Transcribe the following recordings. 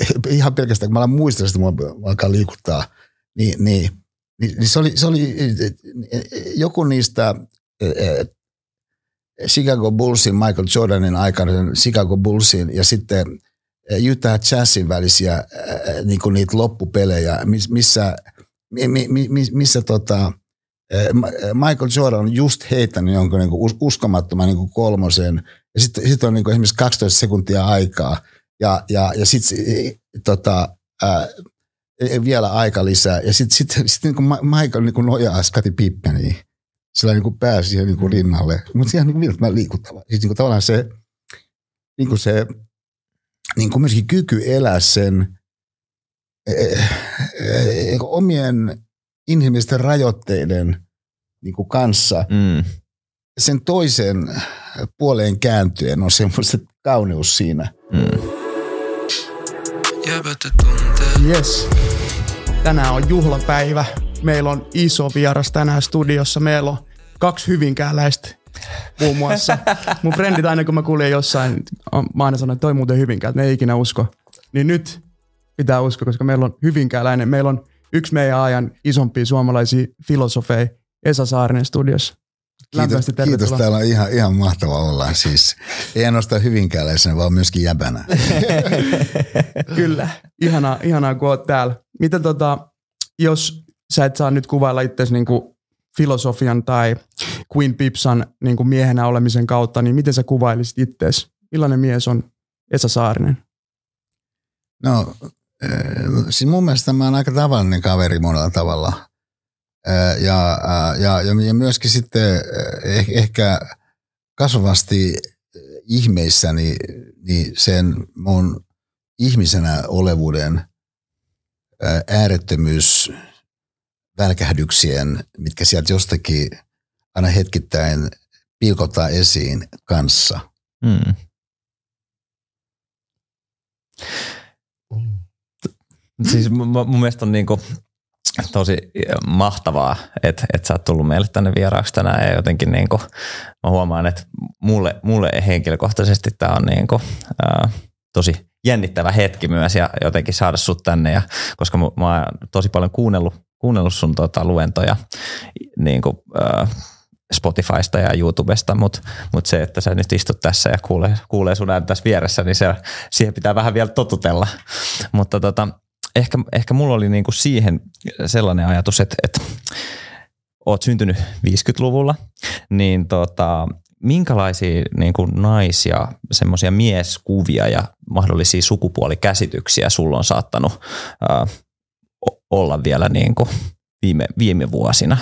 ihan pelkästään, kun mä alan muistella sitä, mua alkaa liikuttaa, niin, niin, niin, niin se, oli, se oli joku niistä Chicago Bullsin, Michael Jordanin aikana Chicago Bullsin ja sitten Utah Jazzin välisiä niin kuin niitä loppupelejä, missä, missä tota, Michael Jordan on just heittänyt jonkun niin kuin uskomattoman niin kuin kolmosen ja sitten sit on niin kuin esimerkiksi 12 sekuntia aikaa ja, ja, ja sitten tota, vielä aika lisää ja sitten sit, sit, niin kuin Michael niin kuin nojaa Scottie Pippeniin sillä niin kuin pääsi siihen niin kuin rinnalle. Mutta siihen niin kuin liikuttava. Siis niin kuin tavallaan se, niin kuin se niin kuin myöskin kyky elää sen eh, eh, omien inhimillisten rajoitteiden niin kuin kanssa. Mm. Sen toisen puoleen kääntyen on semmoista kauneus siinä. Mm. Yes. Tänään on juhlapäivä meillä on iso vieras tänään studiossa. Meillä on kaksi hyvinkääläistä muun muassa. Mun frendit aina kun mä kuulin jossain, mä aina sanon, että toi muuten hyvinkään, että ne ei ikinä usko. Niin nyt pitää uskoa, koska meillä on hyvinkääläinen. Meillä on yksi meidän ajan isompia suomalaisia filosofeja, Esa Saarinen studiossa. Kiitos, kiitos, täällä on ihan, ihan mahtava olla. Siis ei ainoastaan hyvinkääläisenä, vaan myöskin jäbänä. Kyllä, ihanaa, ihanaa kun oot täällä. Miten tota, jos sä et saa nyt kuvailla itse niin filosofian tai Queen Pipsan niin kuin miehenä olemisen kautta, niin miten sä kuvailisit itseäsi? Millainen mies on Esa Saarinen? No, äh, siis mun mielestä mä oon aika tavallinen kaveri monella tavalla. Ja, ja, ja myöskin sitten eh, ehkä kasvavasti ihmeissäni niin sen mun ihmisenä olevuuden äärettömyys – välkähdyksien, mitkä sieltä jostakin aina hetkittäin pilkottaa esiin kanssa. Mm. Siis mun mielestä on niinku tosi mahtavaa, että, että sä oot tullut meille tänne vieraaksi tänään ja jotenkin niinku, mä huomaan, että mulle, mulle henkilökohtaisesti tämä on niinku, ää, tosi jännittävä hetki myös ja jotenkin saada sut tänne, ja, koska mä, oon tosi paljon kuunnellut kuunnellut sun tota, luentoja niin kuin, äh, Spotifysta ja YouTubesta, mutta mut se, että sä nyt istut tässä ja kuulee, kuulee sun ääni tässä vieressä, niin se, siihen pitää vähän vielä totutella. Mutta tota, ehkä, ehkä mulla oli niinku siihen sellainen ajatus, että, että oot syntynyt 50-luvulla, niin tota, minkälaisia niin kuin nais- ja semmoisia mieskuvia ja mahdollisia sukupuolikäsityksiä sulla on saattanut äh, olla vielä niin kuin viime, viime vuosina?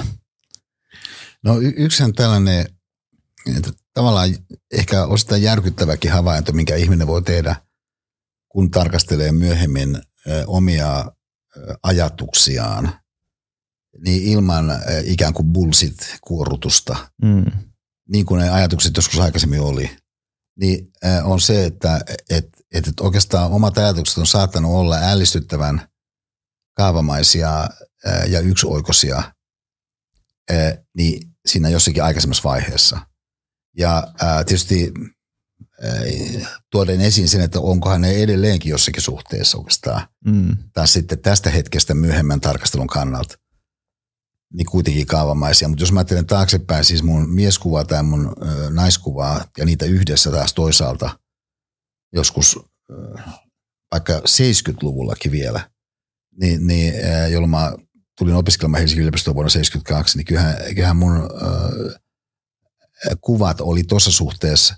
No y- yksihän tällainen että tavallaan ehkä osittain järkyttäväkin havainto, minkä ihminen voi tehdä, kun tarkastelee myöhemmin omia ajatuksiaan, niin ilman ikään kuin bullshit-kuorutusta, mm. niin kuin ne ajatukset joskus aikaisemmin oli, niin on se, että et, et oikeastaan omat ajatukset on saattanut olla ällistyttävän kaavamaisia ja yksioikoisia, niin siinä jossakin aikaisemmassa vaiheessa. Ja tietysti tuoden esiin sen, että onkohan ne edelleenkin jossakin suhteessa oikeastaan. Mm. Tai sitten tästä hetkestä myöhemmän tarkastelun kannalta niin kuitenkin kaavamaisia. Mutta jos mä ajattelen taaksepäin, siis mun mieskuvaa tai mun ö, naiskuvaa ja niitä yhdessä taas toisaalta joskus ö, vaikka 70-luvullakin vielä, niin, niin jolloin mä tulin opiskelemaan Helsingin yliopistoon vuonna 1972, niin kyllähän, kyllähän mun äh, kuvat oli tuossa suhteessa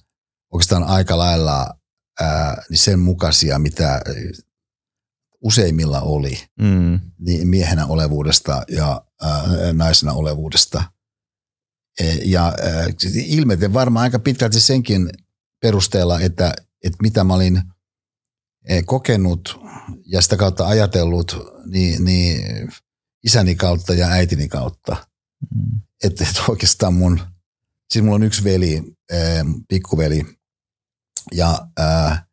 oikeastaan aika lailla äh, niin sen mukaisia, mitä useimmilla oli mm. niin miehenä olevuudesta ja äh, naisena olevuudesta. E, ja äh, ilmeisesti varmaan aika pitkälti senkin perusteella, että, että mitä mä olin kokenut ja sitä kautta ajatellut niin, niin isäni kautta ja äitini kautta. Mm. Että et oikeastaan mun, siis mulla on yksi veli, pikkuveli, ja ää,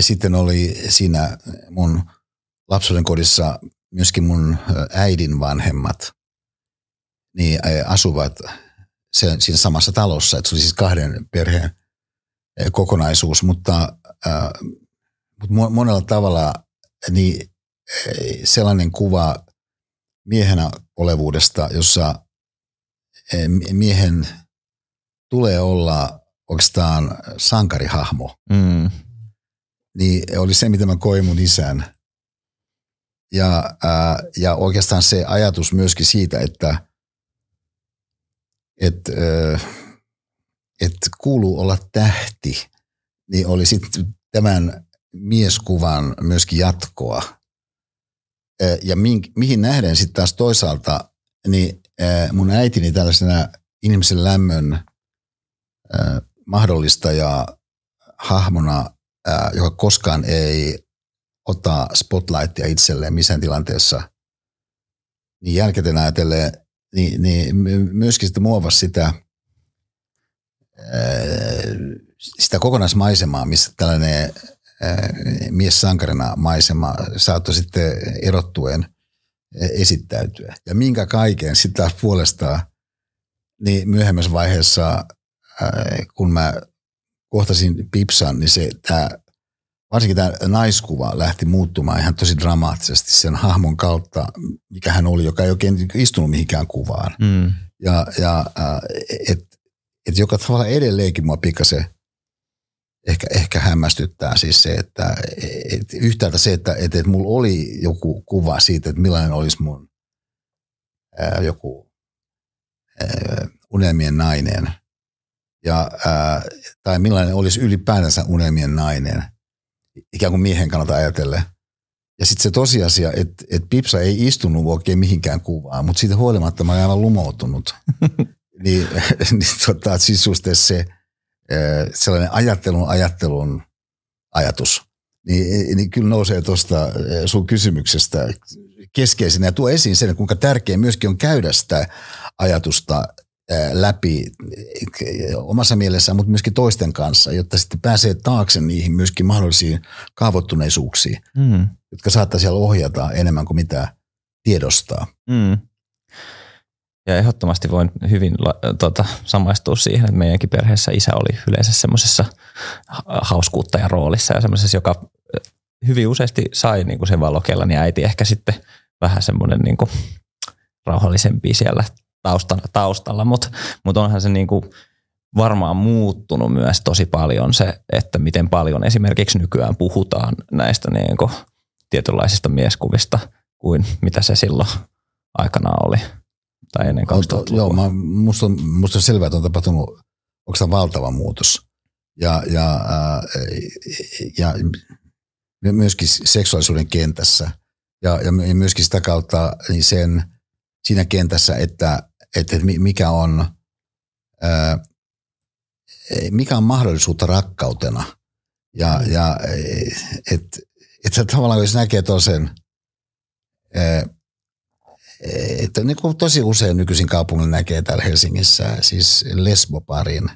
sitten oli siinä mun lapsuuden kodissa myöskin mun äidin vanhemmat, niin asuvat se, siinä samassa talossa, että se oli siis kahden perheen kokonaisuus, mutta ää, mutta monella tavalla niin sellainen kuva miehenä olevuudesta, jossa miehen tulee olla oikeastaan sankarihahmo, mm. niin oli se, mitä mä koin mun isän. Ja, ää, ja oikeastaan se ajatus myöskin siitä, että et, ää, et kuuluu olla tähti, niin oli sitten tämän mieskuvan myöskin jatkoa. Ja mihin nähden sitten taas toisaalta, niin mun äitini tällaisena ihmisen lämmön mahdollistaja hahmona, joka koskaan ei ota spotlightia itselleen missään tilanteessa, niin jälkikäteen ajatellen, niin, niin myöskin sitä muovasi sitä, sitä kokonaismaisemaa, missä tällainen mies sankarina maisema saattoi sitten erottuen esittäytyä. Ja minkä kaiken sitä puolestaan niin myöhemmässä vaiheessa, kun mä kohtasin Pipsan, niin se, tää, varsinkin tämä naiskuva lähti muuttumaan ihan tosi dramaattisesti sen hahmon kautta, mikä hän oli, joka ei oikein istunut mihinkään kuvaan. Mm. Ja, ja että et joka tavalla edelleenkin mua pikkasen ehkä, ehkä hämmästyttää siis se, että et yhtäältä se, että et, et mulla oli joku kuva siitä, että millainen olisi mun ää, joku ää, unelmien nainen. Ja, ää, tai millainen olisi ylipäätänsä unelmien nainen, ikään kuin miehen kannalta ajatellen. Ja sitten se tosiasia, että, että Pipsa ei istunut oikein mihinkään kuvaan, mutta siitä huolimatta mä olen aivan lumoutunut. niin, niin tota, siis se – sellainen ajattelun ajattelun ajatus, niin, niin kyllä nousee tuosta sun kysymyksestä keskeisenä ja tuo esiin sen, kuinka tärkeää myöskin on käydä sitä ajatusta läpi omassa mielessään, mutta myöskin toisten kanssa, jotta sitten pääsee taakse niihin myöskin mahdollisiin kaavoittuneisuuksiin, mm. jotka saattaa siellä ohjata enemmän kuin mitä tiedostaa. Mm. Ja ehdottomasti voin hyvin tota, samaistua siihen, että meidänkin perheessä isä oli yleensä semmoisessa hauskuuttajan roolissa ja semmoisessa, joka hyvin useasti sai niin kuin sen valokella, niin äiti ehkä sitten vähän semmoinen niin kuin rauhallisempi siellä taustalla, taustalla. mutta mut onhan se niin kuin varmaan muuttunut myös tosi paljon se, että miten paljon esimerkiksi nykyään puhutaan näistä niin kuin tietynlaisista mieskuvista kuin mitä se silloin aikanaan oli tai ennen 2000 Joo, mä, musta, on, musta on selvää, että on tapahtunut onko valtava muutos. Ja, ja, ää, ja myöskin seksuaalisuuden kentässä. Ja, ja myöskin sitä kautta niin sen, siinä kentässä, että, että mikä on, mikä on mahdollisuutta rakkautena. Ja, mm. ja että et tavallaan jos näkee tosen, että niin kuin tosi usein nykyisin kaupungilla näkee täällä Helsingissä siis lesboparin,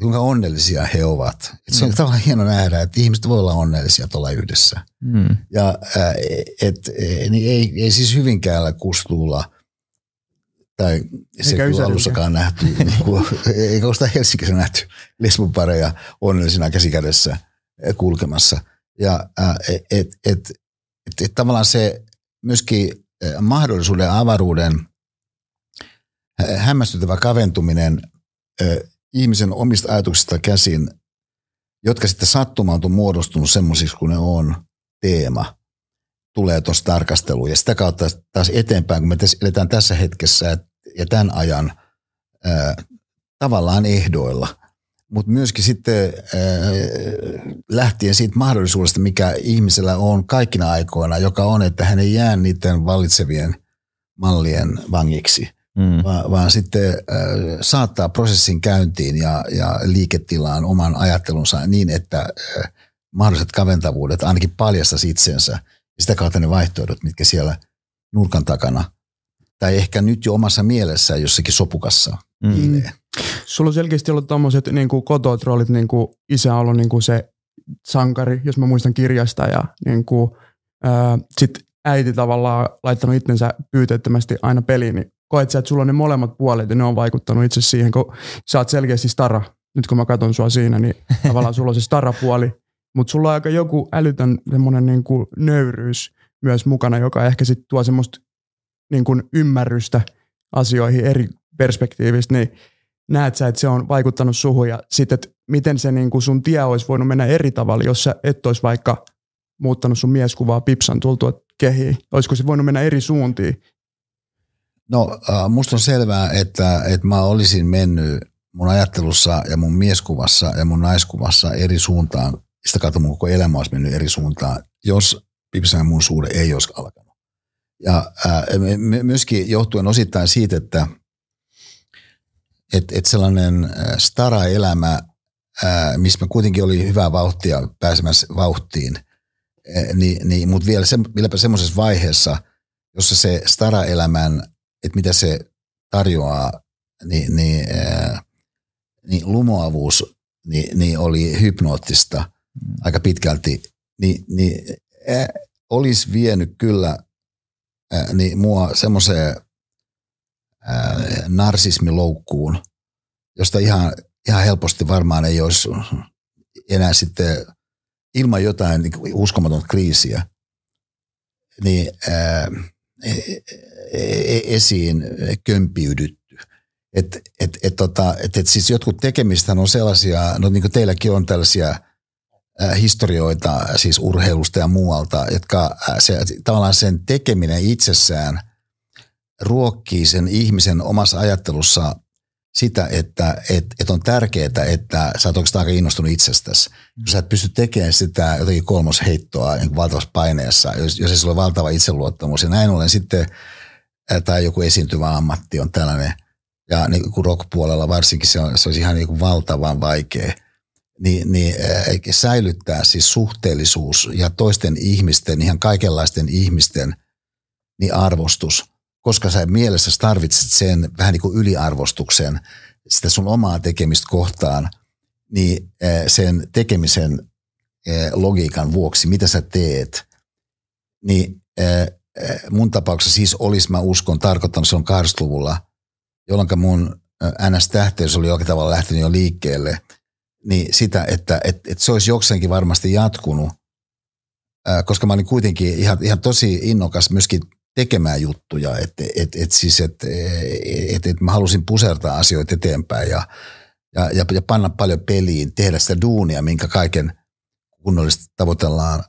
kuinka onnellisia he ovat. Että se on mm. tavallaan hieno nähdä, että ihmiset voi olla onnellisia tuolla yhdessä. Mm. Ja et, niin ei, ei siis Hyvinkäällä kustuulla tai se ei alussakaan nähty, niin kuin, eikä ole sitä Helsingissä nähty. Lesbopareja onnellisina käsikädessä kulkemassa. Ja et, et, et, et, et, tavallaan se myöskin mahdollisuuden avaruuden hämmästyttävä kaventuminen ihmisen omista ajatuksista käsin, jotka sitten sattumalta on muodostunut semmoisiksi kuin ne on teema, tulee tuossa tarkasteluun. Ja sitä kautta taas eteenpäin, kun me eletään tässä hetkessä ja tämän ajan ää, tavallaan ehdoilla – mutta myöskin sitten äh, lähtien siitä mahdollisuudesta, mikä ihmisellä on kaikkina aikoina, joka on, että hän ei jää niiden vallitsevien mallien vangiksi, mm. vaan, vaan sitten äh, saattaa prosessin käyntiin ja, ja liiketilaan oman ajattelunsa niin, että äh, mahdolliset kaventavuudet ainakin paljastaisi itsensä ja sitä kautta ne vaihtoehdot, mitkä siellä nurkan takana tai ehkä nyt jo omassa mielessä jossakin sopukassa mm. Sulla on selkeästi ollut tommoset niin kotoot roolit, niin kuin isä on ollut niin kuin se sankari, jos mä muistan kirjasta, ja niin kuin, ää, sit äiti tavallaan laittanut itsensä pyyteettömästi aina peliin, niin koet sä, että sulla on ne molemmat puolet, ja ne on vaikuttanut itse siihen, kun sä oot selkeästi stara. Nyt kun mä katson sua siinä, niin tavallaan sulla on se stara-puoli, mutta sulla on aika joku älytön semmoinen niin kuin nöyryys myös mukana, joka ehkä sitten tuo semmoista niin kuin ymmärrystä asioihin eri perspektiivistä, niin näet sä, että se on vaikuttanut suhun ja sitten, että miten se niin kuin sun tie olisi voinut mennä eri tavalla, jos sä et olisi vaikka muuttanut sun mieskuvaa Pipsan tultua kehiin? Olisiko se voinut mennä eri suuntiin? No äh, musta on selvää, että, että mä olisin mennyt mun ajattelussa ja mun mieskuvassa ja mun naiskuvassa eri suuntaan. Sitä kautta mun koko elämä olisi mennyt eri suuntaan, jos Pipsan ja mun suhde ei olisi alkanut. Ja äh, myöskin johtuen osittain siitä, että et, et sellainen stara-elämä, missä mä kuitenkin oli hyvää vauhtia pääsemässä vauhtiin, äh, niin, niin, mutta vielä se, vieläpä semmoisessa vaiheessa, jossa se stara-elämän, että mitä se tarjoaa, niin, niin, äh, niin lumoavuus niin, niin oli hypnoottista mm. aika pitkälti, niin, niin äh, olisi vienyt kyllä äh, niin mua semmoiseen äh, narsismiloukkuun, josta ihan, ihan helposti varmaan ei olisi enää sitten ilman jotain niin uskomatonta kriisiä, niin ää, e, e, esiin kömpiydytty. Et, et, et, tota, et, et siis jotkut tekemistä on sellaisia, no niin kuin teilläkin on tällaisia historioita siis urheilusta ja muualta, jotka se, tavallaan sen tekeminen itsessään ruokkii sen ihmisen omassa ajattelussa sitä, että et, et on tärkeää, että sä oot oikeastaan aika innostunut itsestäsi. Kun sä et pysty tekemään sitä jotenkin kolmosheittoa niin valtavassa paineessa, jos, jos ei sulla ole valtava itseluottamus. Ja näin ollen sitten, tai joku esiintyvä ammatti on tällainen, ja niin kuin rock-puolella varsinkin se, on, se olisi ihan niin kuin valtavan vaikea, niin, niin äh, säilyttää siis suhteellisuus ja toisten ihmisten, ihan kaikenlaisten ihmisten niin arvostus – koska sä mielessä tarvitset sen vähän niin kuin yliarvostuksen sitä sun omaa tekemistä kohtaan, niin sen tekemisen logiikan vuoksi, mitä sä teet, niin mun tapauksessa siis olisi, mä uskon, tarkoittanut on 80-luvulla, jolloin mun NS-tähteys oli jollakin tavalla lähtenyt jo liikkeelle, niin sitä, että, että, että se olisi jokseenkin varmasti jatkunut, koska mä olin kuitenkin ihan, ihan tosi innokas myöskin tekemään juttuja, että et, et siis, et, et, et mä halusin pusertaa asioita eteenpäin ja, ja, ja, ja panna paljon peliin, tehdä sitä duunia, minkä kaiken kunnollisesti tavoitellaan,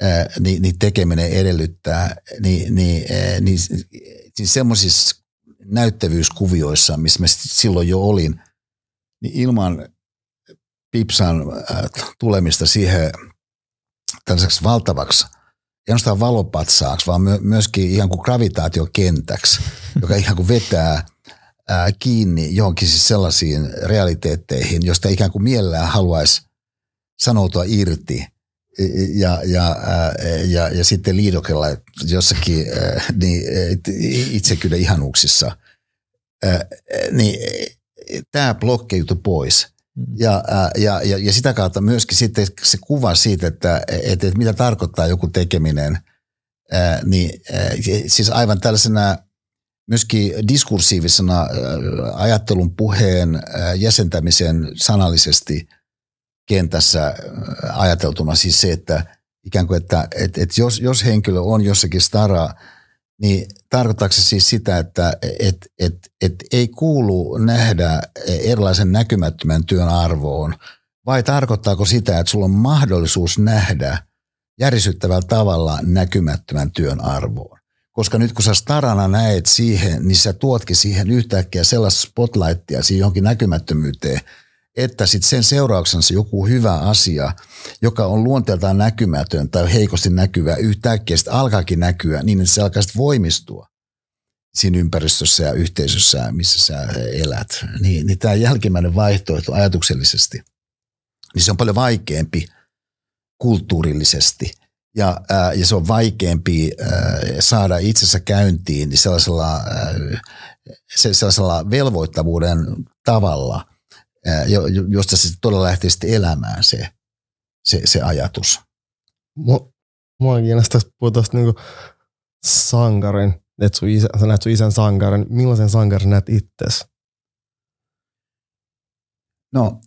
ää, niin, niin tekeminen edellyttää, niin, niin, ää, niin siis semmoisissa näyttävyyskuvioissa, missä mä silloin jo olin, niin ilman Pipsan ää, tulemista siihen tällaiseksi valtavaksi – ei ainoastaan valopatsaaksi, vaan myöskin ihan kuin gravitaatiokentäksi, joka ihan kuin vetää ää, kiinni johonkin siis sellaisiin realiteetteihin, josta ikään kuin mielellään haluaisi sanoutua irti ja, ja, ää, ja, ja sitten liidokella jossakin niin, itse kyllä ihanuuksissa. Niin tämä blokkeutu pois. Ja, ja, ja, ja sitä kautta myöskin sitten se kuva siitä, että, että, että mitä tarkoittaa joku tekeminen, niin siis aivan tällaisena myöskin diskursiivisena ajattelun, puheen, jäsentämisen sanallisesti kentässä ajateltuna siis se, että ikään kuin, että, että, että jos, jos henkilö on jossakin stara niin tarkoittaako se siis sitä, että et, et, et ei kuulu nähdä erilaisen näkymättömän työn arvoon, vai tarkoittaako sitä, että sulla on mahdollisuus nähdä järisyttävällä tavalla näkymättömän työn arvoon? Koska nyt kun sä starana näet siihen, niin sä tuotkin siihen yhtäkkiä sellaista spotlightia siihen johonkin näkymättömyyteen – että sitten sen seurauksena se joku hyvä asia, joka on luonteeltaan näkymätön tai heikosti näkyvä, yhtäkkiä sitten alkaakin näkyä niin, että se alkaa sitten voimistua siinä ympäristössä ja yhteisössä, missä sä elät. Niin, niin tämä jälkimmäinen vaihtoehto ajatuksellisesti, niin se on paljon vaikeampi kulttuurillisesti. Ja, ää, ja se on vaikeampi ää, saada itsessä käyntiin niin sellaisella, ää, sellaisella velvoittavuuden tavalla – josta se todella lähtee sitten elämään se, se, se ajatus. Mua, kiinnostaa puhua niinku sankarin, että sun isä, sä näet sun isän sankarin. Millaisen sankarin näet itsesi? No,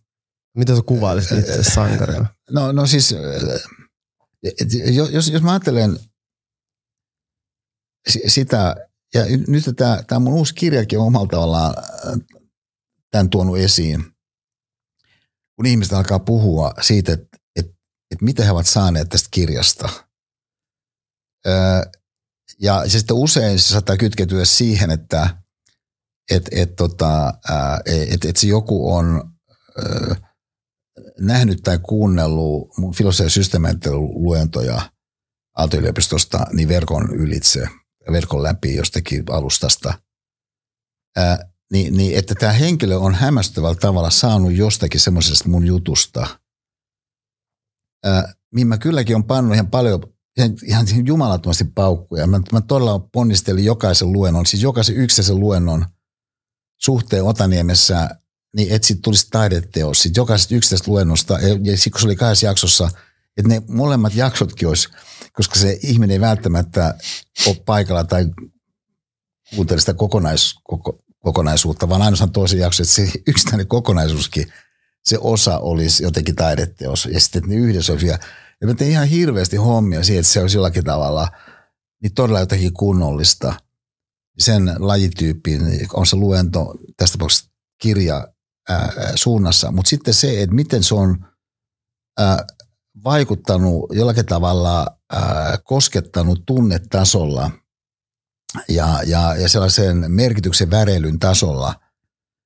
Miten sä kuvailisit itse sankarina? No, no siis, jos, jos mä ajattelen sitä, ja nyt tämä, tämä mun uusi kirjakin on omalla tavallaan tämän tuonut esiin, kun ihmiset alkaa puhua siitä, että, että, että mitä he ovat saaneet tästä kirjasta. Ja se sitten usein se saattaa kytkeytyä siihen, että et, et, tota, et, et se joku on nähnyt tai kuunnellut mun filosofia- ja luentoja Aalto-yliopistosta niin verkon ylitse, verkon läpi jostakin alustasta, ää, niin, niin että tämä henkilö on hämmästyvällä tavalla saanut jostakin semmoisesta mun jutusta, ää, mihin mä kylläkin on pannut ihan paljon, ihan, ihan jumalattomasti paukkuja. Mä, mä todella ponnistelin jokaisen luennon, siis jokaisen yksittäisen luennon suhteen Otaniemessä niin että sitten tulisi taideteos sit jokaisesta yksittäisestä luennosta. Ja, ja sitten kun se oli kahdessa jaksossa, että ne molemmat jaksotkin olisi, koska se ihminen ei välttämättä ole paikalla tai kuuntele sitä kokonais, koko, kokonaisuutta, vaan ainoastaan toisen jakson, että se yksittäinen kokonaisuuskin, se osa olisi jotenkin taideteos. Ja sitten, ne yhdessä olisi vielä. Ja mä tein ihan hirveästi hommia siihen, että se olisi jollakin tavalla niin todella jotakin kunnollista. Sen lajityyppiin on se luento, tästä tapauksessa kirja, ää, suunnassa. Mutta sitten se, että miten se on ää, vaikuttanut jollakin tavalla, ää, koskettanut tunnetasolla ja, ja, ja sellaisen merkityksen väreilyn tasolla.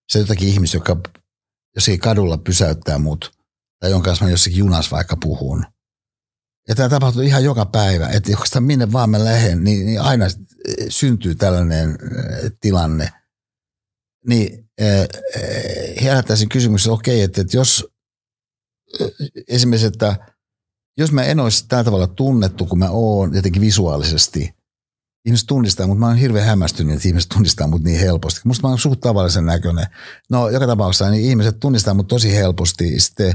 Se jotakin ihmistä, joka jossakin kadulla pysäyttää mut tai jonka kanssa mä jossakin junassa vaikka puhun. Ja tämä tapahtuu ihan joka päivä, että jos minne vaan mä lähden, niin, niin aina syntyy tällainen tilanne. Niin Eh, eh, herättäisin kysymyksen, okei, että, että jos eh, esimerkiksi, että jos mä en olisi tällä tavalla tunnettu kuin mä oon jotenkin visuaalisesti, ihmiset tunnistaa, mutta mä oon hirveän hämmästynyt, että ihmiset tunnistaa mut niin helposti. Musta mä oon suht tavallisen näköinen. No joka tapauksessa niin ihmiset tunnistaa mut tosi helposti. Sitten,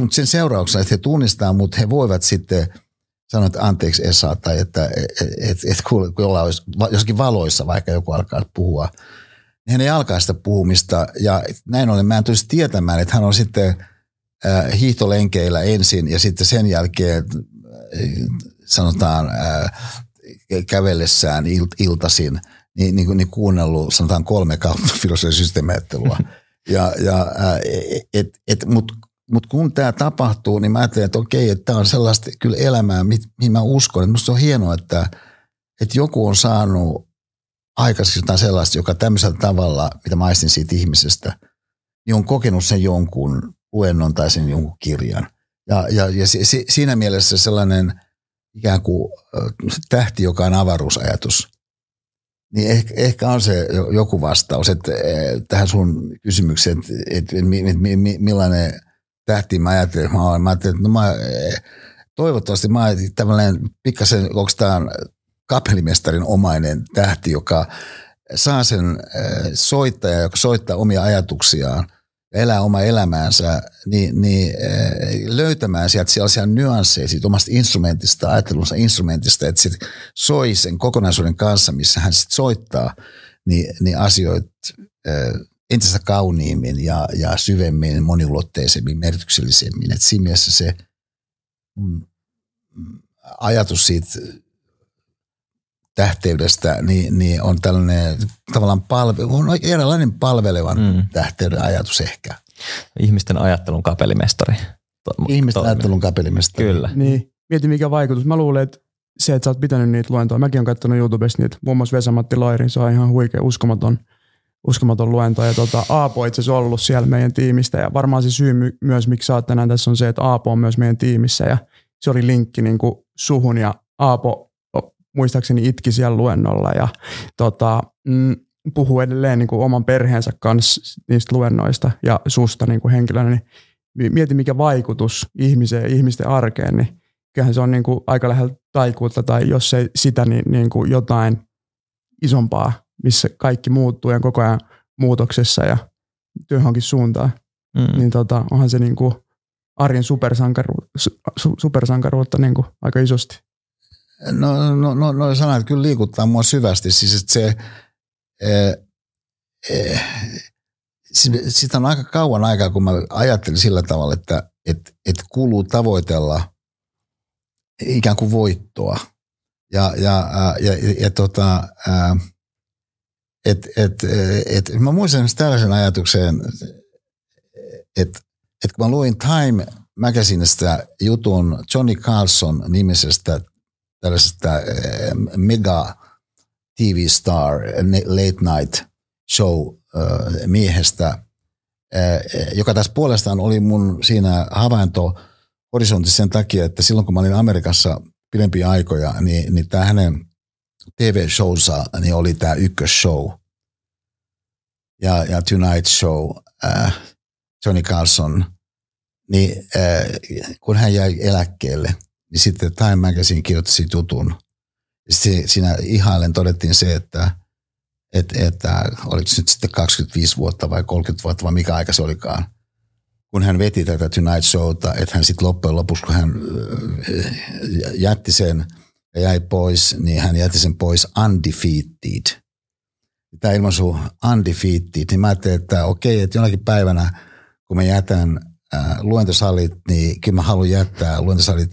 mutta sen seurauksena, että he tunnistaa mut, he voivat sitten sanoa, että anteeksi Esa, tai että et, et, et, kun ollaan jossakin valoissa vaikka joku alkaa puhua – hän ei alkaa sitä puhumista ja näin ollen mä en tulisi tietämään, että hän on sitten äh, hiihtolenkeillä ensin ja sitten sen jälkeen äh, sanotaan äh, kävellessään il, iltasin niin, niin, niin kuunnellut sanotaan kolme kautta filosofia systeemiajattelua. Ja, ja, et, Mutta mut kun tämä tapahtuu, niin mä ajattelen, että okei, että tämä on sellaista kyllä elämää, mihin mä uskon. Musta on hienoa, että, että joku on saanut aikaiseksi jotain sellaista, joka tämmöisellä tavalla, mitä maistin siitä ihmisestä, niin on kokenut sen jonkun luennon tai sen jonkun kirjan. Ja, ja, ja si, si, siinä mielessä sellainen ikään kuin tähti, joka on avaruusajatus, niin ehkä, ehkä on se joku vastaus että, tähän sun kysymykseen, että, että millainen tähti mä ajattelen, mä, mä ajattelen, että no mä, toivottavasti mä tämmöinen pikkasen, onko tämä kapellimestarin omainen tähti, joka saa sen äh, soittaja, joka soittaa omia ajatuksiaan ja elää oma elämäänsä, niin, niin äh, löytämään sieltä sellaisia nyansseja siitä omasta instrumentista, ajattelunsa instrumentista, että se soi sen kokonaisuuden kanssa, missä hän sitten soittaa, niin, niin asioita äh, entistä kauniimmin ja, ja syvemmin, moniulotteisemmin, merkityksellisemmin. Et siinä mielessä se mm, ajatus siitä tähteydestä, niin, niin on tällainen tavallaan palve, on erilainen palvelevan mm. tähteyden ajatus ehkä. Ihmisten ajattelun kapellimestari. Ihmisten toimii. ajattelun kapellimestari. Kyllä. Niin, mieti mikä vaikutus. Mä luulen, että se, että sä oot pitänyt niitä luentoja. Mäkin olen katsonut YouTubesta niitä, muun muassa Vesamatti Lairin, se on ihan huikea, uskomaton, uskomaton luento. Ja tota, Aapo itse asiassa ollut siellä meidän tiimistä ja varmaan se syy my- myös, miksi sä oot tänään tässä on se, että Aapo on myös meidän tiimissä ja se oli linkki niin kuin suhun ja Aapo muistaakseni itki siellä luennolla ja tota, mm, puhuu edelleen niin kuin oman perheensä kanssa niistä luennoista ja susta niin kuin henkilönä, niin mieti mikä vaikutus ihmiseen, ihmisten arkeen, niin kyllähän se on niin kuin aika lähellä taikuutta tai jos ei sitä, niin, niin kuin jotain isompaa, missä kaikki muuttuu ja koko ajan muutoksessa ja työhönkin suuntaan. Mm. Niin tota, onhan se niin kuin arjen supersankaruutta, supersankaruutta niin kuin aika isosti. No, no, no, no sanat kyllä liikuttaa mua syvästi. Siis että se, e, e, sitä on aika kauan aikaa, kun mä ajattelin sillä tavalla, että et, et kuuluu tavoitella ikään kuin voittoa. Ja, ja, ja, ja, ja tota, et, et, et, mä muistan tällaisen ajatuksen, että et kun mä luin Time Magazineista jutun Johnny Carlson nimisestä tällaisesta mega TV-star late night show miehestä, joka tässä puolestaan oli mun siinä havainto horisontissa sen takia, että silloin kun mä olin Amerikassa pidempiä aikoja, niin, niin tämä hänen TV-showsa niin oli tämä ykkösshow. Ja, ja Tonight Show, äh, Johnny Carlson, niin äh, kun hän jäi eläkkeelle, niin sitten Time Magazine kirjoitti siitä jutun. Sitten siinä ihailen todettiin se, että – että, että oliko se nyt sitten 25 vuotta vai 30 vuotta vai mikä aika se olikaan, kun hän veti tätä Tonight Showta, että hän sitten loppujen lopuksi, kun hän äh, jätti sen ja jäi pois, niin hän jätti sen pois undefeated. Tämä ilmaisu undefeated, niin mä ajattelin, että okei, että jonakin päivänä, kun mä jätän äh, luentosalit, niin kyllä mä haluan jättää luentosalit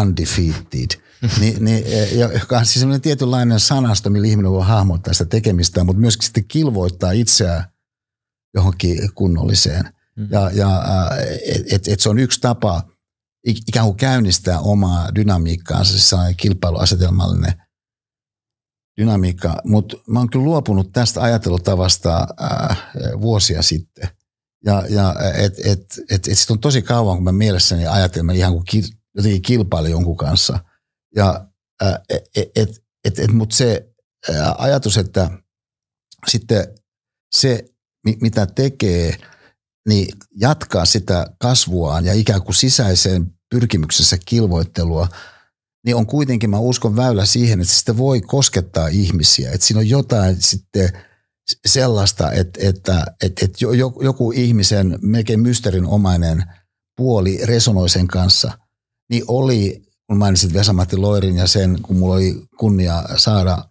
undefeated niin, niin, e, joka on siis sellainen tietynlainen sanasto, millä ihminen voi hahmottaa sitä tekemistä, mutta myöskin sitten kilvoittaa itseään johonkin kunnolliseen. Mm. Ja, ja että et se on yksi tapa ikään kuin käynnistää omaa dynamiikkaansa, siis kilpailuasetelmallinen dynamiikka. Mutta mä oon kyllä luopunut tästä ajattelutavasta äh, vuosia sitten. Ja, ja et, et, et, et, et on tosi kauan, kun mä mielessäni ajattelen, ihan kuin jotenkin kilpailen jonkun kanssa – ja, et, et, et, et, mutta se ajatus, että sitten se, mitä tekee, niin jatkaa sitä kasvuaan ja ikään kuin sisäiseen pyrkimyksessä kilvoittelua, niin on kuitenkin, mä uskon, väylä siihen, että sitä voi koskettaa ihmisiä. Että siinä on jotain sitten sellaista, että, että, että, että joku ihmisen melkein mysterinomainen puoli resonoi sen kanssa, niin oli kun mainitsit Vesamatti Loirin ja sen, kun mulla oli kunnia saada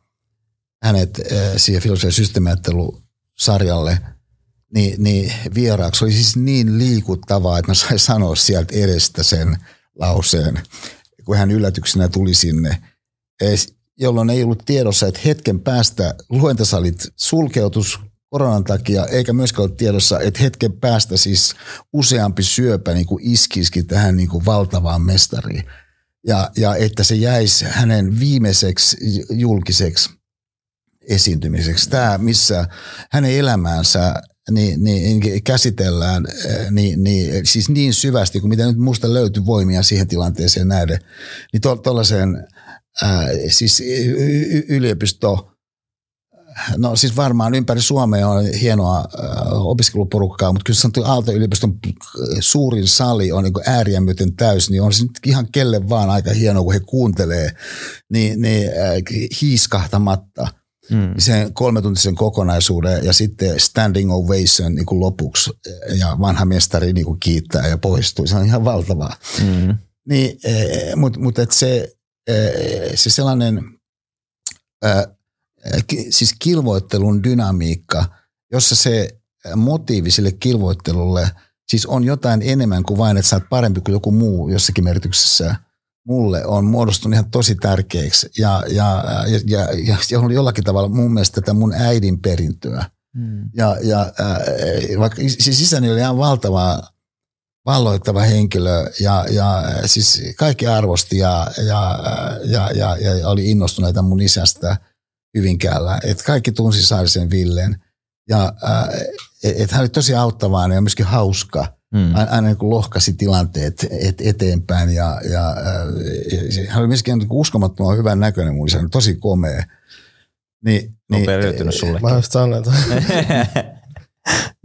hänet äh, siihen filosofian systeemiajattelusarjalle, niin, niin vieraaksi oli siis niin liikuttavaa, että mä sain sanoa sieltä edestä sen lauseen, kun hän yllätyksenä tuli sinne, jolloin ei ollut tiedossa, että hetken päästä luentasalit sulkeutus koronan takia, eikä myöskään ole tiedossa, että hetken päästä siis useampi syöpä niin kuin iskisikin tähän niin kuin valtavaan mestariin ja, ja että se jäisi hänen viimeiseksi julkiseksi esiintymiseksi. Tämä, missä hänen elämäänsä niin, niin käsitellään niin, niin, siis niin syvästi kuin mitä nyt musta löytyy voimia siihen tilanteeseen näiden, niin tuollaisen siis y- yliopisto No siis varmaan ympäri Suomea on hienoa äh, opiskeluporukkaa, mutta kyllä sanottu Aalto-yliopiston suurin sali on niin ääriä myöten täys, niin on se nyt ihan kelle vaan aika hienoa, kun he kuuntelee, niin, niin äh, hiiskahtamatta mm. sen kolmetuntisen kokonaisuuden ja sitten standing ovation niin kuin lopuksi ja vanha mestari niin kuin kiittää ja poistuu. Se on ihan valtavaa. Mm. Niin, äh, mutta mut se, äh, se sellainen... Äh, siis kilvoittelun dynamiikka, jossa se motiivi sille kilvoittelulle siis on jotain enemmän kuin vain, että sä oot parempi kuin joku muu jossakin merkityksessä mulle on muodostunut ihan tosi tärkeäksi ja, ja, ja, ja, ja, ja on jollakin tavalla mun mielestä tätä mun äidin perintöä. Hmm. Ja, ja äh, vaikka siis isäni oli ihan valtava valloittava henkilö ja, ja siis kaikki arvosti ja, ja, ja, ja, ja oli innostuneita mun isästä – Hyvinkäällä. Että kaikki tunsi Saarisen Villeen. Ja äh, että hän oli tosi auttavainen ja myöskin hauska. Mm. Aina niin kuin lohkasi tilanteet et, eteenpäin ja, ja äh, hän oli myöskin niin uskomattoman hyvän näköinen mun isä, tosi komea. Niin, niin, on sulle. Mä just sanon,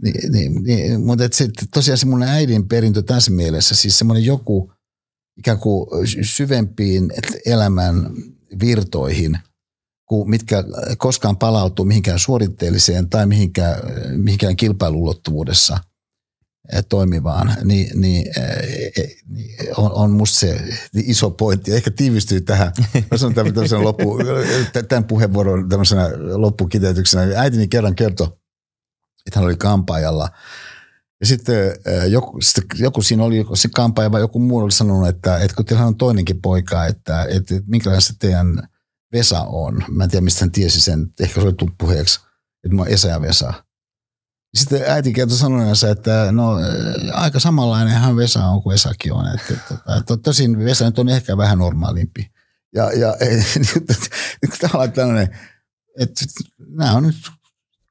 niin, niin, niin, mutta et se, tosiaan se mun äidin perintö tässä mielessä, siis semmoinen joku ikään kuin syvempiin elämän virtoihin mitkä koskaan palautuu mihinkään suoritteelliseen tai mihinkään, mihinkään kilpailulottuvuudessa eh, toimivaan, niin, niin, eh, eh, niin on, on musta se iso pointti. Ehkä tiivistyy tähän, mä sanon tämän, loppu, tämän puheenvuoron tämmöisenä loppukiteytyksenä. Äitini kerran kertoi, että hän oli kampaajalla. Ja sitten joku, sitten joku siinä oli, se kampaaja vai joku muu oli sanonut, että, että kun teillä on toinenkin poika, että, että, että minkälainen se teidän Vesa on. Mä en tiedä, mistä hän tiesi sen. Ehkä se oli tullut puheeksi, että mä oon Esa ja Vesa. Sitten äiti kertoi sanoneensa, että no aika samanlainenhan Vesa on kuin Vesakin on. Että, että, että tosin Vesa nyt on ehkä vähän normaalimpi. Ja, ja tavallaan tällainen, että nämä on nyt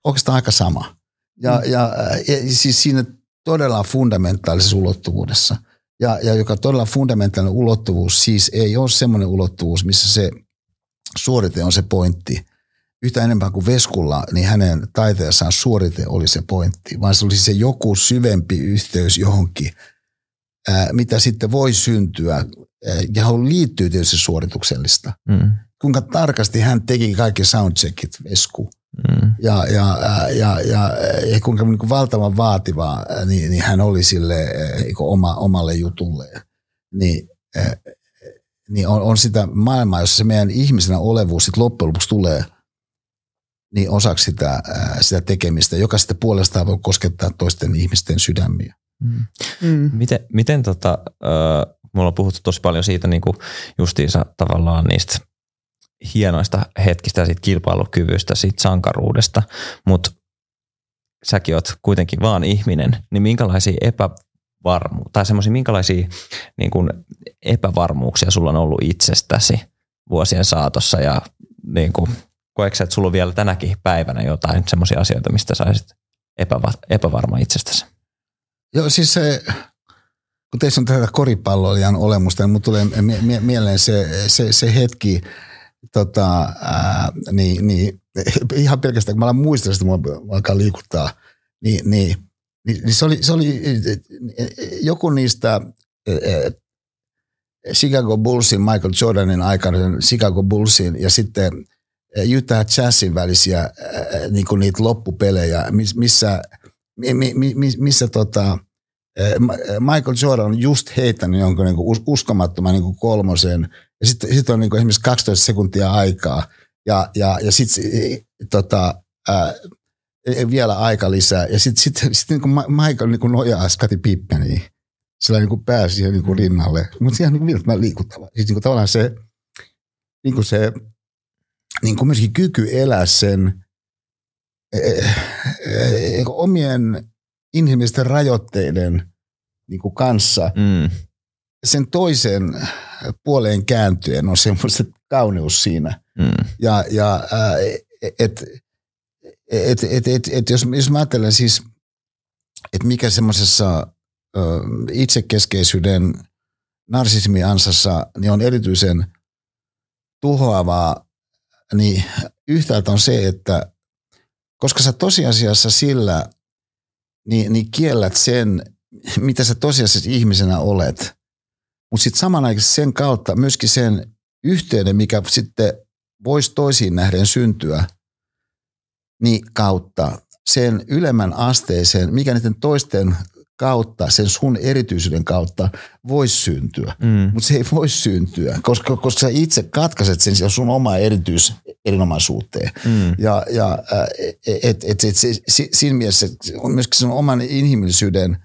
oikeastaan aika sama. Ja, mm. ja, ja siis siinä todella fundamentaalisessa ulottuvuudessa. Ja, ja joka todella fundamentaalinen ulottuvuus siis ei ole semmoinen ulottuvuus, missä se suorite on se pointti. Yhtä enemmän kuin Veskulla, niin hänen taiteessaan suorite oli se pointti, vaan se oli se joku syvempi yhteys johonkin, ää, mitä sitten voi syntyä, ää, johon liittyy tietysti suorituksellista. Mm. Kuinka tarkasti hän teki kaikki soundcheckit Vesku. Mm. Ja, ja, ja, ja, ja kuinka niin kuin valtavan vaativaa niin, niin hän oli sille niin oma, omalle jutulle. Niin, niin on, on sitä maailmaa, jossa se meidän ihmisenä olevuus sit loppujen lopuksi tulee niin osaksi sitä, sitä tekemistä, joka sitten puolestaan voi koskettaa toisten ihmisten sydämiä. Mm. Mm. Miten, miten tota, äh, mulla on puhuttu tosi paljon siitä niin kuin justiinsa tavallaan niistä hienoista hetkistä ja siitä kilpailukyvystä, siitä sankaruudesta, mutta säkin oot kuitenkin vaan ihminen, niin minkälaisia epävarmu tai semmoisia minkälaisia niin kuin epävarmuuksia sulla on ollut itsestäsi vuosien saatossa ja niin kuin, koetko että sulla on vielä tänäkin päivänä jotain semmoisia asioita, mistä saisit epäva, epävarma itsestäsi? Joo, siis se, kun teissä on tätä koripalloilijan olemusta, niin tulee mie- mieleen se, se, se hetki, tota, ää, niin, niin, ihan pelkästään, kun mä alan muistella sitä, mua alkaa liikuttaa, niin, niin, niin, niin se, oli, se oli joku niistä Chicago Bullsin, Michael Jordanin aikana Chicago Bullsin ja sitten Utah Jazzin välisiä niin kuin niitä loppupelejä, missä, missä, missä tota, Michael Jordan on just heittänyt jonkun niin kuin uskomattoman niin kuin kolmosen ja sitten sit on niin kuin esimerkiksi 12 sekuntia aikaa ja, ja, ja sitten tota, vielä aika lisää. Ja sitten sit, sit, niin kuin Michael niin kuin nojaa Scottie Pippeniin sillä niin pääsi siihen niin kuin rinnalle. Mutta ihan niin kuin liikuttava. Siis niin kuin tavallaan se, niin kuin se niin kuin myöskin kyky elää sen eh, eh, omien inhimillisten rajoitteiden niin kuin kanssa. Mm. Sen toisen puoleen kääntyen on semmoista kauneus siinä. Mm. Ja, ja et, et, et, et, et, jos, jos mä ajattelen siis, että mikä semmoisessa itsekeskeisyyden narsismiansassa niin on erityisen tuhoavaa, niin yhtäältä on se, että koska sä tosiasiassa sillä niin, niin kiellät sen, mitä sä tosiasiassa ihmisenä olet, mutta sitten samanaikaisesti sen kautta myöskin sen yhteyden, mikä sitten voisi toisiin nähden syntyä, niin kautta sen ylemmän asteeseen, mikä niiden toisten kautta, sen sun erityisyyden kautta voisi syntyä. Mm. Mutta se ei voi syntyä, koska, koska sä itse katkaiset sen sun oma erityis erinomaisuuteen. Mm. Ja, ja et, et, et, se, siinä mielessä on myöskin sen oman inhimillisyyden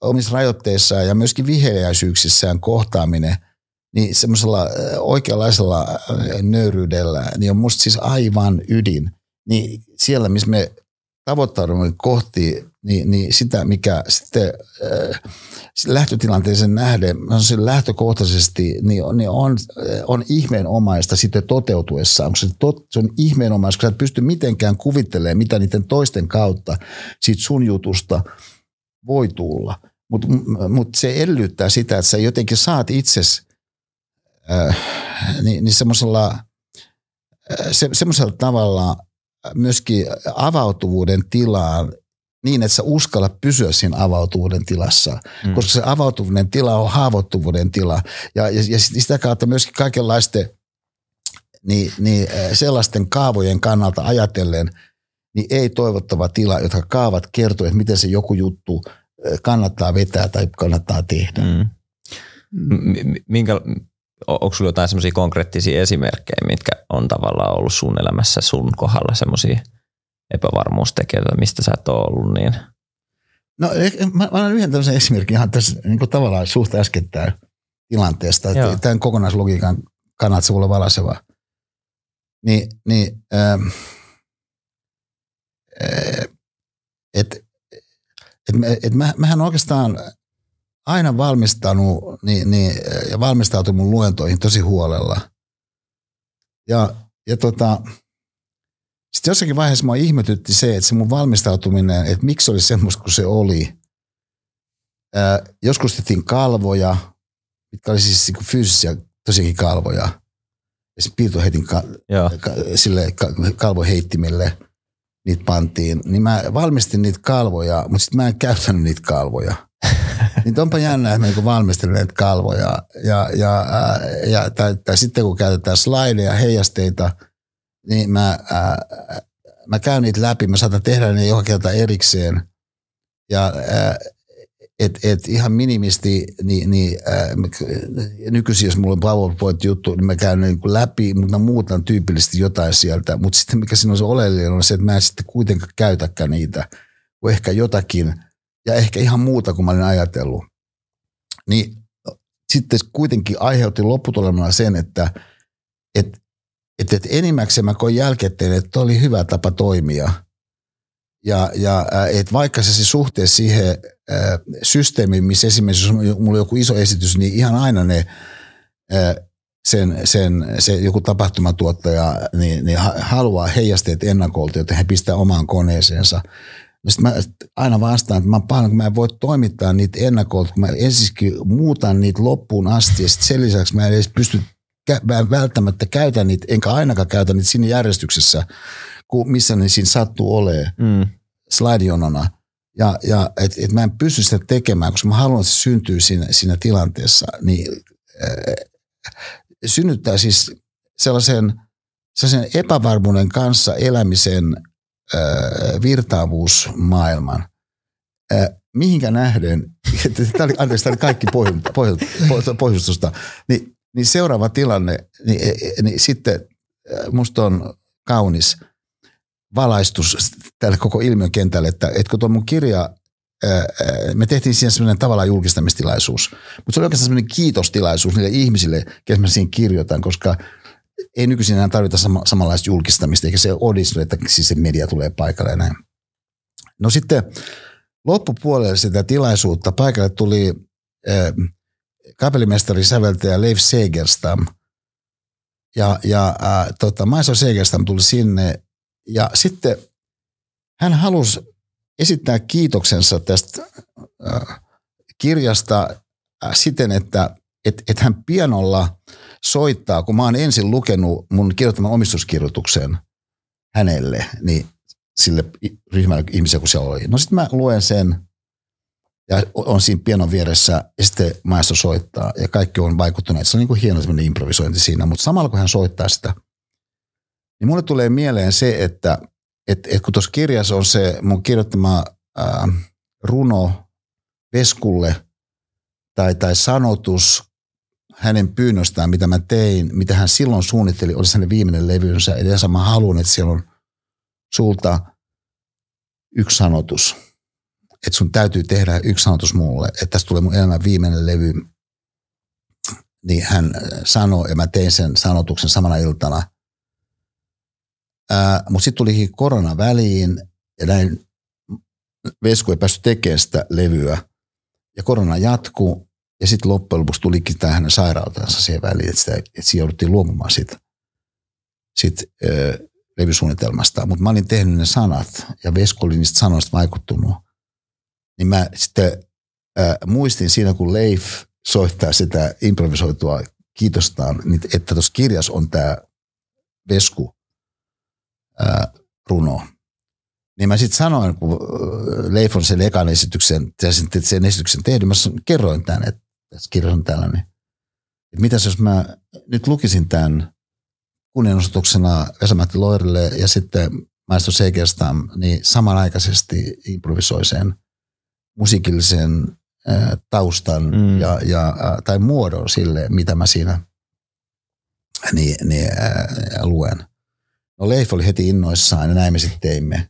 omissa rajoitteissaan ja myöskin viheliäisyyksissään kohtaaminen niin semmoisella oikeanlaisella nöyryydellä, niin on musta siis aivan ydin. Niin siellä, missä me tavoittaudumme kohti niin, niin sitä, mikä sitten äh, lähtötilanteeseen nähden, se lähtökohtaisesti, niin, niin on, äh, on ihmeenomaista sitten toteutuessaan. Se, tot, se on ihmeenomaista, kun sä et pysty mitenkään kuvittelemaan, mitä niiden toisten kautta siitä sun jutusta voi tulla. Mutta mut se edellyttää sitä, että sä jotenkin saat itses äh, niin, niin semmoisella äh, se, tavalla – myöskin avautuvuuden tilaan niin, että sä uskalla pysyä siinä avautuvuuden tilassa, mm. koska se avautuvuuden tila on haavoittuvuuden tila. Ja, ja, ja sitä kautta myöskin kaikenlaisten niin, niin sellaisten kaavojen kannalta ajatellen, niin ei toivottava tila, jotka kaavat kertoo, että miten se joku juttu kannattaa vetää tai kannattaa tehdä. Mm. Minkä, onko sulla jotain semmoisia konkreettisia esimerkkejä, mitkä on tavallaan ollut sun elämässä sun kohdalla semmoisia epävarmuustekijöitä, mistä sä et ole ollut, niin No mä, mä annan yhden tällaisen esimerkin ihan tässä niin kuin tavallaan suht äskettäin tilanteesta, että Joo. tämän kokonaislogiikan voi olla valaiseva. Niin, niin ähm, äh, et, et, et mä, mähän oikeastaan aina valmistanut niin, niin, ja valmistautunut mun luentoihin tosi huolella. Ja, ja tota, sitten jossakin vaiheessa mua ihmetytti se, että se mun valmistautuminen, että miksi oli semmoista kuin se oli. Ää, joskus tehtiin kalvoja, mitkä oli siis niinku fyysisiä tosiaankin kalvoja. Ja sitten piirtoheitin ka, ka, sille ka, kalvoheittimille niitä pantiin. Niin mä valmistin niitä kalvoja, mutta sitten mä en käyttänyt niitä kalvoja. niin onpa jännä, että mä niin valmistelin näitä kalvoja. Ja, ja, ja, tai, tai, sitten kun käytetään slideja, heijasteita – niin mä, ää, mä käyn niitä läpi, mä saatan tehdä ne joka kerta erikseen. Ja ää, et, et ihan minimisti, niin, niin ää, nykyisin jos mulla on PowerPoint-juttu, niin mä käyn niin kuin läpi, mutta mä muutan tyypillisesti jotain sieltä. Mutta sitten mikä siinä on se oleellinen on se, että mä en sitten kuitenkaan käytäkään niitä, kuin ehkä jotakin ja ehkä ihan muuta kuin mä olin ajatellut. Niin sitten kuitenkin aiheutti lopputulemana sen, että, että että, että enimmäkseen mä koin jälkikäteen, että oli hyvä tapa toimia. Ja, ja että vaikka se, se suhteessa siihen systeemiin, missä esimerkiksi jos mulla on joku iso esitys, niin ihan aina ne sen, sen, se joku tapahtumatuottaja niin, niin haluaa heijasteet ennakolta, joten he pistää omaan koneeseensa. Sitten mä aina vastaan, että mä pahoin, kun mä en voi toimittaa niitä ennakolta, kun mä ensinnäkin muutan niitä loppuun asti ja sitten sen lisäksi mä en edes pysty mä en välttämättä käytä niitä, enkä ainakaan käytä niitä siinä järjestyksessä, kun missä ne siinä sattuu olemaan mm. slide Ja, ja et, et mä en pysty sitä tekemään, koska mä haluan, että se syntyy siinä, siinä tilanteessa. Niin, äh, synnyttää siis sellaisen, sellaisen epävarmuuden kanssa elämisen äh, virtaavuusmaailman. Äh, mihinkä nähden, tämä oli, anteeksi, tämä oli kaikki pohjustusta, niin niin seuraava tilanne, niin, e, e, niin sitten musta on kaunis valaistus tälle koko ilmiökentälle, että, että kun tuo mun kirja, me tehtiin siinä semmoinen tavallaan julkistamistilaisuus, mutta se oli oikeastaan semmoinen kiitostilaisuus niille ihmisille, ketä mä siinä kirjoitan, koska ei nykyisin enää tarvita sama, samanlaista julkistamista, eikä se odistu, että siis se media tulee paikalle ja näin. No sitten loppupuolelle sitä tilaisuutta paikalle tuli kapellimestari säveltäjä Leif Segerstam. Ja, ja äh, tota, Maiso Segerstam tuli sinne ja sitten hän halusi esittää kiitoksensa tästä äh, kirjasta äh, siten, että et, et hän pianolla soittaa, kun mä oon ensin lukenut mun kirjoittaman omistuskirjoituksen hänelle, niin sille ryhmälle ihmisiä, kun siellä oli. No sitten mä luen sen ja on siinä pianon vieressä ja sitten maestro soittaa ja kaikki on vaikuttuneet. Se on niin kuin hieno improvisointi siinä, mutta samalla kun hän soittaa sitä, niin mulle tulee mieleen se, että et, et kun tuossa kirjassa on se mun kirjoittama ää, runo Veskulle tai, tai sanotus hänen pyynnöstään, mitä mä tein, mitä hän silloin suunnitteli, olisi hänen viimeinen levynsä. Eli mä haluan, että siellä on sulta yksi sanotus – että sun täytyy tehdä yksi sanotus mulle, että tästä tulee mun elämän viimeinen levy. Niin hän sanoi, ja mä tein sen sanotuksen samana iltana. Mutta sitten tuli korona väliin, ja näin Vesku ei päässyt tekemään sitä levyä. Ja korona jatkuu, ja sitten loppujen lopuksi tulikin tämä hänen sairautensa siihen väliin, että, sitä, että jouduttiin luomumaan siitä, siitä ö, levysuunnitelmasta. Mutta mä olin tehnyt ne sanat, ja Vesku oli niistä sanoista vaikuttunut niin mä sitten äh, muistin siinä, kun Leif soittaa sitä improvisoitua kiitostaan, niin että tuossa kirjassa on tämä Vesku runo. Niin mä sitten sanoin, kun Leif on sen ekan esityksen, sen, sen esityksen tehnyt, mä kerroin tämän, että tässä kirjassa on tällainen. Että mitäs jos mä nyt lukisin tämän kunnianosoituksena Vesa-Matti Loirille ja sitten maestro Segerstam, niin samanaikaisesti improvisoi sen – musiikillisen taustan mm. ja, ja, tai muodon sille, mitä mä siinä niin, niin, ää, luen. No Leif oli heti innoissaan ja näin me sitten teimme.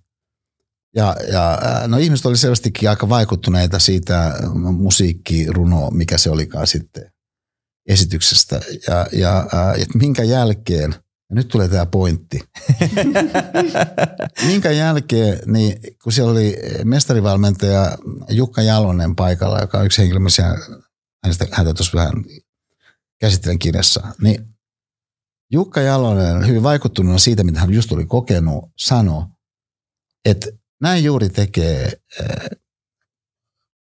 Ja, ja no ihmiset oli selvästikin aika vaikuttuneita siitä musiikkiruno, mikä se olikaan sitten esityksestä. Ja, ja ja minkä jälkeen, ja nyt tulee tämä pointti, minkä jälkeen, niin kun siellä oli mestarivalmentaja Jukka Jalonen paikalla, joka on yksi henkilö, missä hänestä, häntä tuossa vähän käsittelen kirjassa, niin Jukka Jalonen, hyvin vaikuttunut siitä, mitä hän just oli kokenut, sanoi, että näin juuri tekee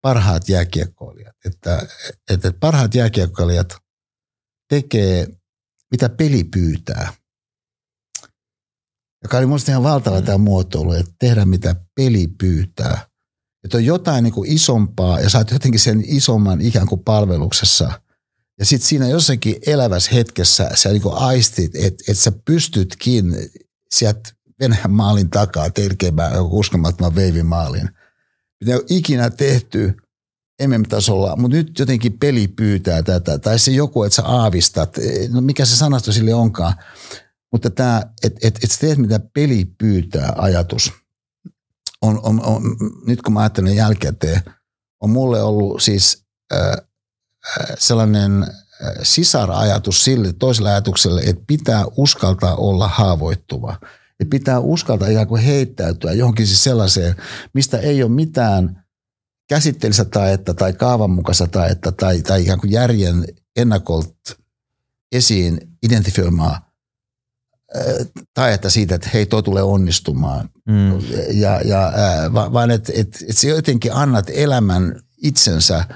parhaat jääkiekkoilijat. Että, että parhaat jääkiekkoilijat tekee, mitä peli pyytää. Joka oli minusta ihan valtava tämä muotoilu, että tehdä mitä peli pyytää. Että on jotain niin kuin isompaa ja oot jotenkin sen isomman ikään kuin palveluksessa. Ja sitten siinä jossakin elävässä hetkessä sä niin aistit, että, että sä pystytkin sieltä Venäjän maalin takaa tekemään uskomattoman veivimaalin. Mitä ei ikinä tehty MM-tasolla, mutta nyt jotenkin peli pyytää tätä. Tai se joku, että sä aavistat, no mikä se sanasto sille onkaan. Mutta tämä, että et, et sä teet mitä peli pyytää ajatus, on, on, on, nyt kun mä ajattelen jälkikäteen, on mulle ollut siis äh, sellainen sisarajatus sille toiselle ajatukselle, että pitää uskaltaa olla haavoittuva – ja pitää uskaltaa ikään kuin heittäytyä johonkin siis sellaiseen, mistä ei ole mitään käsitteellistä taetta tai kaavanmukaista taetta tai, tai ikään kuin järjen ennakolta esiin identifioimaa taetta siitä, että hei, toi tulee onnistumaan. Mm. Ja, ja, vaan että et, et sä jotenkin annat elämän itsensä –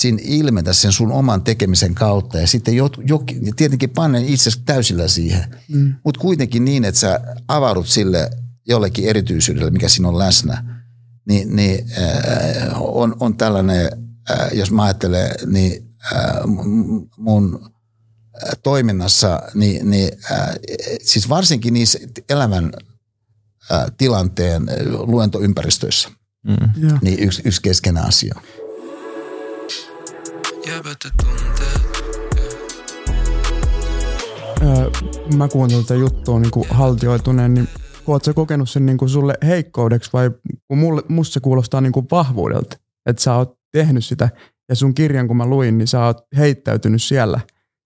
siinä ilmetä sen sun oman tekemisen kautta ja sitten jo, jo, tietenkin panen itse täysillä siihen. Mm. Mutta kuitenkin niin, että sä avaudut sille jollekin erityisyydelle, mikä siinä on läsnä, niin, niin äh, on, on tällainen, äh, jos mä ajattelen, niin äh, mun äh, toiminnassa, niin, niin äh, siis varsinkin niissä elämän äh, tilanteen äh, luentoympäristöissä, mm. niin yksi, yksi keskeinen asia mä kuuntelin tätä juttua niin kuin haltioituneen, niin oot sä kokenut sen niin kuin sulle heikkoudeksi vai kun mulle, musta se kuulostaa niin kuin vahvuudelta, että sä oot tehnyt sitä ja sun kirjan kun mä luin, niin sä oot heittäytynyt siellä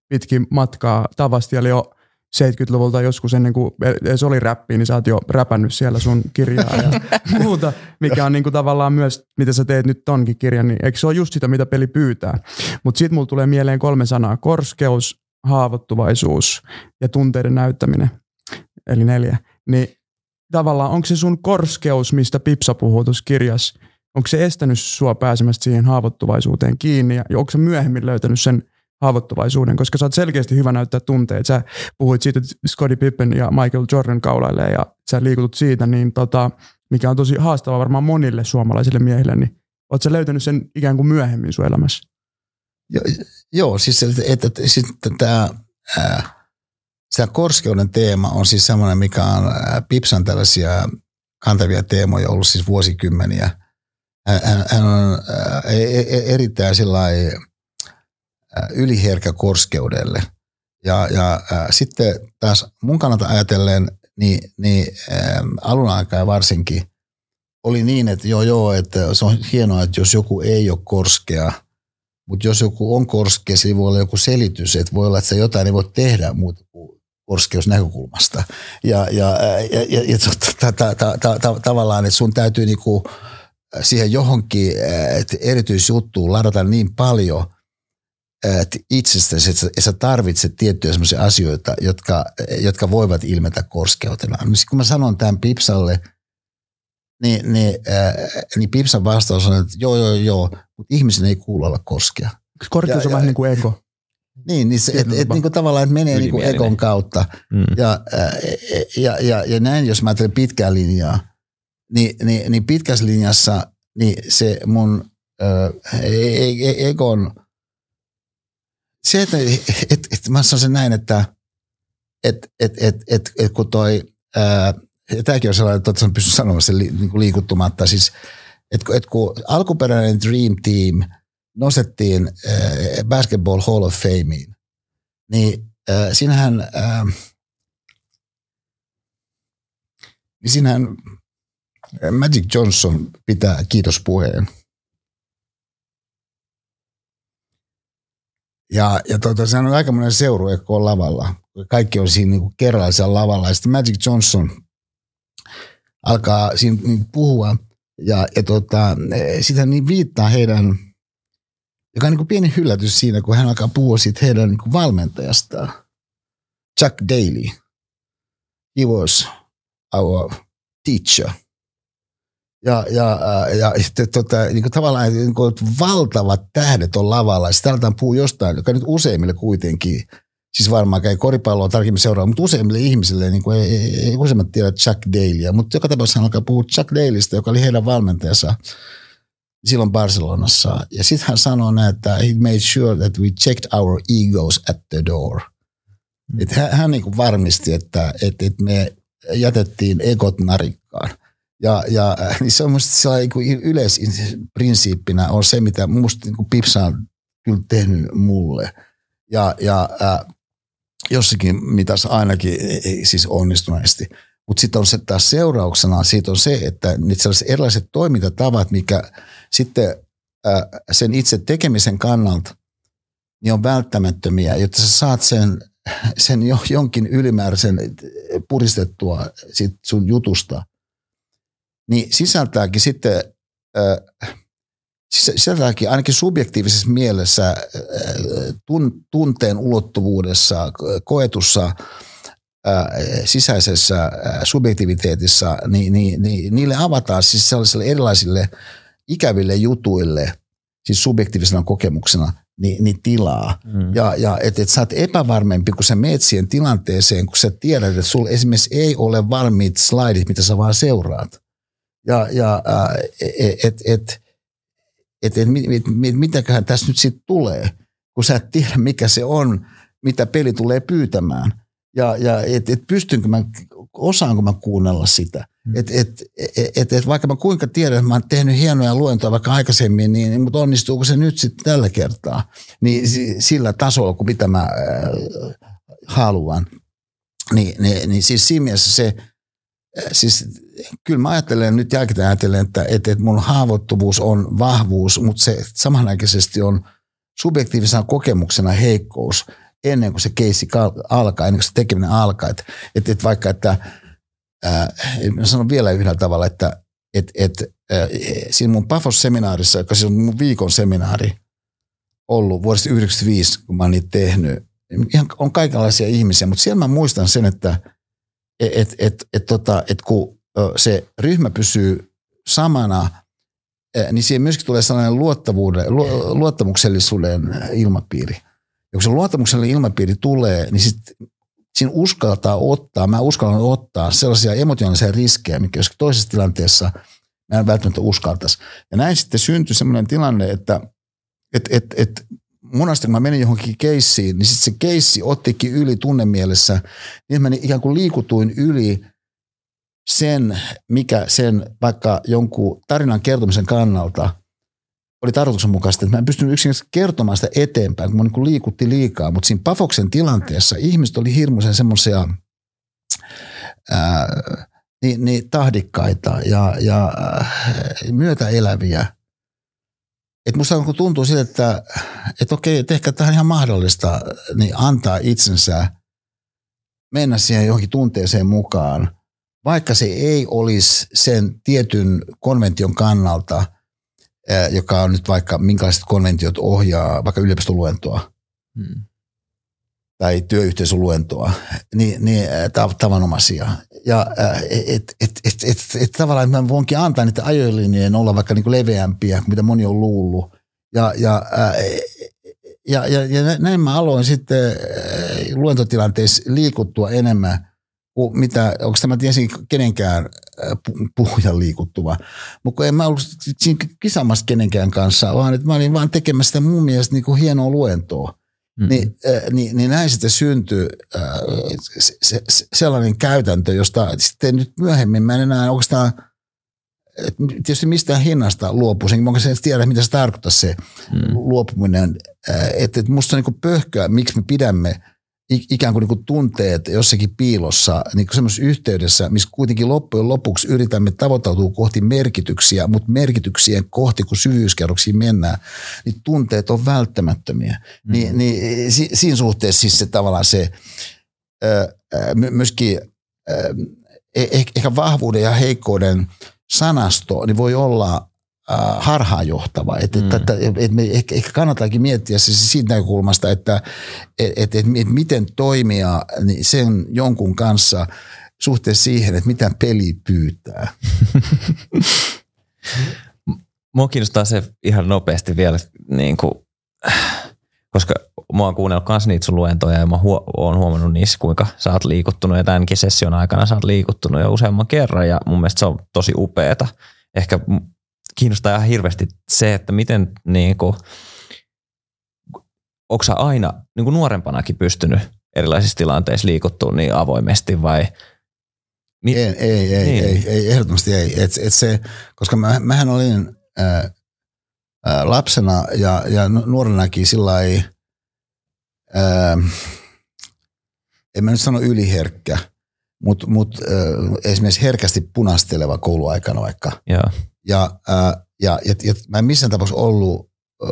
pitkin matkaa. Tavasti oli jo 70-luvulta joskus ennen kuin edes oli räppi, niin sä oot jo räpännyt siellä sun kirjaa ja muuta, mikä on niin kuin tavallaan myös, mitä sä teet nyt tonkin kirjan, niin eikö se ole just sitä, mitä peli pyytää. Mutta sitten mulla tulee mieleen kolme sanaa, korskeus, haavoittuvaisuus ja tunteiden näyttäminen, eli neljä. Niin tavallaan onko se sun korskeus, mistä Pipsa puhuu tuossa kirjassa, onko se estänyt sua pääsemästä siihen haavoittuvaisuuteen kiinni ja onko se myöhemmin löytänyt sen haavoittuvaisuuden, koska sä oot selkeästi hyvä näyttää tunteet. Sä puhuit siitä, että Scottie Pippen ja Michael Jordan kaulailee ja sä liikutut siitä, niin tota, mikä on tosi haastavaa varmaan monille suomalaisille miehille, niin oot sä löytänyt sen ikään kuin myöhemmin sun elämässä? Jo, joo, siis että, että, siis tämä tämä korskeuden teema on siis semmoinen, mikä on Pipsan tällaisia kantavia teemoja ollut siis vuosikymmeniä. Hän, hän on e, e, erittäin sellainen yliherkä korskeudelle. Ja, ja äh, sitten taas mun kannalta ajatellen, niin, niin ähm, alun aikaa varsinkin oli niin, että joo joo, että se on hienoa, että jos joku ei ole korskea, mutta jos joku on korskea, se voi olla joku selitys, että voi olla, että se jotain ei voi tehdä muuta kuin korskeusnäkökulmasta. Ja, ja, ja, ja, ja ta, ta, ta, ta, ta, tavallaan, että sun täytyy niinku siihen johonkin erityisjuttuun ladata niin paljon, itsestäsi, että sä tarvitset tiettyjä sellaisia asioita, jotka, jotka voivat ilmetä korskeutena. Kun mä sanon tämän Pipsalle, niin, niin, äh, niin Pipsan vastaus on, että joo, joo, joo, mutta ihmisen ei kuulu olla koskea. Korkeus on vähän niin kuin ego. Niin, niin se, et, et, niin kuin tavallaan, että menee niin kuin egon kautta. Mm. Ja, ja, ja, ja näin, jos mä ajattelen pitkää linjaa, niin, niin, niin pitkässä linjassa niin se mun äh, egon – se, että et, et, mä sanon sen näin, että et, et, et, et, et kun toi, ää, tämäkin on sellainen, että pysty sanomaan sen li, niin liikuttumatta, siis että et kun alkuperäinen Dream Team nostettiin ää, Basketball Hall of Fameen, niin ää, siinähän, ää, niin siinähän Magic Johnson pitää kiitospuheen. Ja, ja tuota, se on aikamoinen seuru, kun on lavalla. Kaikki on siinä niin kerralla siellä lavalla. Ja sitten Magic Johnson alkaa siinä niin puhua. Ja, ja tota, sitä niin viittaa heidän, joka on niin pieni yllätys siinä, kun hän alkaa puhua siitä heidän niin valmentajastaan. Chuck Daly. He was our teacher – ja, ja, ja sitten tota, niin kuin tavallaan niin kuin valtavat tähdet on lavalla. Sitten aletaan puhua jostain, joka nyt useimmille kuitenkin, siis varmaan ei koripalloa tarkemmin seuraa, mutta useimmille ihmisille niin kuin ei, ei, ei useimmat tiedä Chuck Dalea. Mutta joka tapauksessa hän alkaa puhua Chuck Daleista, joka oli heidän valmentajansa silloin Barcelonassa. Ja sitten hän sanoi näin, että he made sure that we checked our egos at the door. Mm. Et hän, hän niin kuin varmisti, että, että, että me jätettiin egot narikkaan – ja, ja äh, niin se on musta niin yleisprinsiippinä on se, mitä musta niin Pipsa on kyllä tehnyt mulle. Ja, ja äh, jossakin mitäs ainakin ei siis onnistuneesti. Mutta sitten on se taas seurauksena siitä on se, että nyt sellaiset erilaiset toimintatavat, mikä sitten äh, sen itse tekemisen kannalta niin on välttämättömiä, jotta sä saat sen, sen jo, jonkin ylimääräisen puristettua sit sun jutusta – niin sisältääkin sitten, äh, sisältääkin ainakin subjektiivisessa mielessä äh, tun, tunteen ulottuvuudessa, koetussa äh, sisäisessä subjektiviteetissa, niin, niin, niin niille avataan siis sellaisille erilaisille ikäville jutuille, siis subjektiivisena kokemuksena, niin, niin tilaa. Mm. Ja, ja että et sä oot epävarmempi, kun sä meet siihen tilanteeseen, kun sä tiedät, että sulla esimerkiksi ei ole valmiit slaidit, mitä sä vaan seuraat ja, ja että et, et, et, et, mit, mit, mitäköhän tässä nyt sitten tulee, kun sä et tiedä mikä se on, mitä peli tulee pyytämään. Ja, ja että et pystynkö mä, osaanko mä kuunnella sitä. Mm. Et, et, et, et, vaikka mä kuinka tiedän, että mä oon tehnyt hienoja luentoja vaikka aikaisemmin, niin, niin mutta onnistuuko se nyt sitten tällä kertaa? Niin sillä tasolla, kuin mitä mä äh, haluan. Niin, niin, niin siis siinä mielessä se, siis kyllä mä ajattelen nyt jälkikäteen ajattelen, että, että, että mun haavoittuvuus on vahvuus, mutta se samanaikaisesti on subjektiivisena kokemuksena heikkous ennen kuin se keissi alkaa, ennen kuin se tekeminen alkaa. Että, että, että vaikka, että ää, mä sanon vielä yhdellä tavalla, että että, että ää, siinä mun Pafos-seminaarissa, joka siis on mun viikon seminaari ollut vuodesta 1995, kun mä oon niitä tehnyt, ihan on kaikenlaisia ihmisiä, mutta siellä mä muistan sen, että – että et, et, tota, et kun se ryhmä pysyy samana, niin siihen myöskin tulee sellainen luottamuksellisuuden ilmapiiri. Ja kun se luottamuksellinen ilmapiiri tulee, niin sit siinä uskaltaa ottaa, mä uskallan ottaa sellaisia emotionaalisia riskejä, mikä jos toisessa tilanteessa mä en välttämättä uskaltaisi. Ja näin sitten syntyi sellainen tilanne, että et, et, et monasti kun mä menin johonkin keissiin, niin sitten se keissi ottikin yli tunnemielessä, niin mä ikään kuin liikutuin yli sen, mikä sen vaikka jonkun tarinan kertomisen kannalta oli tarkoituksenmukaista, että mä en pystynyt yksinkertaisesti kertomaan sitä eteenpäin, kun mä niin liikutti liikaa, mutta siinä Pafoksen tilanteessa ihmiset oli hirmuisen semmoisia niin, niin tahdikkaita ja, ja myötäeläviä – et musta tuntuu siltä, että, että okei, että ehkä tämä on ihan mahdollista niin antaa itsensä mennä siihen johonkin tunteeseen mukaan, vaikka se ei olisi sen tietyn konvention kannalta, joka on nyt vaikka minkälaiset konventiot ohjaa vaikka yliopistoluentoa hmm. Tai työyhteisöluentoa, niin, niin tavanomaisia. Ja et, et, et, et, et, tavallaan mä voinkin antaa niitä ajolinjojen olla vaikka niin kuin leveämpiä, mitä moni on luullut. Ja, ja, ja, ja, ja näin mä aloin sitten luentotilanteessa liikuttua enemmän kuin mitä, onko tämä tiesin kenenkään puhujan liikuttuva. Mutta en mä ollut siinä kisamassa kenenkään kanssa, vaan että mä olin vaan tekemässä sitä mun mielestä niin kuin hienoa luentoa. Mm-hmm. Niin, äh, niin, niin näin sitten syntyi äh, se, se, sellainen käytäntö, josta sitten nyt myöhemmin mä en enää oikeastaan et tietysti mistään hinnasta luopuisin, mä en tiedä, mitä se tarkoittaa se mm. luopuminen. Että et musta on niin pöhköä, miksi me pidämme ikään kuin, niin kuin tunteet jossakin piilossa, niin kuin semmoisessa yhteydessä, missä kuitenkin loppujen lopuksi yritämme tavoittautua kohti merkityksiä, mutta merkityksien kohti, kun syvyyskerroksiin mennään, niin tunteet on välttämättömiä. Mm. Niin, niin si, siinä suhteessa siis se tavallaan se ö, myöskin ö, e-, ehkä vahvuuden ja heikkouden sanasto niin voi olla äh, harhaanjohtava. Että mm. et, et, et me ehkä, ehkä kannataakin miettiä se siitä näkökulmasta, että et, et, et, et miten toimia niin sen jonkun kanssa suhteessa siihen, että mitä peli pyytää. Mua kiinnostaa se ihan nopeasti vielä, niin kuin, koska mä oon kuunnellut myös niitä sun luentoja ja mä huo, oon huomannut niissä, kuinka sä oot liikuttunut ja tämänkin session aikana sä oot liikuttunut jo useamman kerran ja mun mielestä se on tosi upeeta. Ehkä kiinnostaa ihan hirveästi se, että miten niin kuin, onko sä aina niin kuin nuorempanakin pystynyt erilaisissa tilanteissa liikuttua niin avoimesti vai? Mi- ei, ei, ei, niin. ei, ei, ehdottomasti ei. Et, et se, koska mä, mähän olin ää, ää, lapsena ja, ja nuorenakin sillä ei, en mä nyt sano yliherkkä, mutta mut, esimerkiksi herkästi punasteleva kouluaikana vaikka. Ja, ja, ää, ja, ja, ja mä en missään tapauksessa ollut ää,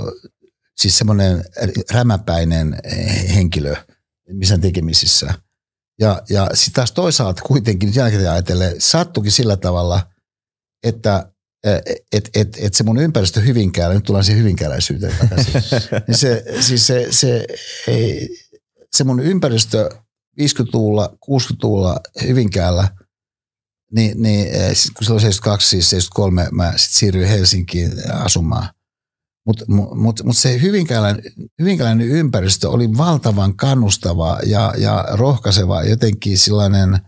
siis semmoinen rämäpäinen henkilö missään tekemisissä. Ja, ja sitten taas toisaalta kuitenkin nyt jälkeen ajatellen sattukin sillä tavalla, että et, et, et se mun ympäristö Hyvinkäällä, nyt tullaan siihen hyvinkääläisyyteen takaisin, niin se, siis se, se, ei, se mun ympäristö 50-luvulla, 60-luvulla Hyvinkäällä, niin, niin kun se oli 72, siis 73, mä sit siirryin Helsinkiin asumaan. Mutta mut, mut se hyvinkäläinen, hyvinkäläinen ympäristö oli valtavan kannustava ja, ja rohkaiseva, jotenkin sellainen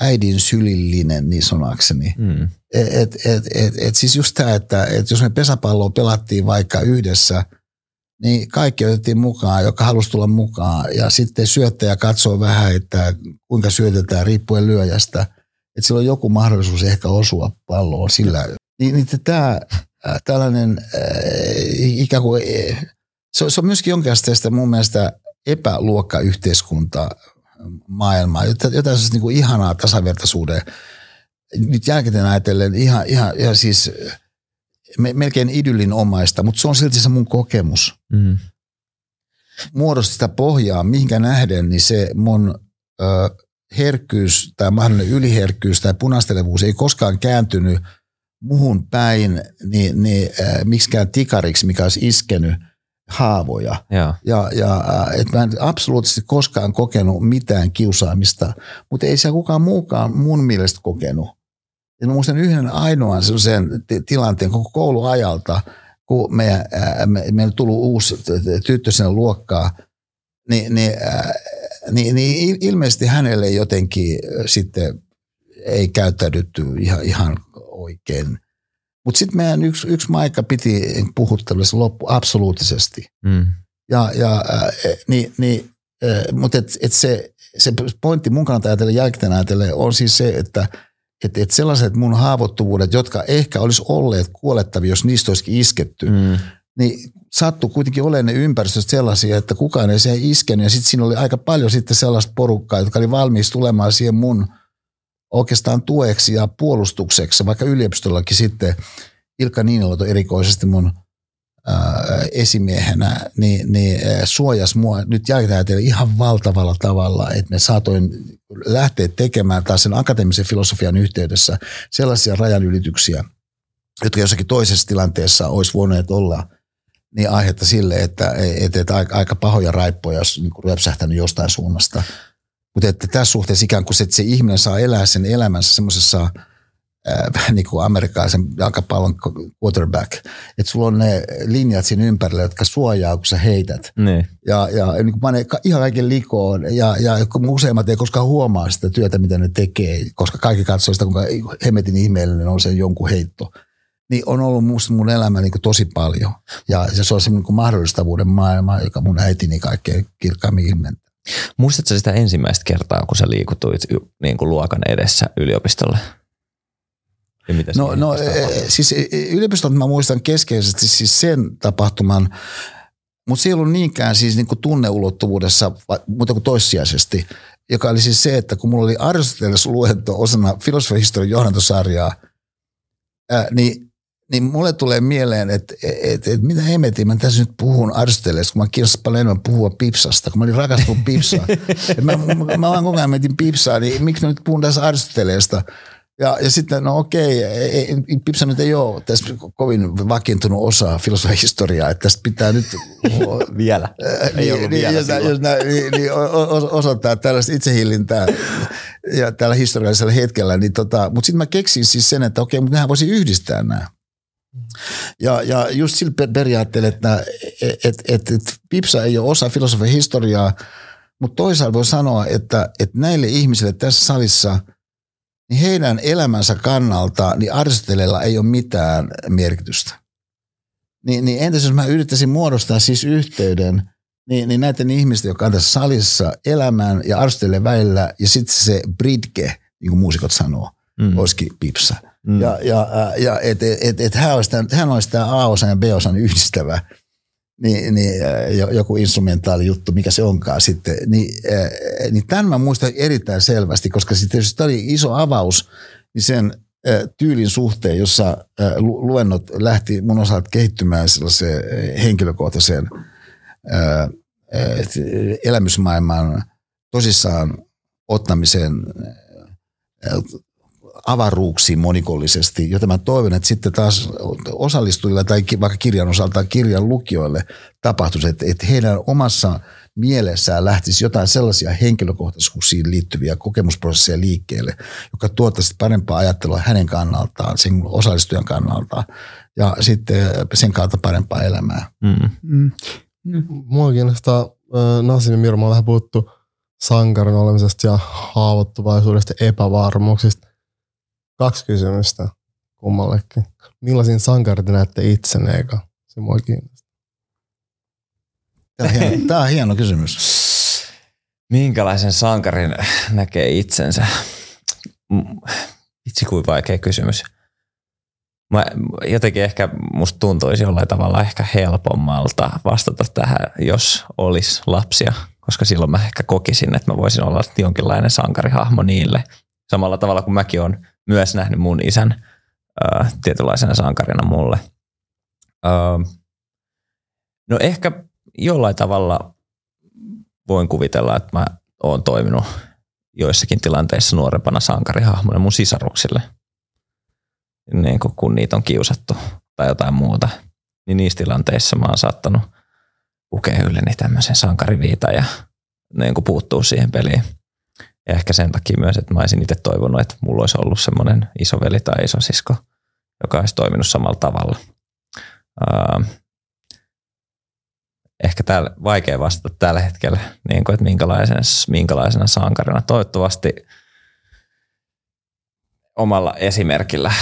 äidin sylillinen niin sanakseni. Mm. Et, et, et, et, et siis just tämä, että et jos me pesäpalloa pelattiin vaikka yhdessä – niin kaikki otettiin mukaan, joka halusi tulla mukaan. Ja sitten syöttäjä katsoo vähän, että kuinka syötetään riippuen lyöjästä. Että sillä on joku mahdollisuus ehkä osua palloon sillä. Niin, niin tämä tällainen äh, ikään kuin, se, se on myöskin jonkinlaista mun mielestä epäluokkayhteiskunta maailmaa, jotain, jotain niin kuin ihanaa tasavertaisuuden. Nyt jälkikäteen ajatellen ihan, ihan, ihan siis me, melkein idyllin omaista, mutta se on silti se mun kokemus. Mm. Muodosti sitä pohjaa, mihinkä nähden, niin se mun ö, herkkyys tai mahdollinen yliherkkyys tai punastelevuus ei koskaan kääntynyt muhun päin niin, niin äh, miksikään tikariksi, mikä olisi iskenyt haavoja. Ja, ja, ja et mä en absoluuttisesti koskaan kokenut mitään kiusaamista, mutta ei se kukaan muukaan mun mielestä kokenut. Ja mä muistan yhden ainoan sellaisen tilanteen koko kouluajalta, kun meidän, me, meillä tullut uusi tyttö sinne luokkaa, niin, niin, niin, niin ilmeisesti hänelle jotenkin sitten ei käyttäydytty ihan, ihan oikein. Mutta sitten meidän yksi, yksi maikka piti se loppu absoluuttisesti. Mm. Ja, ja niin, niin, mutta et, et se, se pointti mun kannalta ajatellen, jälkikäteen ajatellen, on siis se, että – että, että sellaiset mun haavoittuvuudet, jotka ehkä olisi olleet kuolettavia, jos niistä olisikin isketty, mm. Niin sattui kuitenkin olemaan ne ympäristöt sellaisia, että kukaan ei siihen iskenyt. Ja sitten siinä oli aika paljon sitten sellaista porukkaa, jotka oli valmis tulemaan siihen mun oikeastaan tueksi ja puolustukseksi, vaikka yliopistollakin sitten Ilkka Niiniloto erikoisesti mun ää, esimiehenä, niin, niin suojas mua nyt jälkikäteen ihan valtavalla tavalla, että me saatoin lähteä tekemään taas sen akateemisen filosofian yhteydessä sellaisia rajanylityksiä, jotka jossakin toisessa tilanteessa olisi voineet olla niin aihetta sille, että, että, että aika, aika pahoja raippoja olisi niin ryöpsähtänyt jostain suunnasta. Mutta että tässä suhteessa ikään kuin se, että se ihminen saa elää sen elämänsä semmoisessa – äh, niin kuin amerikkalaisen jalkapallon quarterback. Että sulla on ne linjat siinä ympärillä, jotka suojaa, kun sä heität. Niin. Ja, ja niin kuin panee ihan kaiken likoon. Ja, ja useimmat ei koskaan huomaa sitä työtä, mitä ne tekee, koska kaikki katsoo sitä, kuinka hemmetin ihmeellinen on se jonkun heitto. Niin on ollut musta mun elämä niin kuin tosi paljon. Ja, se on semmoinen niin mahdollistavuuden maailma, joka mun äitini kaikkein kirkkaammin ilmentää. Muistatko sitä ensimmäistä kertaa, kun sä liikutuit niin kuin luokan edessä yliopistolle? Ja mitä no, no e, siis e, yliopiston mä muistan keskeisesti siis sen tapahtuman, mutta se ei ollut niinkään siis niin kuin tunneulottuvuudessa, mutta kuin toissijaisesti, joka oli siis se, että kun mulla oli Aristoteles luento osana filosofihistorian johdantosarjaa, ää, niin, niin mulle tulee mieleen, että et, et, mitä hemetin, mä tässä nyt puhun Aristoteles, kun mä kiinnostan paljon enemmän puhua Pipsasta, kun mä olin rakastunut Pipsaan. mä, mä, mä, mä, vaan koko ajan mietin Pipsaa, niin miksi mä nyt puhun tässä Aristoteleesta? Ja, ja sitten, no okei, ei, Pipsa nyt ei ole tässä kovin vakiintunut osa filosofian historiaa, että tästä pitää nyt... vielä. ei niin, ollut niin, vielä jos, jos nää, niin, niin, osoittaa tällaista itsehillintää ja tällä historiallisella hetkellä. Niin tota, mutta sitten mä keksin siis sen, että okei, mutta nehän voisi yhdistää nämä. Ja, ja just sillä periaatteella, että et, et, et, et Pipsa ei ole osa filosofian historiaa, mutta toisaalta voi sanoa, että, että näille ihmisille tässä salissa – niin heidän elämänsä kannalta niin Aristotelella ei ole mitään merkitystä. Niin, niin entäs jos mä yrittäisin muodostaa siis yhteyden niin, niin näiden ihmisten, jotka on tässä salissa elämän ja Aristoteleen välillä ja sitten se bridge, niin kuin muusikot sanoo, mm. olisikin pipsa. Mm. Ja, ja, ja että et, et, et hän, olisi tämän, hän olisi A-osan ja B-osan yhdistävä niin, niin joku instrumentaali juttu, mikä se onkaan sitten, niin, niin tämän mä muistan erittäin selvästi, koska sitten jos tämä oli iso avaus, niin sen tyylin suhteen, jossa luennot lähti mun osalta kehittymään sellaiseen henkilökohtaiseen elämysmaailman tosissaan ottamiseen avaruuksiin monikollisesti, joten mä toivon, että sitten taas osallistujille tai vaikka kirjan osalta kirjan lukijoille tapahtuisi, että, että heidän omassa mielessään lähtisi jotain sellaisia henkilökohtaisuuksiin liittyviä kokemusprosesseja liikkeelle, joka tuottaisi parempaa ajattelua hänen kannaltaan, sen osallistujan kannalta ja sitten sen kautta parempaa elämää. Mm. Mm. Mm. Mua kiinnostaa, Nassim ja Mirma on vähän puhuttu sankarin olemisesta ja haavoittuvaisuudesta ja epävarmuuksista Kaksi kysymystä kummallekin. Millaisin sankarit näette itsenne eka? Se mua kiinnostaa. Tämä on hieno, tämä on hieno kysymys. Minkälaisen sankarin näkee itsensä? Itse kuin vaikea kysymys. Mä, jotenkin ehkä musta tuntuisi jollain tavalla ehkä helpommalta vastata tähän, jos olisi lapsia, koska silloin mä ehkä kokisin, että mä voisin olla jonkinlainen sankarihahmo niille. Samalla tavalla kuin mäkin olen myös nähnyt mun isän ö, tietynlaisena sankarina mulle. Ö, no ehkä jollain tavalla voin kuvitella, että mä oon toiminut joissakin tilanteissa nuorempana sankarihahmona mun sisaruksille, niin kun, kun niitä on kiusattu tai jotain muuta. Niin niissä tilanteissa mä oon saattanut pukea ylleni tämmöisen sankariviita ja niin puuttuu siihen peliin. Ja ehkä sen takia myös, että mä olisin itse toivonut, että mulla olisi ollut semmoinen isoveli tai isosisko, joka olisi toiminut samalla tavalla. Uh, ehkä täällä vaikea vastata tällä hetkellä, niin kuin, että minkälaisena, minkälaisena sankarina. Toivottavasti omalla esimerkillä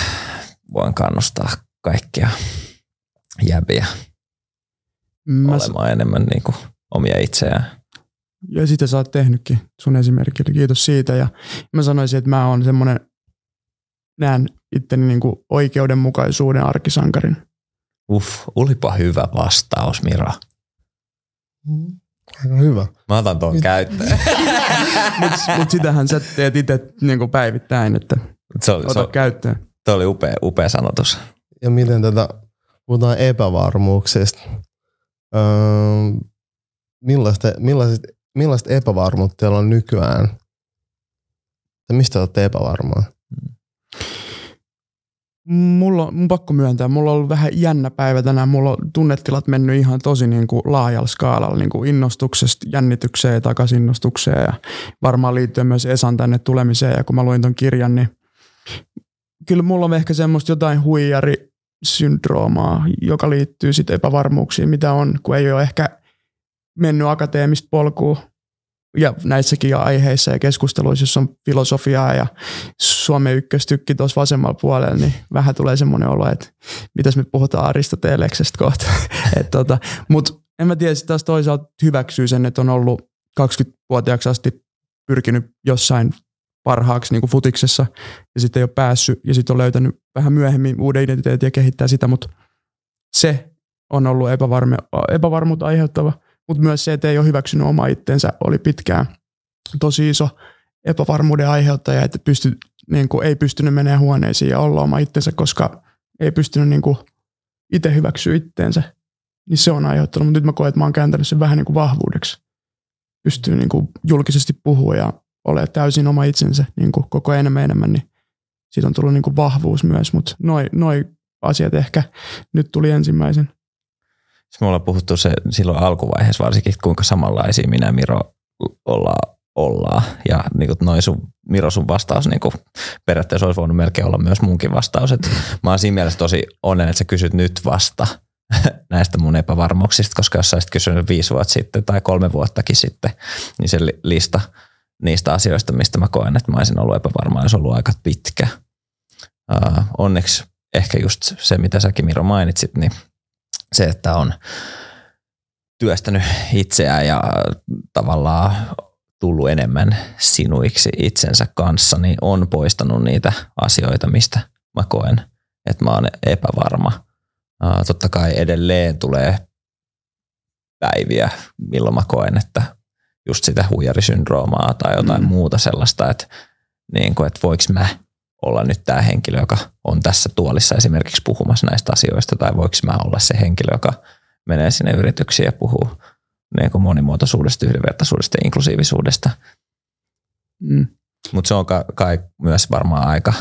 voin kannustaa kaikkia jäbiä Mä... olemaan enemmän niin kuin omia itseään. Ja sitä sä oot tehnytkin sun esimerkillä. Kiitos siitä. Ja mä sanoisin, että mä oon semmoinen, näen itteni niin kuin oikeudenmukaisuuden arkisankarin. Uff, olipa hyvä vastaus, Mira. Mm, aika hyvä. Mä otan tuon Mit... käyttöön. Mutta mut sitähän sä teet itse niin päivittäin, että se oli, ota se, käyttöön. Tuo oli upea, upea sanotus. Ja miten tätä, puhutaan epävarmuuksista. Öö, millaista, millaiset millaista epävarmuutta teillä on nykyään? Ja mistä olette epävarmaa? Mulla on pakko myöntää, mulla on ollut vähän jännä päivä tänään. Mulla on tunnetilat mennyt ihan tosi niin kuin laajalla skaalalla niin kuin innostuksesta jännitykseen ja takasinnostukseen ja varmaan liittyen myös Esan tänne tulemiseen. Ja kun mä luin ton kirjan, niin kyllä mulla on ehkä semmoista jotain huijari syndroomaa, joka liittyy sitten epävarmuuksiin, mitä on, kun ei ole ehkä mennyt akateemista polkua ja näissäkin aiheissa ja keskusteluissa, jos on filosofiaa ja Suomen ykköstykki tuossa vasemmalla puolella, niin vähän tulee semmoinen olo, että mitäs me puhutaan Aristoteleksestä kohta. tota, Mutta en mä tiedä, taas toisaalta hyväksyy sen, että on ollut 20-vuotiaaksi asti pyrkinyt jossain parhaaksi niin kuin futiksessa ja sitten ei ole päässyt ja sitten on löytänyt vähän myöhemmin uuden identiteetin ja kehittää sitä, mutta se, on ollut epävarme, epävarmuutta aiheuttava, mutta myös se, että ei ole hyväksynyt oma itsensä, oli pitkään tosi iso epävarmuuden aiheuttaja, että pysty, niin kuin, ei pystynyt menemään huoneisiin ja olla oma itsensä, koska ei pystynyt niin kuin, itse hyväksyä itteensä. Niin se on aiheuttanut, mutta nyt mä koen, että mä oon kääntänyt sen vähän niin kuin vahvuudeksi. Pystyy niin kuin julkisesti puhua ja ole täysin oma itsensä niin kuin koko ajan enemmän enemmän, niin siitä on tullut niin kuin vahvuus myös, mutta noin noi asiat ehkä nyt tuli ensimmäisen. Me ollaan puhuttu se silloin alkuvaiheessa varsinkin, kuinka samanlaisia minä Miro ollaan, ollaan. Ja niin kuin noin sun, Miro sun vastaus niin kuin periaatteessa olisi voinut melkein olla myös munkin vastaus. Et mä oon siinä mielessä tosi onnen, että sä kysyt nyt vasta näistä mun epävarmuuksista, koska jos sä olisit kysynyt viisi vuotta sitten tai kolme vuottakin sitten, niin se lista niistä asioista, mistä mä koen, että mä olisin ollut epävarma, olisi ollut aika pitkä. Uh, onneksi ehkä just se, mitä säkin Miro mainitsit, niin se, että on työstänyt itseään ja tavallaan tullut enemmän sinuiksi itsensä kanssa, niin on poistanut niitä asioita, mistä mä koen, että mä oon epävarma. Uh, totta kai edelleen tulee päiviä, milloin mä koen, että just sitä huijarisyndroomaa tai jotain mm. muuta sellaista, että, niin kuin, että voiko mä olla nyt tämä henkilö, joka on tässä tuolissa esimerkiksi puhumassa näistä asioista, tai voiko mä olla se henkilö, joka menee sinne yrityksiin ja puhuu niin kuin monimuotoisuudesta, yhdenvertaisuudesta ja inklusiivisuudesta. Mm. Mutta se on kai myös varmaan aika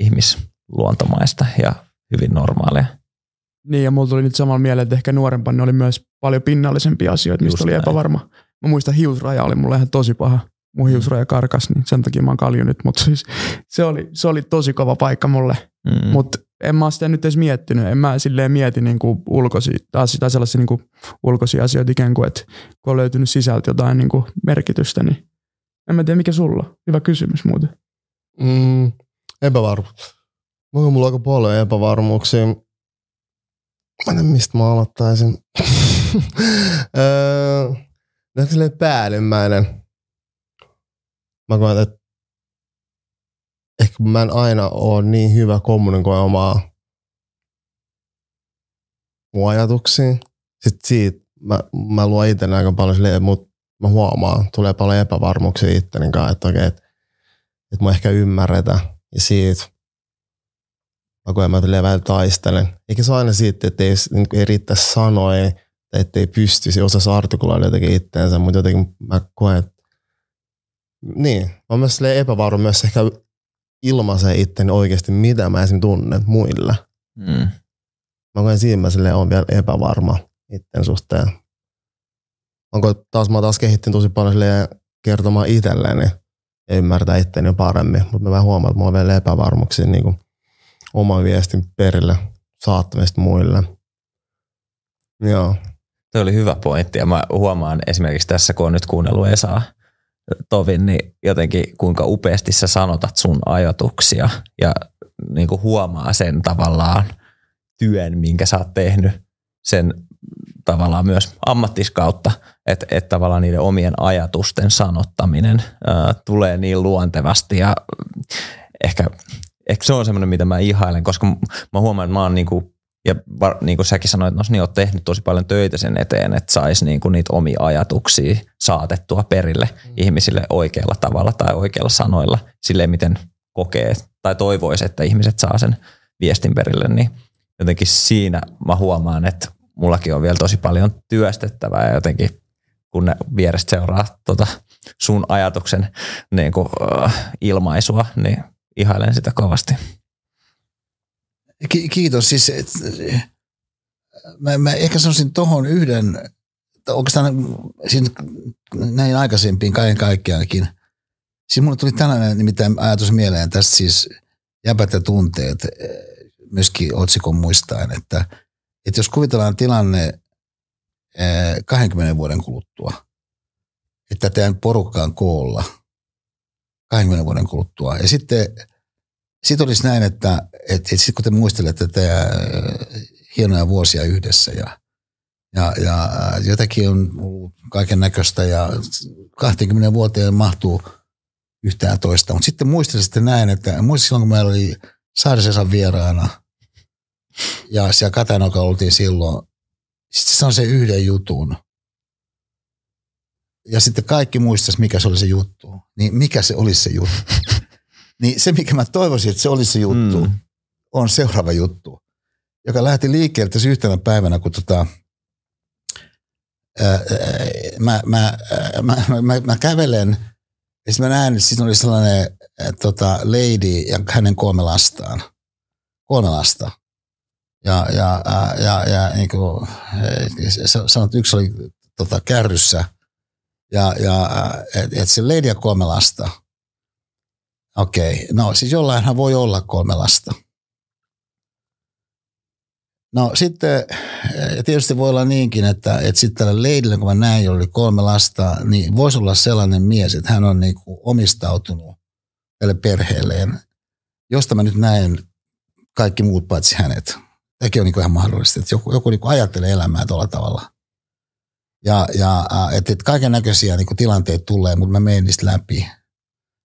ihmisluontomaista ja hyvin normaalia. Niin, ja mulla tuli nyt samalla mieleen, että ehkä nuorempana oli myös paljon pinnallisempia asioita, mistä Just oli näin. epävarma. Mä muistan, hiusraja oli mulle ihan tosi paha mun hiusraja karkas, niin sen takia mä oon kalju nyt, mutta siis se oli, se oli tosi kova paikka mulle. Mm. Mutta en mä sitä nyt edes miettinyt. En mä silleen mieti niinku ulkoisia, taas sitä sellaisia niinku ulkoisia asioita ikään kuin, että kun on löytynyt sisältä jotain niinku merkitystä, niin en mä tiedä mikä sulla. Hyvä kysymys muuten. Mm, epävarmuus. Mulla on aika paljon epävarmuuksia. Mä en tiedä, mistä mä aloittaisin. öö, silleen päällimmäinen mä koen, että ehkä mä en aina ole niin hyvä kommunikoida omaa mun ajatuksia. Sitten siitä mä, mä luon itse aika paljon silleen, mutta mä huomaan, tulee paljon epävarmuuksia itteni kanssa, että okei, että, että mä ehkä ymmärretä. Ja siitä mä koen, mä välillä taistelen. Eikä se aina siitä, että ei, niin ei sanoja, että ei pystyisi osassa artikuloida jotenkin itteensä, mutta jotenkin mä koen, että niin, mä oon myös epävarma myös ehkä ilmaisee itteni oikeasti, mitä mä esim. tunnen muille. Mm. Mä koen siinä mä on vielä epävarma itten suhteen. Onko taas mä taas kehittin tosi paljon kertomaan itselleni ja ymmärtää itteni paremmin, mutta mä vähän huomaan, että mä oon vielä epävarmuksia niin kuin oman viestin perille saattamista muille. Joo. Tuo oli hyvä pointti ja mä huomaan esimerkiksi tässä, kun on nyt kuunnellut Esaa Tovin, niin jotenkin kuinka upeasti sä sanotat sun ajatuksia ja niin kuin huomaa sen tavallaan työn, minkä sä oot tehnyt sen tavallaan myös ammattiskautta, että, että tavallaan niiden omien ajatusten sanottaminen ää, tulee niin luontevasti ja ehkä, ehkä se on semmoinen, mitä mä ihailen, koska mä huomaan, että mä oon niin kuin ja var, niin kuin säkin sanoit, että no, niin olet tehnyt tosi paljon töitä sen eteen, että saisi niin kuin niitä omia ajatuksia saatettua perille mm. ihmisille oikealla tavalla tai oikealla sanoilla, silleen miten kokee tai toivoisi, että ihmiset saa sen viestin perille, niin jotenkin siinä mä huomaan, että mullakin on vielä tosi paljon työstettävää ja jotenkin kun ne vierestä seuraa tota sun ajatuksen niin kuin, uh, ilmaisua, niin ihailen sitä kovasti. Ki- kiitos. Siis, et, mä, mä ehkä sanoisin tuohon yhden, oikeastaan siis näin aikaisempiin kaiken kaikkiaankin. Siis mulle tuli tällainen nimittäin ajatus mieleen tästä siis jäbät ja tunteet myöskin otsikon muistaen, että, että jos kuvitellaan tilanne 20 vuoden kuluttua, että teidän porukkaan koolla 20 vuoden kuluttua ja sitten sitten olisi näin, että, että, että sitten kun te muistelette tätä äh, hienoja vuosia yhdessä ja, ja, ja äh, jotakin on ollut kaiken näköistä ja 20 vuoteen mahtuu yhtään toista. Mutta sitten muistelisitte näin, että muistin silloin, kun meillä oli Saarisesan vieraana ja siellä Katanoka oltiin silloin Sitten se sanoi se yhden jutun. Ja sitten kaikki muistas, mikä se oli se juttu. Niin mikä se olisi se juttu? niin se, mikä mä toivoisin, että se olisi se juttu, mm. On seuraava juttu, joka lähti liikkeelle tässä yhtenä päivänä, kun tota, ää, mä, mä, mä, mä, mä, mä kävelen, ja sitten mä näen, että siinä oli sellainen ää, tota, lady ja hänen kolme lastaan. Kolme lasta. Ja, ja, ja, ja, ja niin kuin, sanot, että yksi oli tota, kärryssä – ja, ja että et se lady ja kolme lasta. Okei, okay. no siis jollainhan voi olla kolme lasta. No sitten ja tietysti voi olla niinkin, että, että sitten tällä leidillä, kun mä näin, oli kolme lasta, niin voisi olla sellainen mies, että hän on niin kuin omistautunut tälle perheelleen, josta mä nyt näen kaikki muut paitsi hänet. Tämäkin on niin kuin ihan mahdollista, että joku, joku niin kuin ajattelee elämää tuolla tavalla. Ja, ja että et kaiken näköisiä niin tilanteita tulee, mutta mä menen niistä läpi.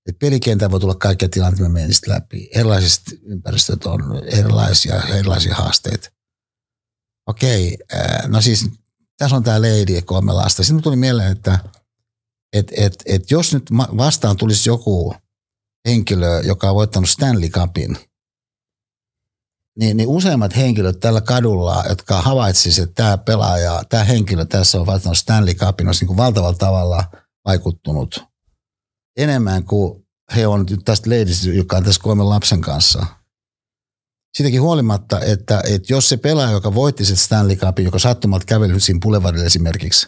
Et pelikentää voi tulla kaikkia tilanteita, mä menen niistä läpi. Erilaiset ympäristöt on erilaisia, erilaisia haasteita. Okei, no siis tässä on tämä lady kolme lasta. Sitten tuli mieleen, että et, et, et jos nyt vastaan tulisi joku henkilö, joka on voittanut Stanley Cupin – niin, niin useimmat henkilöt tällä kadulla, jotka havaitsivat, että tämä pelaaja, tämä henkilö tässä on välttämättä Stanley Cupin, olisi niin valtavalla tavalla vaikuttunut enemmän kuin he on tästä leidistä, joka on tässä kolmen lapsen kanssa. Siitäkin huolimatta, että, että jos se pelaaja, joka voitti sen Stanley Cupin, joka sattumalta käveli siinä Boulevardilla esimerkiksi,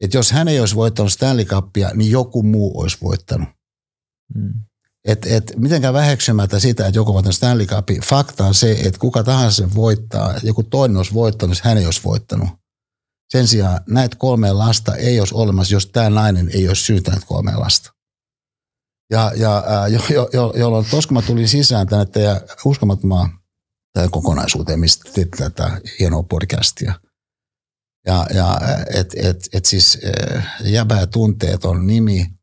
että jos hän ei olisi voittanut Stanley Cupia, niin joku muu olisi voittanut. Hmm. Et, et, mitenkään väheksymättä sitä, että joku voittaa Stanley Cupin. Fakta on se, että kuka tahansa sen voittaa, joku toinen olisi voittanut, hän ei olisi voittanut. Sen sijaan näitä kolme lasta ei olisi olemassa, jos tämä nainen ei olisi syytänyt kolme lasta. Ja, ja ää, jo, jo, jo, jolloin tos, kun mä tulin sisään tänne teidän uskomattomaan tähän kokonaisuuteen, mistä teette tätä hienoa podcastia. Ja, ja et, et, et siis jäbää tunteet on nimi –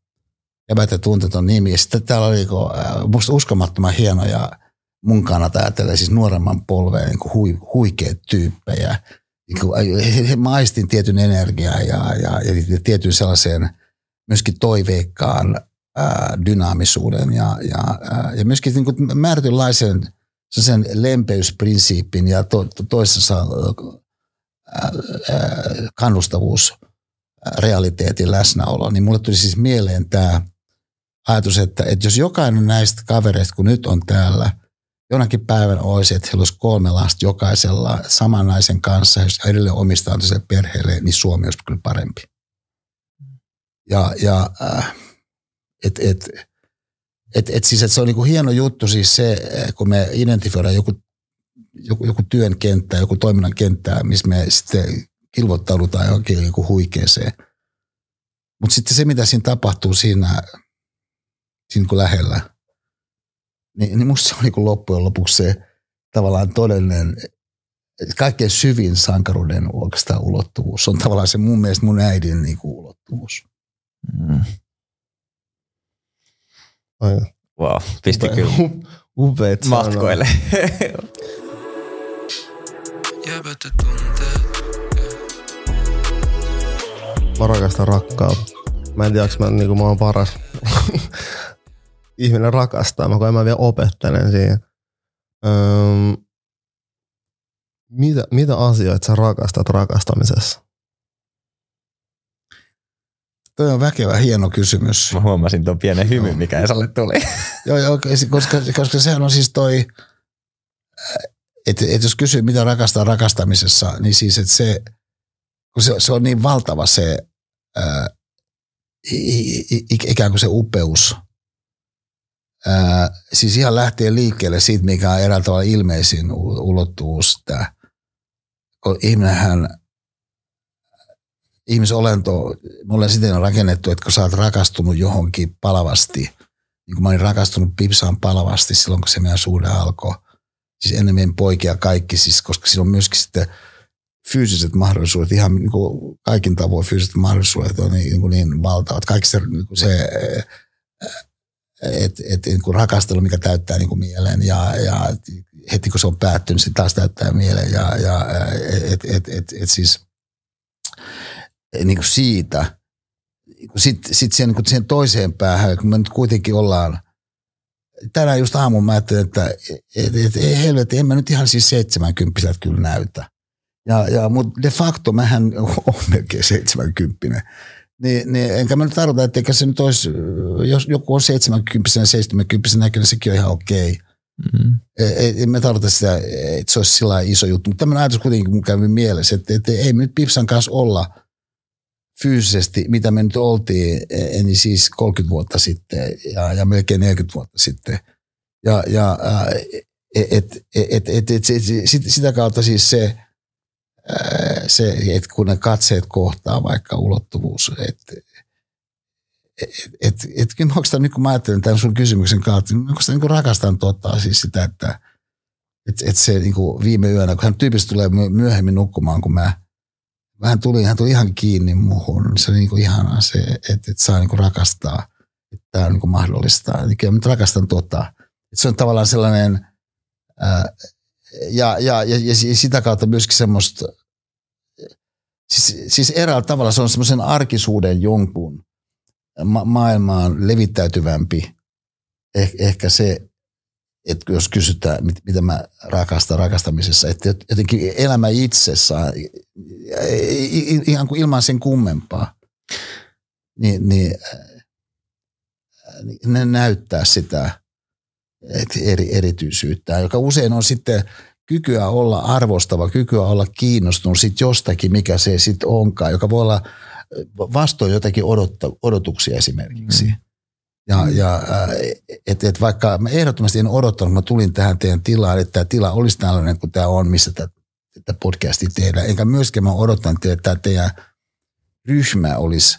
Epätä tunteton nimi. Ja sitten täällä oli äh, musta uskomattoman hieno ja mun kannalta ajattelee siis nuoremman polveen niin hui, huikeat tyyppejä. Niin kuin, he, he maistin tietyn energiaa ja, ja, ja tietyn sellaisen myöskin toiveikkaan ää, dynaamisuuden ja, ja, ää, ja myöskin niin kuin määrätynlaisen sen lempeysprinsiipin ja to, to, toisessa kannustavuus realiteetin läsnäolo, niin mulle tuli siis mieleen tämä ajatus, että, että jos jokainen näistä kavereista, kun nyt on täällä, jonakin päivän olisi, että heillä olisi kolme lasta jokaisella saman naisen kanssa, jos edelleen omistaa se perheelle, niin Suomi olisi kyllä parempi. Ja, ja äh, et, et, et, et siis, että se on niinku hieno juttu siis se, kun me identifioidaan joku, joku, joku työn kenttä, joku toiminnan kenttää, missä me sitten kilvoittaudutaan johonkin niinku huikeeseen. Mutta sitten se, mitä siinä tapahtuu siinä siinä kuin lähellä. Niin, niin musta se on niin loppujen lopuksi se tavallaan todellinen, kaikkein syvin sankaruuden oikeastaan ulottuvuus. Se on tavallaan se mun mielestä mun äidin niin kuin ulottuvuus. Mm. Wow, pisti Upe, kyllä upeat matkoille. Mä rakastan rakkautta. Mä en tiedä, mä, niin mä oon paras ihminen rakastaa, mä koen mä vielä opettelen siihen. Öm, mitä, mitä asioita sä rakastat rakastamisessa? Tuo on väkevä hieno kysymys. Mä huomasin tuon pienen hymyn, mikä Esalle tuli. joo, joo, koska, koska sehän on siis toi, että et jos kysyy, mitä rakastaa rakastamisessa, niin siis, että se, kun se, se on niin valtava se ää, ikään kuin se upeus, Ää, siis ihan lähtee liikkeelle siitä, mikä on eräällä tavalla ilmeisin ulottuvuus. Tämä. Ihminenhän, ihmisolento, mulle siten on rakennettu, että kun sä oot rakastunut johonkin palavasti, niin kuin mä olin rakastunut Pipsaan palavasti silloin, kun se meidän suhde alkoi. Siis ennen meidän poikia kaikki, siis, koska siinä on myöskin sitten fyysiset mahdollisuudet, ihan niin kuin kaikin tavoin fyysiset mahdollisuudet on niin, niin, niin valtavat. Kaikki se, niin kuin se et, et, niin kuin rakastelu, mikä täyttää niin kuin mielen ja, ja heti kun se on päättynyt, se taas täyttää mielen ja, ja et, et, et, et, et siis niin kuin siitä. Sitten sit siihen, niin siihen toiseen päähän, kun me nyt kuitenkin ollaan, tänään just aamun mä ajattelin, että et, et, et, helvetti, en mä nyt ihan siis 70 kyllä näytä. Ja, ja, mutta de facto mähän on melkein 70. Niin, niin enkä mä nyt tarkoita, että eikä se nyt olisi, jos joku on 70 ja 70 näköinen, sekin on ihan okei. Okay. Mm-hmm. Ei, ei me tarvita sitä, että se olisi sillä iso juttu. Mutta tämmöinen ajatus kuitenkin mun kävi mielessä, että, että ei me nyt Pipsan kanssa olla fyysisesti, mitä me nyt oltiin, niin siis 30 vuotta sitten ja, ja melkein 40 vuotta sitten. Ja, ja et, et, et, et, et, sit, sitä kautta siis se, se, että kun ne katseet kohtaa vaikka ulottuvuus, että et, et, et, onko tämä, niin kun mä ajattelen tämän sun kysymyksen kautta, onko tämä niin rakastan tuottaa siis sitä, että et, et se niin kuin viime yönä, kun hän tyypillisesti tulee myöhemmin nukkumaan, kun mä, hän tuli, hän tuli ihan kiinni muuhun, se oli kuin ihanaa se, että, että saa kuin rakastaa, että tämä on niin kuin mahdollista. Eli kyllä mä rakastan tuottaa. Että se on tavallaan sellainen, ää, ja, ja, ja, ja sitä kautta myöskin semmoista, siis, siis eräällä tavalla se on semmoisen arkisuuden jonkun ma- maailmaan levittäytyvämpi. Eh, ehkä se, että jos kysytään, mit, mitä mä rakastan rakastamisessa, että jotenkin elämä itsessään, ihan kuin ilman sen kummempaa, niin, niin ne näyttää sitä eri, erityisyyttä, joka usein on sitten kykyä olla arvostava, kykyä olla kiinnostunut sit jostakin, mikä se sitten onkaan, joka voi olla vastoin jotakin odotta, odotuksia esimerkiksi. Mm. Ja, ja et, et vaikka mä ehdottomasti en odottanut, kun mä tulin tähän teidän tilaan, että tämä tila olisi tällainen kuin tämä on, missä tätä podcastia tehdään. Enkä myöskään mä odottanut, että tämä teidän ryhmä olisi,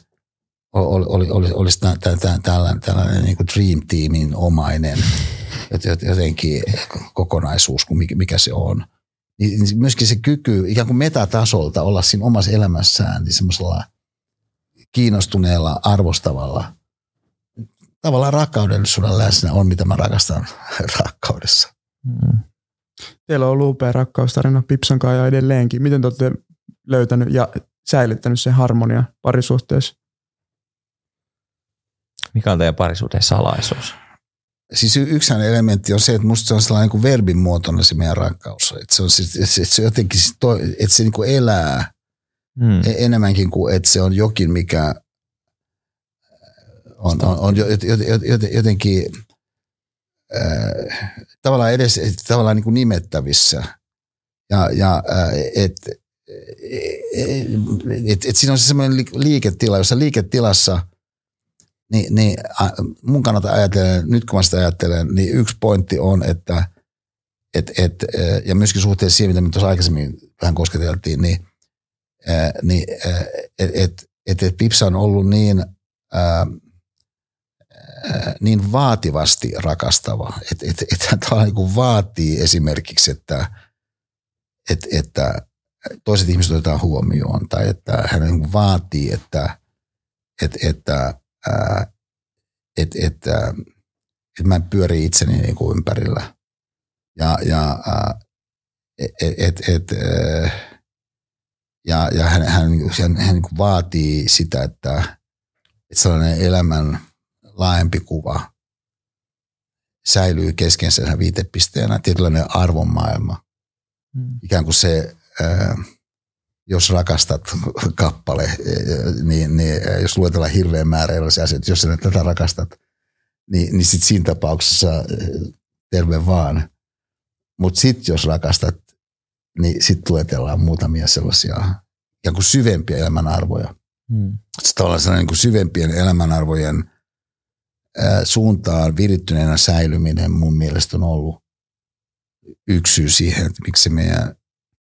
oli, oli, oli, olisi tällainen, tällainen, tällainen niin kuin Dream Teamin omainen jotenkin kokonaisuus kuin mikä se on. Niin myöskin se kyky ikään kuin metatasolta olla siinä omassa elämässään niin semmoisella kiinnostuneella, arvostavalla, tavallaan rakkaudellisuuden läsnä on, mitä mä rakastan rakkaudessa. Mm. Teillä on ollut upea rakkaustarina Pipsan kanssa ja edelleenkin. Miten te olette löytänyt ja säilyttänyt sen harmonia parisuhteessa? Mikä on teidän parisuhteen salaisuus? Siis yksi elementti on se, että musta se on sellainen kuin verbin muotoinen se meidän rakkaus. Että se on siis, että se jotenkin, että se niin kuin elää hmm. enemmänkin kuin, että se on jokin, mikä on, on, on jotenkin äh, tavallaan edes tavallaan niin kuin nimettävissä. Ja, ja äh, että et, et siinä on se semmoinen liiketila, jossa liiketilassa – niin, niin mun kannalta ajatellen, nyt kun mä sitä ajattelen, niin yksi pointti on, että et, et, ja myöskin suhteessa siihen, mitä me tuossa aikaisemmin vähän kosketeltiin, niin, niin että et, et, et Pipsa on ollut niin, niin vaativasti rakastava, että et, et hän niin vaatii esimerkiksi, että, et, että toiset ihmiset otetaan huomioon tai että hän niin vaatii, että, et, että että et, et mä pyörin itseni niin ympärillä. Ja, ja et, et, et, ja, ja hän, hän, hän, hän niin vaatii sitä, että, että sellainen elämän laajempi kuva säilyy kesken sen viitepisteenä, tietynlainen arvonmaailma. Hmm. Ikään kuin se, jos rakastat kappale, niin, niin jos luetellaan hirveän määrä erilaisia asioita, jos sä tätä rakastat, niin, niin sitten siinä tapauksessa terve vaan. Mutta sitten jos rakastat, niin sitten luetellaan muutamia sellaisia ikään kuin syvempiä elämänarvoja. Hmm. Sitten tavallaan sellainen niin syvempien elämänarvojen suuntaan virittyneenä säilyminen mun mielestä on ollut yksi syy siihen, että miksi meidän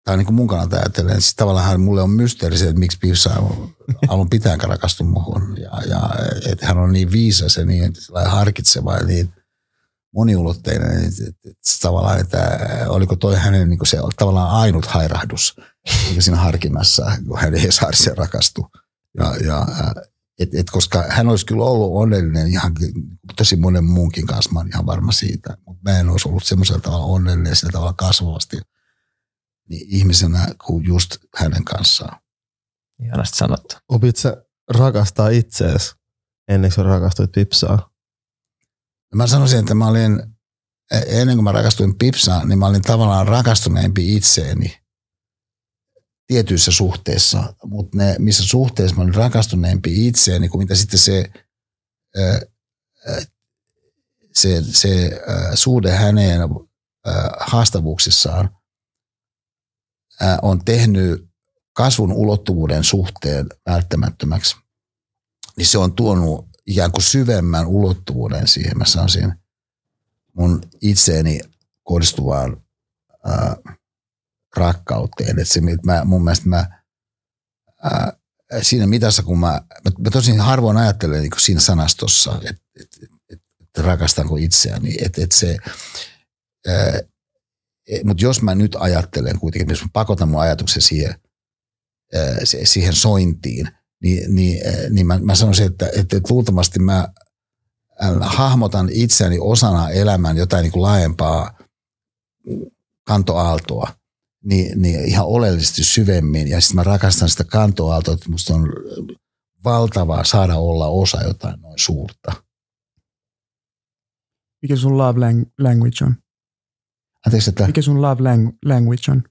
tai niin kuin mun kannalta ajatellen, siis tavallaan mulle on mysteeri se, että miksi Pivsa on alun pitäänkään rakastu muuhun. Ja, ja että hän on niin viisas ja niin harkitseva ja niin moniulotteinen. Että, että, että tavallaan, että oliko toi hänen niin se tavallaan ainut hairahdus siinä harkinnassa, kun hän ei saari rakastu. Ja, ja et, et, koska hän olisi kyllä ollut onnellinen ihan tosi monen muunkin kanssa, mä ihan varma siitä. Mutta mä en olisi ollut semmoisella tavalla onnellinen ja sillä tavalla kasvavasti – niin ihmisenä kuin just hänen kanssaan. Ihanasti sanottu. Opit sä rakastaa itseäsi ennen kuin sä rakastuit Pipsaa? Mä sanoisin, että mä olin, e- ennen kuin mä rakastuin Pipsaan, niin mä olin tavallaan rakastuneempi itseeni tietyissä suhteissa, mutta ne, missä suhteessa mä olin rakastuneempi itseeni, kuin mitä sitten se, se, se suhde häneen haastavuuksissaan on tehnyt kasvun ulottuvuuden suhteen välttämättömäksi, niin se on tuonut ikään kuin syvemmän ulottuvuuden siihen, mä sanoisin, mun itseeni kohdistuvaan ää, rakkauteen. Että se, mä, mun mielestä mä, ää, siinä mitassa, kun mä, mä, mä tosin harvoin ajattelen niin siinä sanastossa, että et, et, et, et rakastanko itseäni, että et se, mutta jos mä nyt ajattelen kuitenkin, jos mä pakotan mun ajatuksen siihen, ää, siihen sointiin, niin, niin, niin mä, mä sanoisin, että, että, että luultavasti mä hahmotan itseäni osana elämän jotain niin kuin laajempaa kantoaaltoa niin, niin ihan oleellisesti syvemmin. Ja sitten mä rakastan sitä kantoaaltoa, että musta on valtavaa saada olla osa jotain noin suurta. Mikä sun love language on? Anteeksi, että... Mikä sun love language on?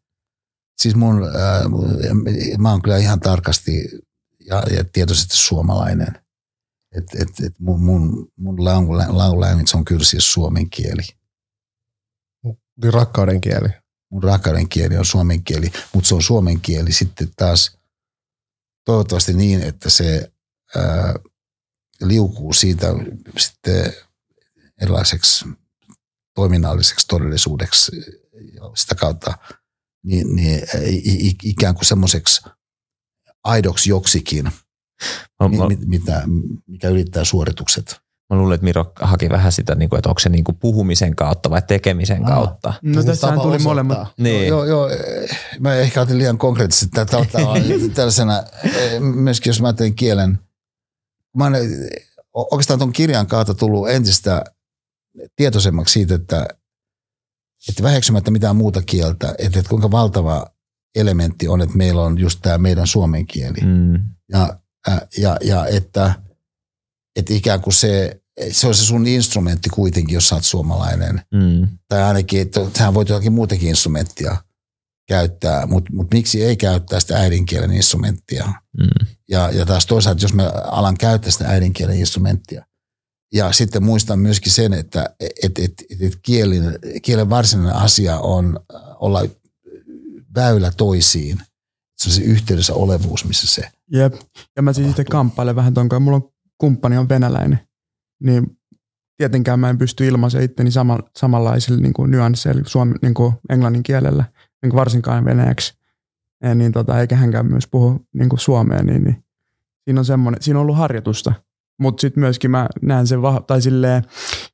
Siis mun, äh, mä oon kyllä ihan tarkasti ja, ja tietoisesti suomalainen. Et, et, et mun, mun, mun language on kyllä siis suomen kieli. Niin rakkauden kieli mun rakkauden kieli on suomen kieli, mutta se on suomen kieli sitten taas toivottavasti niin, että se ää, liukuu siitä sitten erilaiseksi toiminnalliseksi todellisuudeksi sitä kautta niin, niin ikään kuin semmoiseksi aidoksi joksikin, mitä, mikä ylittää suoritukset. Mä luulen, että Miro haki vähän sitä, niin että onko se niin kuin puhumisen kautta vai tekemisen Aa. kautta. No siis tässähän tuli osoittaa. molemmat. Niin. Joo, joo, mä ehkä otin liian konkreettisesti tätä tällaisena, eh, myöskin jos mä ajattelen kielen. Mä olen oikeastaan tuon kirjan kautta tullut entistä tietoisemmaksi siitä, että, että väheksymättä mitään muuta kieltä, että, että kuinka valtava elementti on, että meillä on just tämä meidän suomen kieli. Mm. Ja, ja, ja että, että ikään kuin se se on se sun instrumentti kuitenkin, jos sä oot suomalainen. Mm. Tai ainakin, että sähän voit jotakin muutakin instrumenttia käyttää, mutta mut miksi ei käyttää sitä äidinkielen instrumenttia? Mm. Ja, ja taas toisaalta, jos mä alan käyttää sitä äidinkielen instrumenttia, ja sitten muistan myöskin sen, että et, et, et, et kielen, kielen varsinainen asia on olla väylä toisiin. Se on se yhteydessä olevuus, missä se... Jep. Ja mä siis itse kamppailen vähän ton Mulla on kumppani on venäläinen niin tietenkään mä en pysty ilmaisemaan itteni sama, samanlaisilla niin kuin nyansseilla suomen, niin kuin englannin kielellä, niin kuin varsinkaan venäjäksi. Niin tota, eikä hänkään myös puhu niin kuin suomea, niin, niin siinä on semmoinen, siinä on ollut harjoitusta. Mutta sitten myöskin mä näen sen vah- tai silleen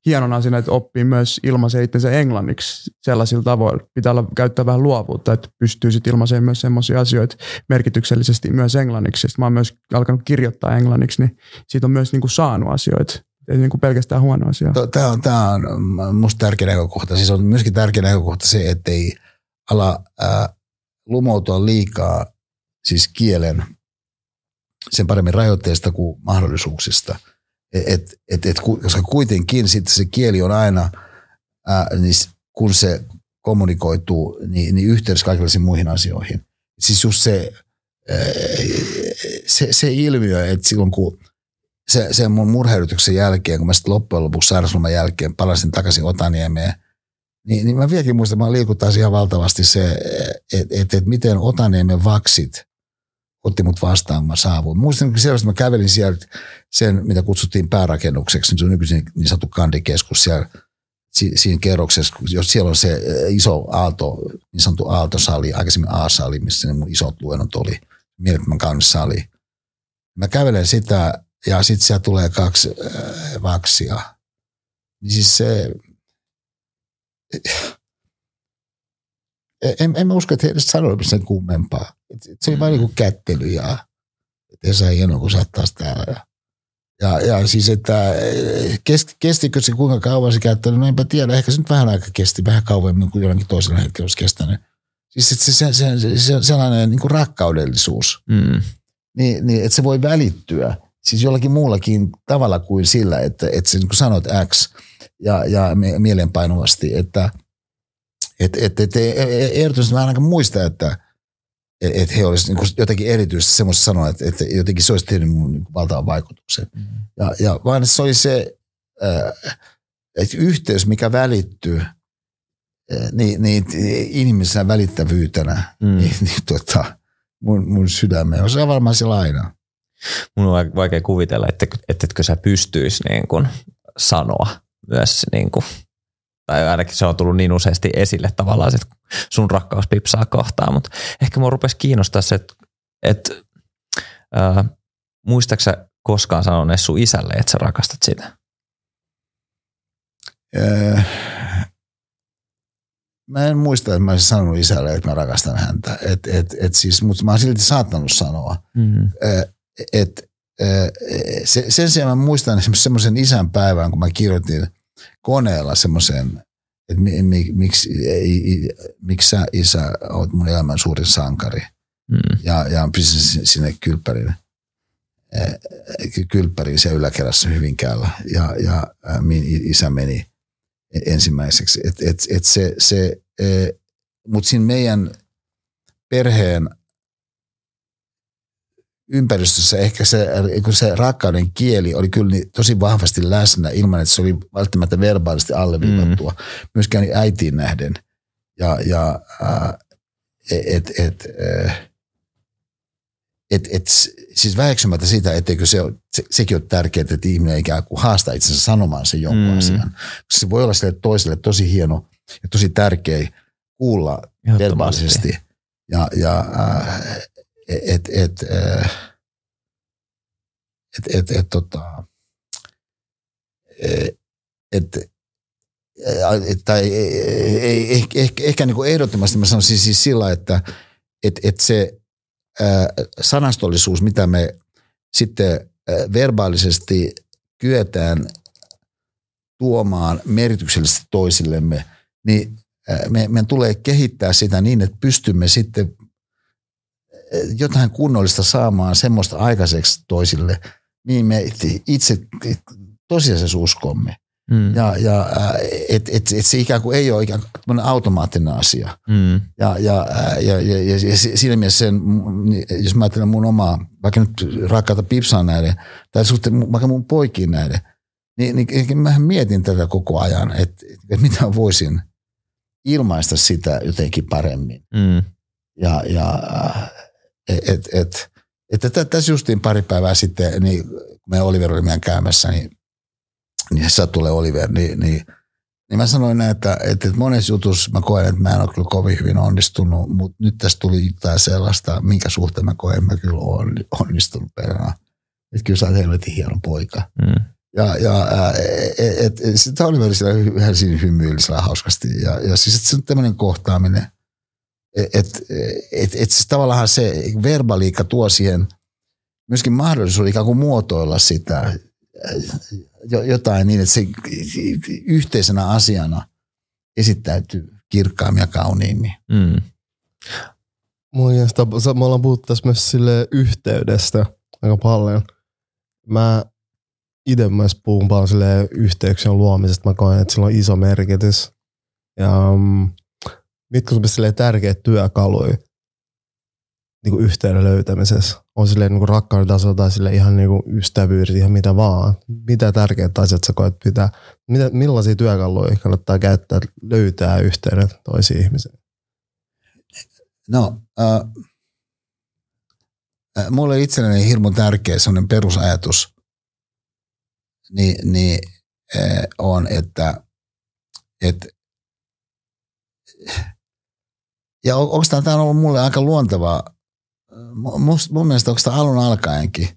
hienon asian, että oppii myös ilmaisen itsensä englanniksi sellaisilla tavoilla. Pitää olla, käyttää vähän luovuutta, että pystyy sitten ilmaisemaan myös sellaisia asioita merkityksellisesti myös englanniksi. Sitten mä oon myös alkanut kirjoittaa englanniksi, niin siitä on myös niinku saanut asioita ei niin kuin pelkästään huono asia. Tämä on, tämä on musta tärkeä näkökohta. Siis on myöskin tärkeä näkökohta se, että ei ala ää, lumoutua liikaa siis kielen sen paremmin rajoitteista kuin mahdollisuuksista. Et, et, et, koska kuitenkin sitten se kieli on aina, ää, niin kun se kommunikoituu, niin, niin yhteydessä kaikenlaisiin muihin asioihin. Siis just se, ää, se, se ilmiö, että silloin kun se, se mun murheilytyksen jälkeen, kun mä sitten loppujen lopuksi sairausloman jälkeen palasin takaisin Otaniemeen, niin, niin mä vieläkin muistan, että mä liikuttaa ihan valtavasti se, että et, et miten Otaniemen vaksit otti mut vastaan, kun mä saavuin. Muistan, että selvästi mä kävelin siellä sen, mitä kutsuttiin päärakennukseksi, niin se on nykyisin niin sanottu kandikeskus siellä siinä kerroksessa, jos siellä on se iso aalto, niin sanottu aaltosali, aikaisemmin A-sali, missä ne mun isot luennot oli, mielettömän kaunis sali. Mä kävelen sitä ja sitten siellä tulee kaksi äh, vaksia. Niin siis se, en, en mä usko, että he edes sanoivat sen kummempaa. Et, et se oli vain niin kättely ja että saa hienoa, kun sä oot taas täällä. Ja, ja, ja siis, että kest, kestikö se kuinka kauan se kättely, no enpä tiedä. Ehkä se nyt vähän aika kesti, vähän kauemmin kuin jollakin toisella hetkellä olisi kestänyt. Siis että se, se, se, se, sellainen niin kuin rakkaudellisuus. Mm niin, niin että se voi välittyä siis jollakin muullakin tavalla kuin sillä, että, että sä niin sanot X ja, ja mielenpainuvasti, että et, et, et, ehdottomasti mä ainakaan muista, että et he olisivat niin jotenkin erityisesti semmoista sanoa, että, että jotenkin se olisi tehnyt mun niin valtavan vaikutuksen. Mm. Ja, ja vaan se oli se äh, että yhteys, mikä välittyy – niin, niin inhimillisenä välittävyytenä mm. niin, niin tuota, mun, mun sydämeen. Se on varmaan se aina. Mun on vaikea kuvitella, että, että etkö sä pystyisi niin kuin sanoa myös, niin kuin, tai ainakin se on tullut niin useasti esille tavallaan että sun rakkaus pipsaa kohtaan, mutta ehkä mua rupesi kiinnostaa se, että, että äh, muistaaksä koskaan sanoneet sun isälle, että sä rakastat sitä? Äh, mä en muista, että mä olisin sanonut isälle, että mä rakastan häntä. Et, et, et siis, mutta mä oon silti saattanut sanoa. Mm. Et, se, sen sijaan mä muistan esimerkiksi semmoisen isän päivän, kun mä kirjoitin koneella semmoisen, että mi, mi, miksi, miksi sä isä oot mun elämän suurin sankari. Mm. Ja, ja pistin sinne kylppärin, kylppärin siellä yläkerrassa Hyvinkäällä. Ja, ja isä meni – ensimmäiseksi. Et, et, et se, se, e, Mutta siinä meidän perheen ympäristössä ehkä se, se rakkauden kieli oli kyllä niin tosi vahvasti läsnä ilman, että se oli välttämättä verbaalisesti alleviivattua. Mm. Myöskään äitiin nähden. Ja, ja et, et, et, et, et, siis väheksymättä sitä, etteikö se, se, sekin ole tärkeää, että ihminen ikään kuin haastaa itsensä sanomaan sen jonkun mm. asian. Se voi olla sille toiselle tosi hieno ja tosi tärkeä kuulla verbaalisesti. Ja, ja äh, et, et, äh, et, et, et, tota, et, et, tai ehkä, ehkä, ehkä niin kuin ehdottomasti mä sanoisin siis sillä, että et, et se sanastollisuus, mitä me sitten verbaalisesti kyetään tuomaan merkityksellisesti toisillemme, niin me, meidän tulee kehittää sitä niin, että pystymme sitten jotain kunnollista saamaan semmoista aikaiseksi toisille, mihin me itse tosiasiassa uskomme. Mm. Ja, ja et, et, et se ikään kuin ei ole ikään kuin automaattinen asia. Mm. Ja, ja, ja, ja, ja, ja siinä mielessä sen, jos mä ajattelen mun omaa, vaikka nyt rakkaata pipsaa näiden, tai suhteen vaikka mun poikiin näiden, niin, niin mä mietin tätä koko ajan, että, että mitä voisin ilmaista sitä jotenkin paremmin. Mm. Ja, ja et, et, et, et, tässä justiin pari päivää sitten, niin kun me Oliver oli meidän käymässä, niin niin se tulee Oliver, niin, niin, niin mä sanoin näin, että, että monessa jutussa mä koen, että mä en ole kyllä kovin hyvin onnistunut, mutta nyt tässä tuli jotain sellaista, minkä suhteen mä koen, että mä kyllä olen onnistunut peränä. Että kyllä sä oot helvetin hieno poika. Mm. Ja, ja et, et, et, sitä oli vielä vähän siinä hymyillä hauskasti. Ja, ja siis että se on tämmöinen kohtaaminen, että et, et, et siis tavallaan se verbaliikka tuo siihen myöskin mahdollisuus ikään kuin muotoilla sitä jotain niin, että se yhteisenä asiana esittäytyy kirkkaammin ja kauniimmin. Mm. me ollaan puhuttu tässä myös sille yhteydestä aika paljon. Mä itse myös puhun paljon sille yhteyksien luomisesta. Mä koen, että sillä on iso merkitys. Ja um, mitkä on tärkeitä työkaluja niin kuin yhteyden löytämisessä. On silleen niin kuin rakkauden tai sille ihan niin kuin ystävyys, ihan mitä vaan. Mitä tärkeitä asiat sä koet pitää. Mitä, millaisia työkaluja kannattaa käyttää, löytää yhteyden toisiin ihmisiin? No, äh, äh, mulle itselleni hirmu tärkeä sellainen perusajatus niin, niin äh, on, että et, ja on, onko tämä ollut mulle aika luontevaa. Must, mun mielestä sitä alun alkaenkin,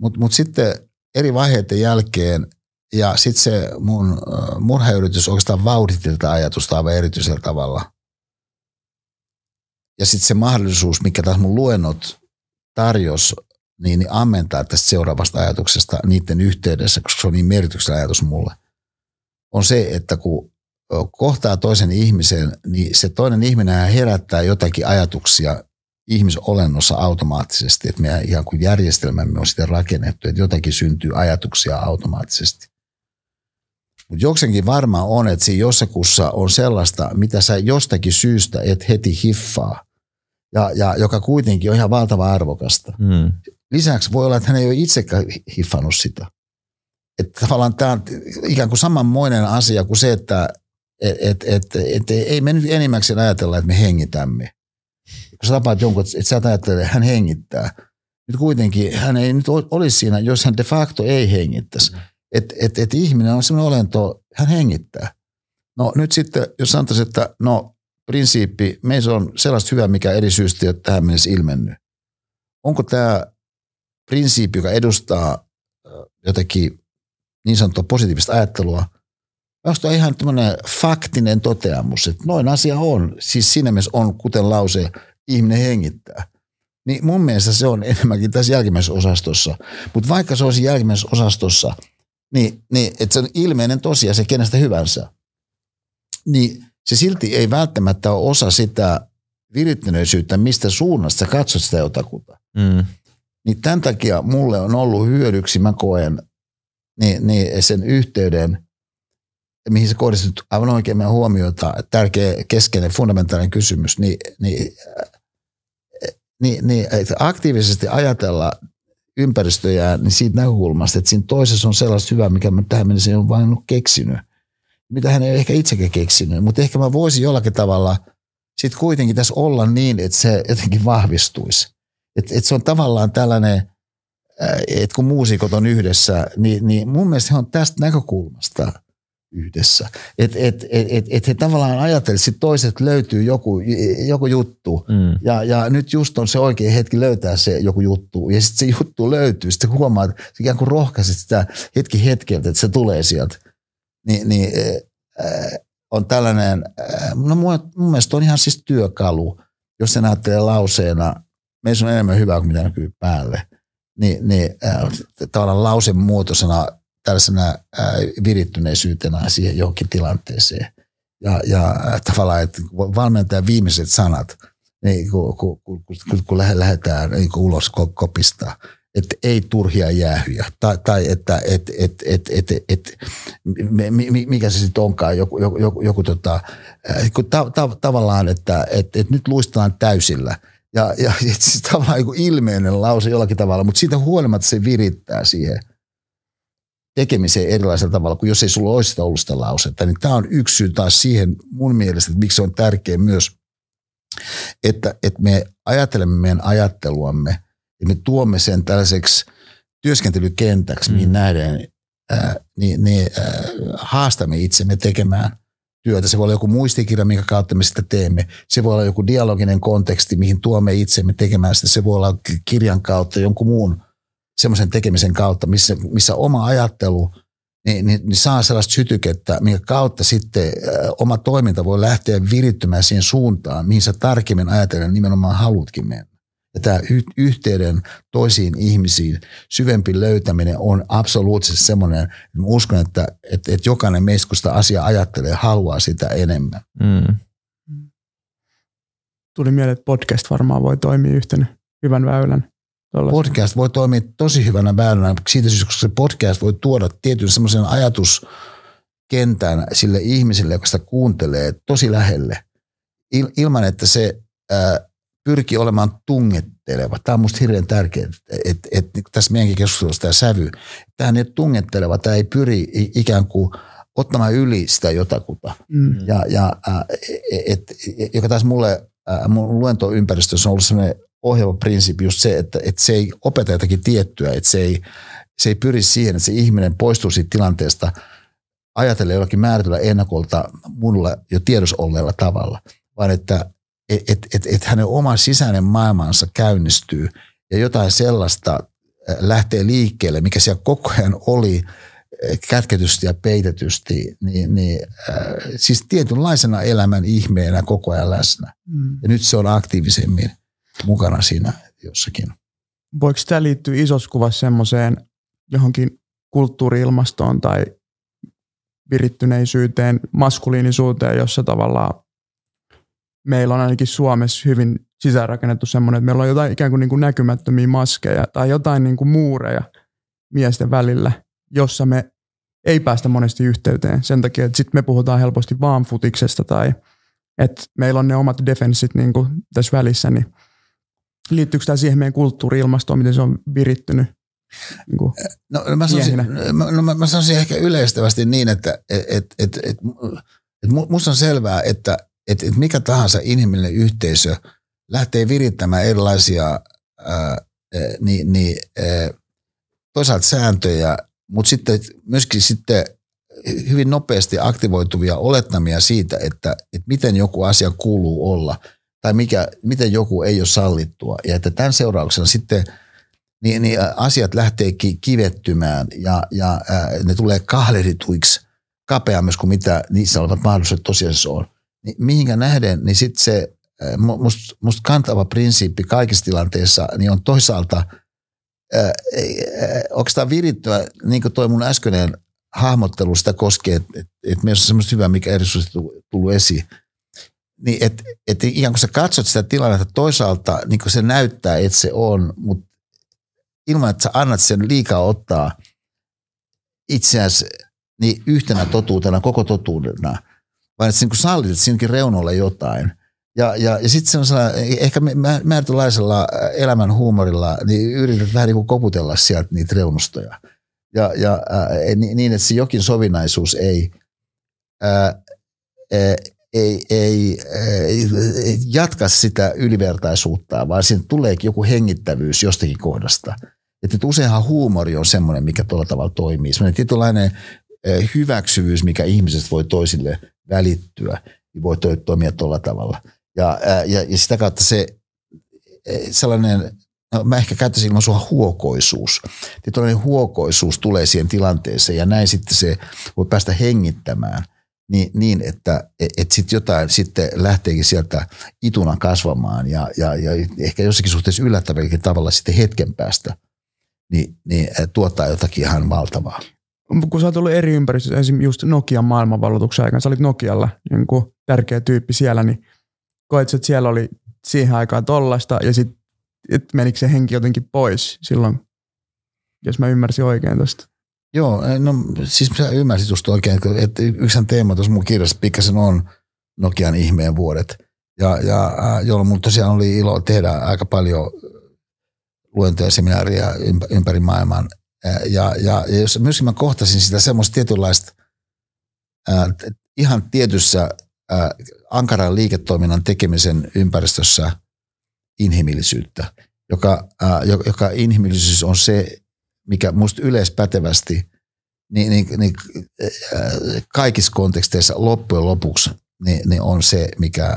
mutta mut sitten eri vaiheiden jälkeen ja sitten se mun murhayritys oikeastaan vauhditti tätä ajatusta aivan erityisellä tavalla. Ja sitten se mahdollisuus, mikä taas mun luennot tarjos, niin, niin ammentaa tästä seuraavasta ajatuksesta niiden yhteydessä, koska se on niin merkityksellinen ajatus mulle, on se, että kun kohtaa toisen ihmisen, niin se toinen ihminen herättää jotakin ajatuksia ihmisolennossa automaattisesti, että meidän ihan kuin järjestelmämme on sitten rakennettu, että jotenkin syntyy ajatuksia automaattisesti. Mutta jokseenkin varmaan on, että siinä jossakussa on sellaista, mitä sä jostakin syystä et heti hiffaa, ja, ja joka kuitenkin on ihan valtava arvokasta. Mm. Lisäksi voi olla, että hän ei ole itsekään hiffannut sitä. Että tavallaan tämä on ikään kuin samanmoinen asia kuin se, että et, et, et, et, ei me nyt enimmäkseen ajatella, että me hengitämme. Sä tapaat jonkun, että sä ajattelet, että hän hengittää. Nyt kuitenkin hän ei nyt olisi siinä, jos hän de facto ei hengittäisi. Mm. Että et, et ihminen on sellainen olento, hän hengittää. No nyt sitten, jos sanotaan, että no prinsiippi, meissä on sellaista hyvää, mikä eri syystä ei ole tähän mennessä ilmennyt. Onko tämä prinsiippi, joka edustaa jotenkin niin sanottua positiivista ajattelua, onko tämä ihan tämmöinen faktinen toteamus, että noin asia on. Siis siinä mielessä on, kuten lause, ihminen hengittää. Niin mun mielestä se on enemmänkin tässä jälkimmäisessä osastossa. Mutta vaikka se olisi jälkimmäisessä osastossa, niin, niin että se on ilmeinen tosiasia kenestä hyvänsä, niin se silti ei välttämättä ole osa sitä virittyneisyyttä, mistä suunnasta sä katsot sitä jotakuta. Mm. Niin tämän takia mulle on ollut hyödyksi, mä koen niin, niin sen yhteyden, mihin se kohdistut aivan oikein meidän huomiota, tärkeä keskeinen fundamentaalinen kysymys, niin, niin, niin, niin että aktiivisesti ajatella ympäristöjä niin siitä näkökulmasta, että siinä toisessa on sellaista hyvää, mikä mä tähän mennessä en ole vain keksinyt. Mitä hän ei ehkä itsekin keksinyt, mutta ehkä mä voisin jollakin tavalla sitten kuitenkin tässä olla niin, että se jotenkin vahvistuisi. Että et se on tavallaan tällainen, että kun muusikot on yhdessä, niin, niin mun mielestä on tästä näkökulmasta yhdessä. Että et, et, et, et he tavallaan ajattelevat, että toiset löytyy joku, joku juttu mm. ja, ja nyt just on se oikea hetki löytää se joku juttu ja sitten se juttu löytyy. Sitten huomaat, että ikään kuin rohkaisit sitä hetki hetkeltä, että se tulee sieltä. Ni, niin äh, on tällainen, äh, no mun, mun mielestä on ihan siis työkalu, jos sen ajattelee lauseena, meissä on enemmän hyvää kuin mitä näkyy päälle – niin, niin äh, tavallaan lausen muotoisena tällaisena virittyneisyytenä siihen johonkin tilanteeseen. Ja, ja tavallaan, että valmentajan viimeiset sanat, niin kun, kun, kun, kun, kun lähdetään niin kun ulos kopista, että ei turhia jäähyjä, tai, tai että et, et, et, et, et, mikä se sitten onkaan, joku, joku, joku, joku tota, äh, ta, ta, tavallaan, että et, et nyt luistellaan täysillä – ja, ja siis tavallaan joku ilmeinen lause jollakin tavalla, mutta siitä huolimatta se virittää siihen tekemiseen erilaisella tavalla, kuin jos ei sulla olisi sitä ollut sitä lausetta. Niin tämä on yksi syy taas siihen mun mielestä, että miksi se on tärkeä myös, että, että me ajattelemme meidän ajatteluamme ja me tuomme sen tällaiseksi työskentelykentäksi, mm. mihin näiden, ää, niin, niin ää, haastamme itsemme tekemään – työtä. Se voi olla joku muistikirja, minkä kautta me sitä teemme. Se voi olla joku dialoginen konteksti, mihin tuomme itsemme tekemään sitä. Se voi olla kirjan kautta, jonkun muun semmoisen tekemisen kautta, missä, missä oma ajattelu niin, niin, niin saa sellaista sytykettä, minkä kautta sitten ö, oma toiminta voi lähteä virittymään siihen suuntaan, mihin sä tarkemmin ajatellen nimenomaan halutkin mennä. Ja tämä yhteyden toisiin ihmisiin syvempi löytäminen on absoluuttisesti semmoinen, että mä uskon, että, että, että jokainen meistä, kun sitä asiaa ajattelee, haluaa sitä enemmän. Mm. Tuli mieleen, että podcast varmaan voi toimia yhtenä hyvän väylän. Tuollaisen. Podcast voi toimia tosi hyvänä väylänä siitä syystä, koska se podcast voi tuoda tietyn semmoisen ajatuskentän sille ihmiselle, joka sitä kuuntelee tosi lähelle, Il, ilman että se ää, pyrkii olemaan tungetteleva. Tämä on minusta hirveän tärkeää, että, että, että tässä meidänkin keskustelussa tämä sävy, tämä ei ole tungetteleva, tämä ei pyri ikään kuin ottamaan yli sitä jotakuta. Mm. Ja, ja et, et, joka taas mulle, mun luentoympäristössä on ollut sellainen ohjelma prinsiipi just se, että, että se ei opeta jotakin tiettyä, että se ei, se ei pyri siihen, että se ihminen poistuu siitä tilanteesta ajatellen jollakin määrätyllä ennakolta mulla jo tiedossa olleella tavalla, vaan että että et, et, et hänen oma sisäinen maailmansa käynnistyy ja jotain sellaista äh, lähtee liikkeelle, mikä siellä koko ajan oli kätketysti ja peitetysti, niin, niin äh, siis tietynlaisena elämän ihmeenä koko ajan läsnä. Mm. Ja nyt se on aktiivisemmin mukana siinä jossakin. Voiko tämä liittyä isossa kuvassa semmoiseen johonkin kulttuuriilmastoon tai virittyneisyyteen, maskuliinisuuteen, jossa tavallaan meillä on ainakin Suomessa hyvin sisäänrakennettu semmoinen, että meillä on jotain ikään kuin, niin kuin näkymättömiä maskeja tai jotain niin kuin muureja miesten välillä, jossa me ei päästä monesti yhteyteen sen takia, että sitten me puhutaan helposti vaan futiksesta tai että meillä on ne omat defenssit niin kuin tässä välissä, niin liittyykö tämä siihen meidän kulttuuri-ilmastoon, miten se on virittynyt? Niin kuin no, mä, sanoisin, no, mä, mä sanoisin ehkä yleistävästi niin, että et, et, et, et, et musta on selvää, että et, et mikä tahansa inhimillinen yhteisö lähtee virittämään erilaisia ää, niin, niin, ää, toisaalta sääntöjä, mutta sitten myöskin sitten hyvin nopeasti aktivoituvia olettamia siitä, että, että miten joku asia kuuluu olla tai mikä, miten joku ei ole sallittua. Ja että tämän seurauksena sitten niin, niin asiat lähtee kivettymään ja, ja ää, ne tulee kahlehdituiksi kapeammiksi kuin mitä niissä olevat mahdollisuudet tosiasiassa on. Niin mihinkä nähden, niin sitten se musta must kantava prinsiippi kaikissa tilanteissa niin on toisaalta – onko tämä virittyä, niin kuin toi mun äskeinen hahmottelu sitä koskee, että et, et meillä on semmoista hyvää, mikä erityisesti tullut esiin. Niin, että et ikään kuin sä katsot sitä tilannetta toisaalta, niin kuin se näyttää, että se on, mutta ilman, että sä annat sen liikaa ottaa itseäsi niin yhtenä totuutena, koko totuudena, vaan että sä niin sallit, että siinäkin reunoilla jotain – ja, ja, ja sitten semmoisella ehkä määrätynlaisella elämän huumorilla niin yrität vähän niin kuin koputella sieltä niitä reunustoja. Ja, ja ää, niin, että se jokin sovinnaisuus ei, ää, ei, ei, ei, jatka sitä ylivertaisuutta, vaan siinä tulee joku hengittävyys jostakin kohdasta. Että useinhan huumori on semmoinen, mikä tuolla tavalla toimii. Semmoinen tietynlainen hyväksyvyys, mikä ihmisestä voi toisille välittyä, niin voi toimia tuolla tavalla. Ja, ja, ja sitä kautta se sellainen, no mä ehkä käyttäisin ilmaisua huokoisuus. Tietynlainen huokoisuus tulee siihen tilanteeseen ja näin sitten se voi päästä hengittämään niin, niin että et, et sitten jotain sitten lähteekin sieltä ituna kasvamaan ja, ja, ja ehkä jossakin suhteessa yllättävälläkin tavalla sitten hetken päästä niin, niin tuottaa jotakin ihan valtavaa. Kun sä oot ollut eri ympäristössä, esimerkiksi just Nokian maailmanvalloituksen aikana, sä olit Nokialla niin tärkeä tyyppi siellä, niin koet, että siellä oli siihen aikaan tollasta ja sitten menikö se henki jotenkin pois silloin, jos mä ymmärsin oikein tuosta? Joo, no siis sä ymmärsit just oikein, että yksi teema tuossa mun kirjassa pikkasen on Nokian ihmeen vuodet. Ja, ja jolloin mun tosiaan oli ilo tehdä aika paljon luentoja ja seminaaria ympäri maailman. Ja, ja, ja jos myöskin mä kohtasin sitä semmoista tietynlaista ää, ihan tietyssä ankaran liiketoiminnan tekemisen ympäristössä inhimillisyyttä, joka, joka inhimillisyys on se, mikä musta yleispätevästi niin, niin, niin, kaikissa konteksteissa loppujen lopuksi niin, niin on se, mikä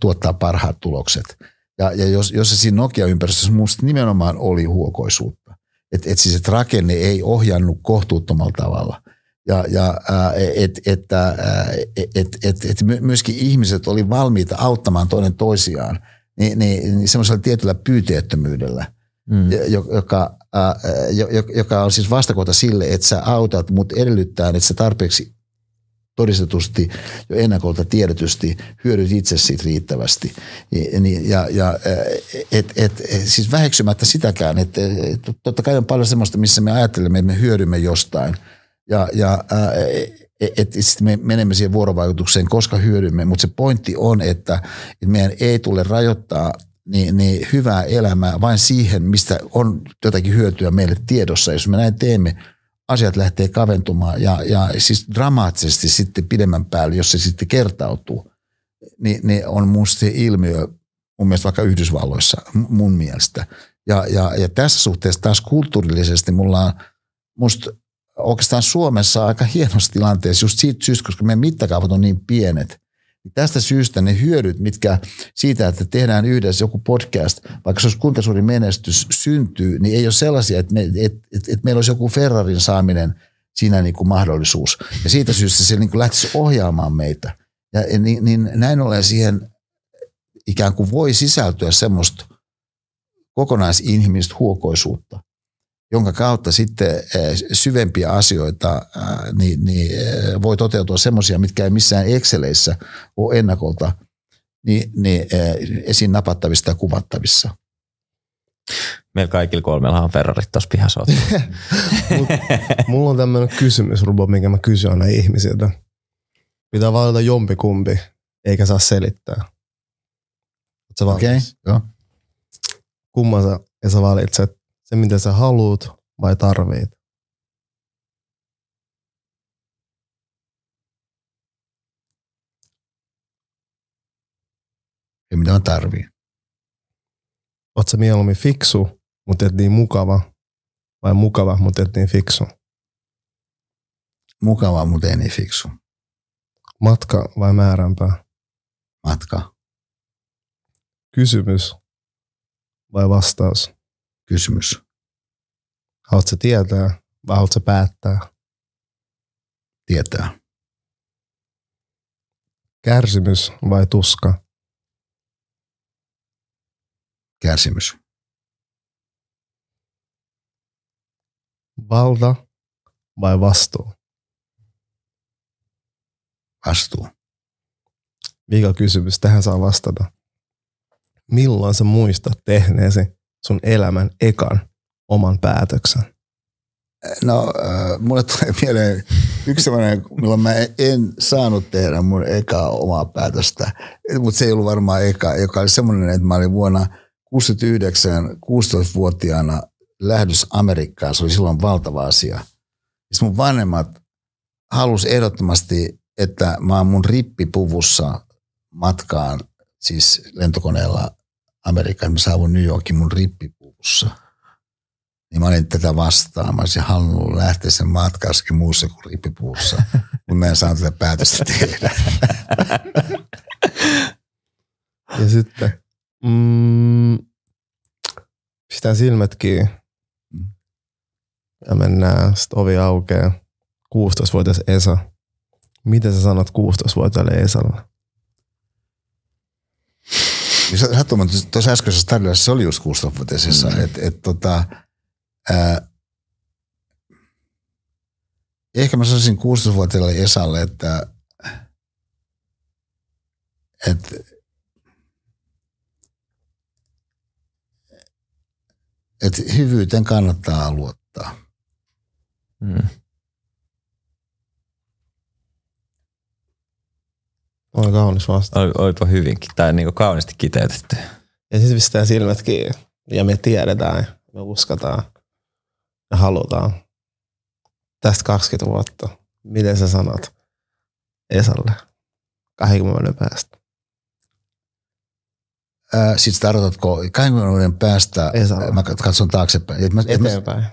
tuottaa parhaat tulokset. Ja, ja jos, jos se siinä Nokia-ympäristössä musta nimenomaan oli huokoisuutta, että et siis et rakenne ei ohjannut kohtuuttomalla tavalla – ja, ja että et, et, et, et myöskin ihmiset oli valmiita auttamaan toinen toisiaan niin, niin, niin semmoisella tietyllä pyyteettömyydellä, mm. joka, ää, joka on siis vastakohta sille, että sä autat, mutta edellyttää, että sä tarpeeksi todistetusti jo ennakolta tiedetysti hyödyt itse siitä riittävästi. Ja, ja et, et, siis väheksymättä sitäkään, että et, totta kai on paljon semmoista, missä me ajattelemme, että me hyödymme jostain – ja, ja että et me menemme siihen vuorovaikutukseen, koska hyödymme. Mutta se pointti on, että, että meidän ei tule rajoittaa niin, niin hyvää elämää vain siihen, mistä on jotakin hyötyä meille tiedossa. Jos me näin teemme, asiat lähtee kaventumaan ja, ja siis dramaattisesti sitten pidemmän päälle, jos se sitten kertautuu, niin, niin on musta ilmiö mun mielestä vaikka Yhdysvalloissa mun mielestä. Ja, ja, ja tässä suhteessa taas kulttuurillisesti mulla on musta oikeastaan Suomessa aika hienossa tilanteessa just siitä syystä, koska meidän mittakaavat on niin pienet. Niin tästä syystä ne hyödyt, mitkä siitä, että tehdään yhdessä joku podcast, vaikka se olisi kuinka suuri menestys syntyy, niin ei ole sellaisia, että, me, että, että, että meillä olisi joku Ferrarin saaminen siinä niin kuin mahdollisuus. Ja siitä syystä se niin kuin lähtisi ohjaamaan meitä. Ja niin, niin näin ollen siihen ikään kuin voi sisältyä semmoista kokonaisinhimillistä huokoisuutta, jonka kautta sitten eh, syvempiä asioita eh, niin, niin eh, voi toteutua semmoisia, mitkä ei missään Exceleissä ole ennakolta niin, niin esiin napattavissa ja kuvattavissa. Meillä kaikilla kolmella on Ferrarit tuossa pihassa. mulla on tämmöinen kysymys, Rubo, minkä mä kysyn aina ihmisiltä. Pitää valita jompikumpi, eikä saa selittää. Okei, okay, joo. Kumman sä, ja sä valitset? Se, mitä sä haluut vai tarvit? Ja mitä mä tarviin. Oot sä mieluummin fiksu, mutta et niin mukava, vai mukava, mutta et niin fiksu? Mukava, mutta ei niin fiksu. Matka vai määränpää? Matka. Kysymys vai vastaus? Kysymys. Haluatko tietää vai haluatko päättää? Tietää. Kärsimys vai tuska? Kärsimys. Valta vai vastuu? Vastuu. Mikä kysymys? Tähän saa vastata. Milloin sä muistat tehneesi sun elämän ekan oman päätöksen? No, äh, mulle tulee mieleen yksi sellainen, milloin mä en saanut tehdä mun ekaa omaa päätöstä, mutta se ei ollut varmaan eka, joka oli semmoinen, että mä olin vuonna 69 16-vuotiaana lähdössä Amerikkaan. Se oli silloin valtava asia. Sitten mun vanhemmat halusi ehdottomasti, että mä oon mun rippipuvussa matkaan, siis lentokoneella Amerikkaan. Mä saavun New Yorkin mun rippipuvussa. Niin mä olin tätä vastaan. Mä olisin halunnut lähteä sen matkassakin muussa kuin rippipuvussa. Mutta mä en saanut tätä päätöstä tehdä. ja sitten Mm, pistää silmät kiinni. Ja mennään, sitten ovi aukeaa. 16-vuotias Esa. Mitä sä sanot 16-vuotiaalle Esalle? Sattumalta tuossa äskeisessä tarinassa se oli just 16-vuotias Esa. Mm. Et, et, tota, ää, ehkä mä sanoisin 16-vuotiaalle Esalle, että, että että hyvyyteen kannattaa luottaa. Mm. On kaunis vastaus. Oipa hyvinkin, tai niin kauniisti kiteytetty. Ja sitten pistää silmät kiinni. Ja me tiedetään, me uskataan ja halutaan. Tästä 20 vuotta. Miten sä sanot Esalle 20 vuoden päästä? Ää, sit tarkoitatko 20 vuoden päästä, Esalle. mä katson taaksepäin. Et mä, Eteenpäin. Et mä,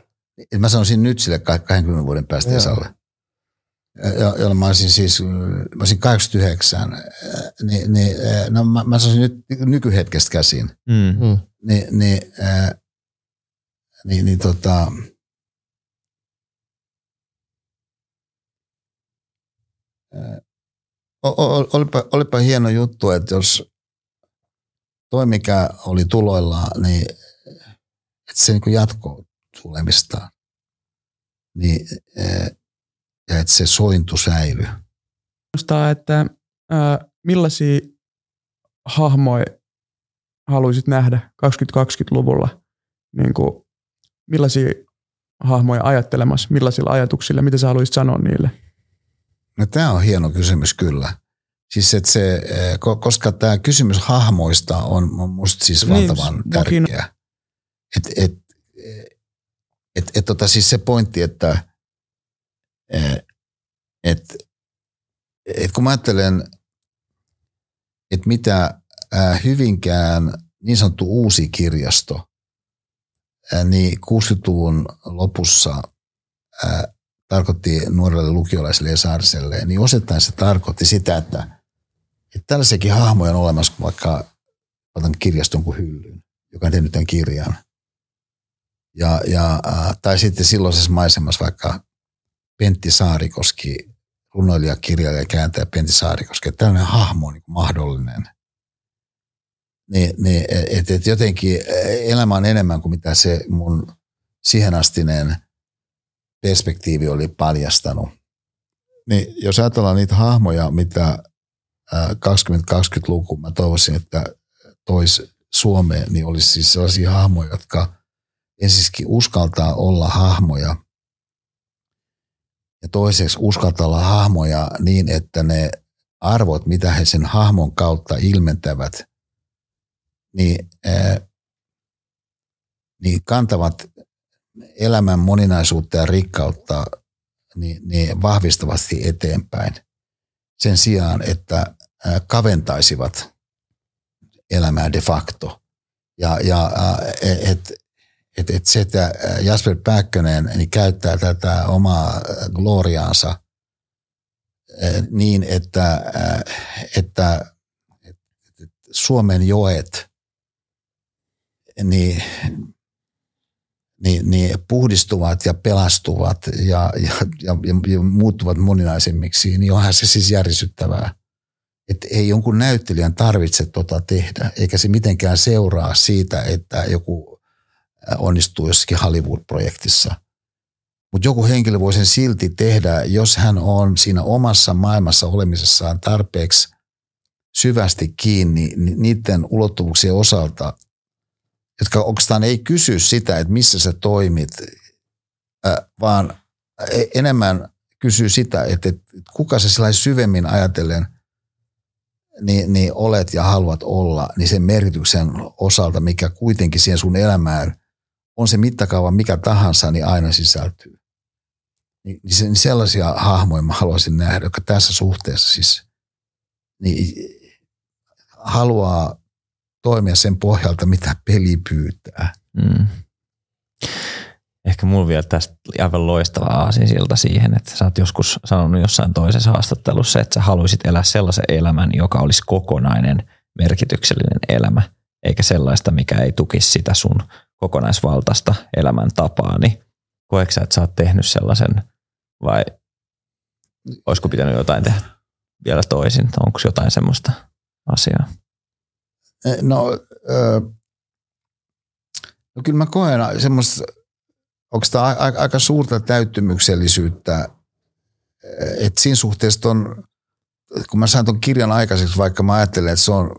et mä sanoisin nyt sille 20 vuoden päästä Joo. Esalle. Jolla mä olisin siis, mä olisin 89, niin, niin no mä, mä sanoisin nyt nykyhetkestä käsin. Mm. mm. Niin, niin, äh, niin, niin tota, olipa, olipa hieno juttu, että jos toi, mikä oli tuloillaan, niin että se niin jatkoi tulemista. Niin, eh, ja että se sointu säilyy. että ää, millaisia hahmoja haluaisit nähdä 2020-luvulla? Niin kuin, millaisia hahmoja ajattelemassa, millaisilla ajatuksilla, mitä sä haluaisit sanoa niille? No tämä on hieno kysymys kyllä. Siis että se, koska tämä kysymys hahmoista on, musta siis niin, valtavan niin, tärkeä. Et, et, et, et, tota siis se pointti, että et, et kun mä ajattelen, että mitä Hyvinkään niin sanottu uusi kirjasto, niin 60-luvun lopussa tarkoitti nuorelle lukiolaiselle ja saariselle, niin osittain se tarkoitti sitä, että että tällaisiakin hahmoja on olemassa, kun vaikka otan kirjaston kuin hyllyn, joka on tehnyt tämän kirjan. Ja, ja, tai sitten silloisessa maisemassa vaikka Pentti Saarikoski, runoilija, kirjailija, kääntäjä Pentti Saarikoski, että tällainen hahmo on niin mahdollinen. Niin, niin että et jotenkin elämä on enemmän kuin mitä se mun siihenastinen perspektiivi oli paljastanut. Niin jos ajatellaan niitä hahmoja, mitä 2020-luku mä toivoisin, että tois Suomeen, niin olisi siis sellaisia hahmoja, jotka ensisikin uskaltaa olla hahmoja ja toiseksi uskaltaa hahmoja niin, että ne arvot, mitä he sen hahmon kautta ilmentävät, niin, ää, niin kantavat elämän moninaisuutta ja rikkautta niin, niin vahvistavasti eteenpäin sen sijaan, että kaventaisivat elämää de facto. Ja, ja et, et, et se, että Jasper Pääkkönen niin käyttää tätä omaa gloriaansa niin, että, että, että Suomen joet niin, niin, niin puhdistuvat ja pelastuvat ja, ja, ja, ja muuttuvat moninaisemmiksi, niin onhan se siis järisyttävää. Että ei jonkun näyttelijän tarvitse tota tehdä, eikä se mitenkään seuraa siitä, että joku onnistuu jossakin Hollywood-projektissa. Mutta joku henkilö voi sen silti tehdä, jos hän on siinä omassa maailmassa olemisessaan tarpeeksi syvästi kiinni niiden ulottuvuuksien osalta, jotka oikeastaan ei kysy sitä, että missä sä toimit, vaan e, enemmän kysyy sitä, että, kuka sä sellainen syvemmin ajatellen niin, niin olet ja haluat olla, niin sen merkityksen osalta, mikä kuitenkin siihen sun elämään, on se mittakaava mikä tahansa, niin aina sisältyy. Niin, niin sellaisia hahmoja mä haluaisin nähdä, jotka tässä suhteessa siis niin haluaa toimia sen pohjalta, mitä peli pyytää. Mm. Ehkä mulla vielä tästä aivan loistava aasinsilta siihen, että sä oot joskus sanonut jossain toisessa haastattelussa, että sä haluaisit elää sellaisen elämän, joka olisi kokonainen merkityksellinen elämä, eikä sellaista, mikä ei tukisi sitä sun kokonaisvaltaista elämäntapaa, niin koetko sä, että sä oot tehnyt sellaisen vai olisiko pitänyt jotain tehdä vielä toisin? Onko jotain semmoista asiaa? Eh, no, öö, no kyllä mä koen semmoista, onko tämä aika, suurta täyttymyksellisyyttä, että siinä suhteessa on, kun mä saan tuon kirjan aikaiseksi, vaikka mä ajattelen, että se on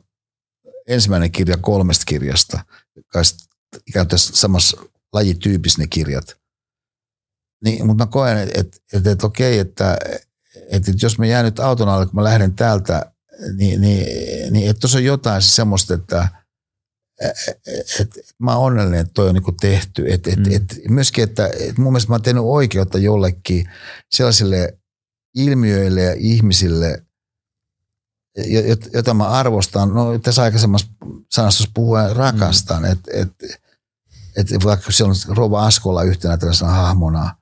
ensimmäinen kirja kolmesta kirjasta, ikään kuin samassa lajityypissä ne kirjat, niin, mutta mä koen, että, että, että, että okei, että, että, että jos mä jään nyt auton alle, kun mä lähden täältä niin, niin, niin että tuossa on jotain semmoista, että et, et, mä oon onnellinen, että toi on niinku tehty. Et, et, mm. et, myöskin, että et mun mielestä mä oon tehnyt oikeutta jollekin sellaisille ilmiöille ja ihmisille, jota mä arvostan. No tässä aikaisemmassa sanastossa puhuen rakastan, mm. että et, et, vaikka se on Rova Askola yhtenä tällaisena hahmona,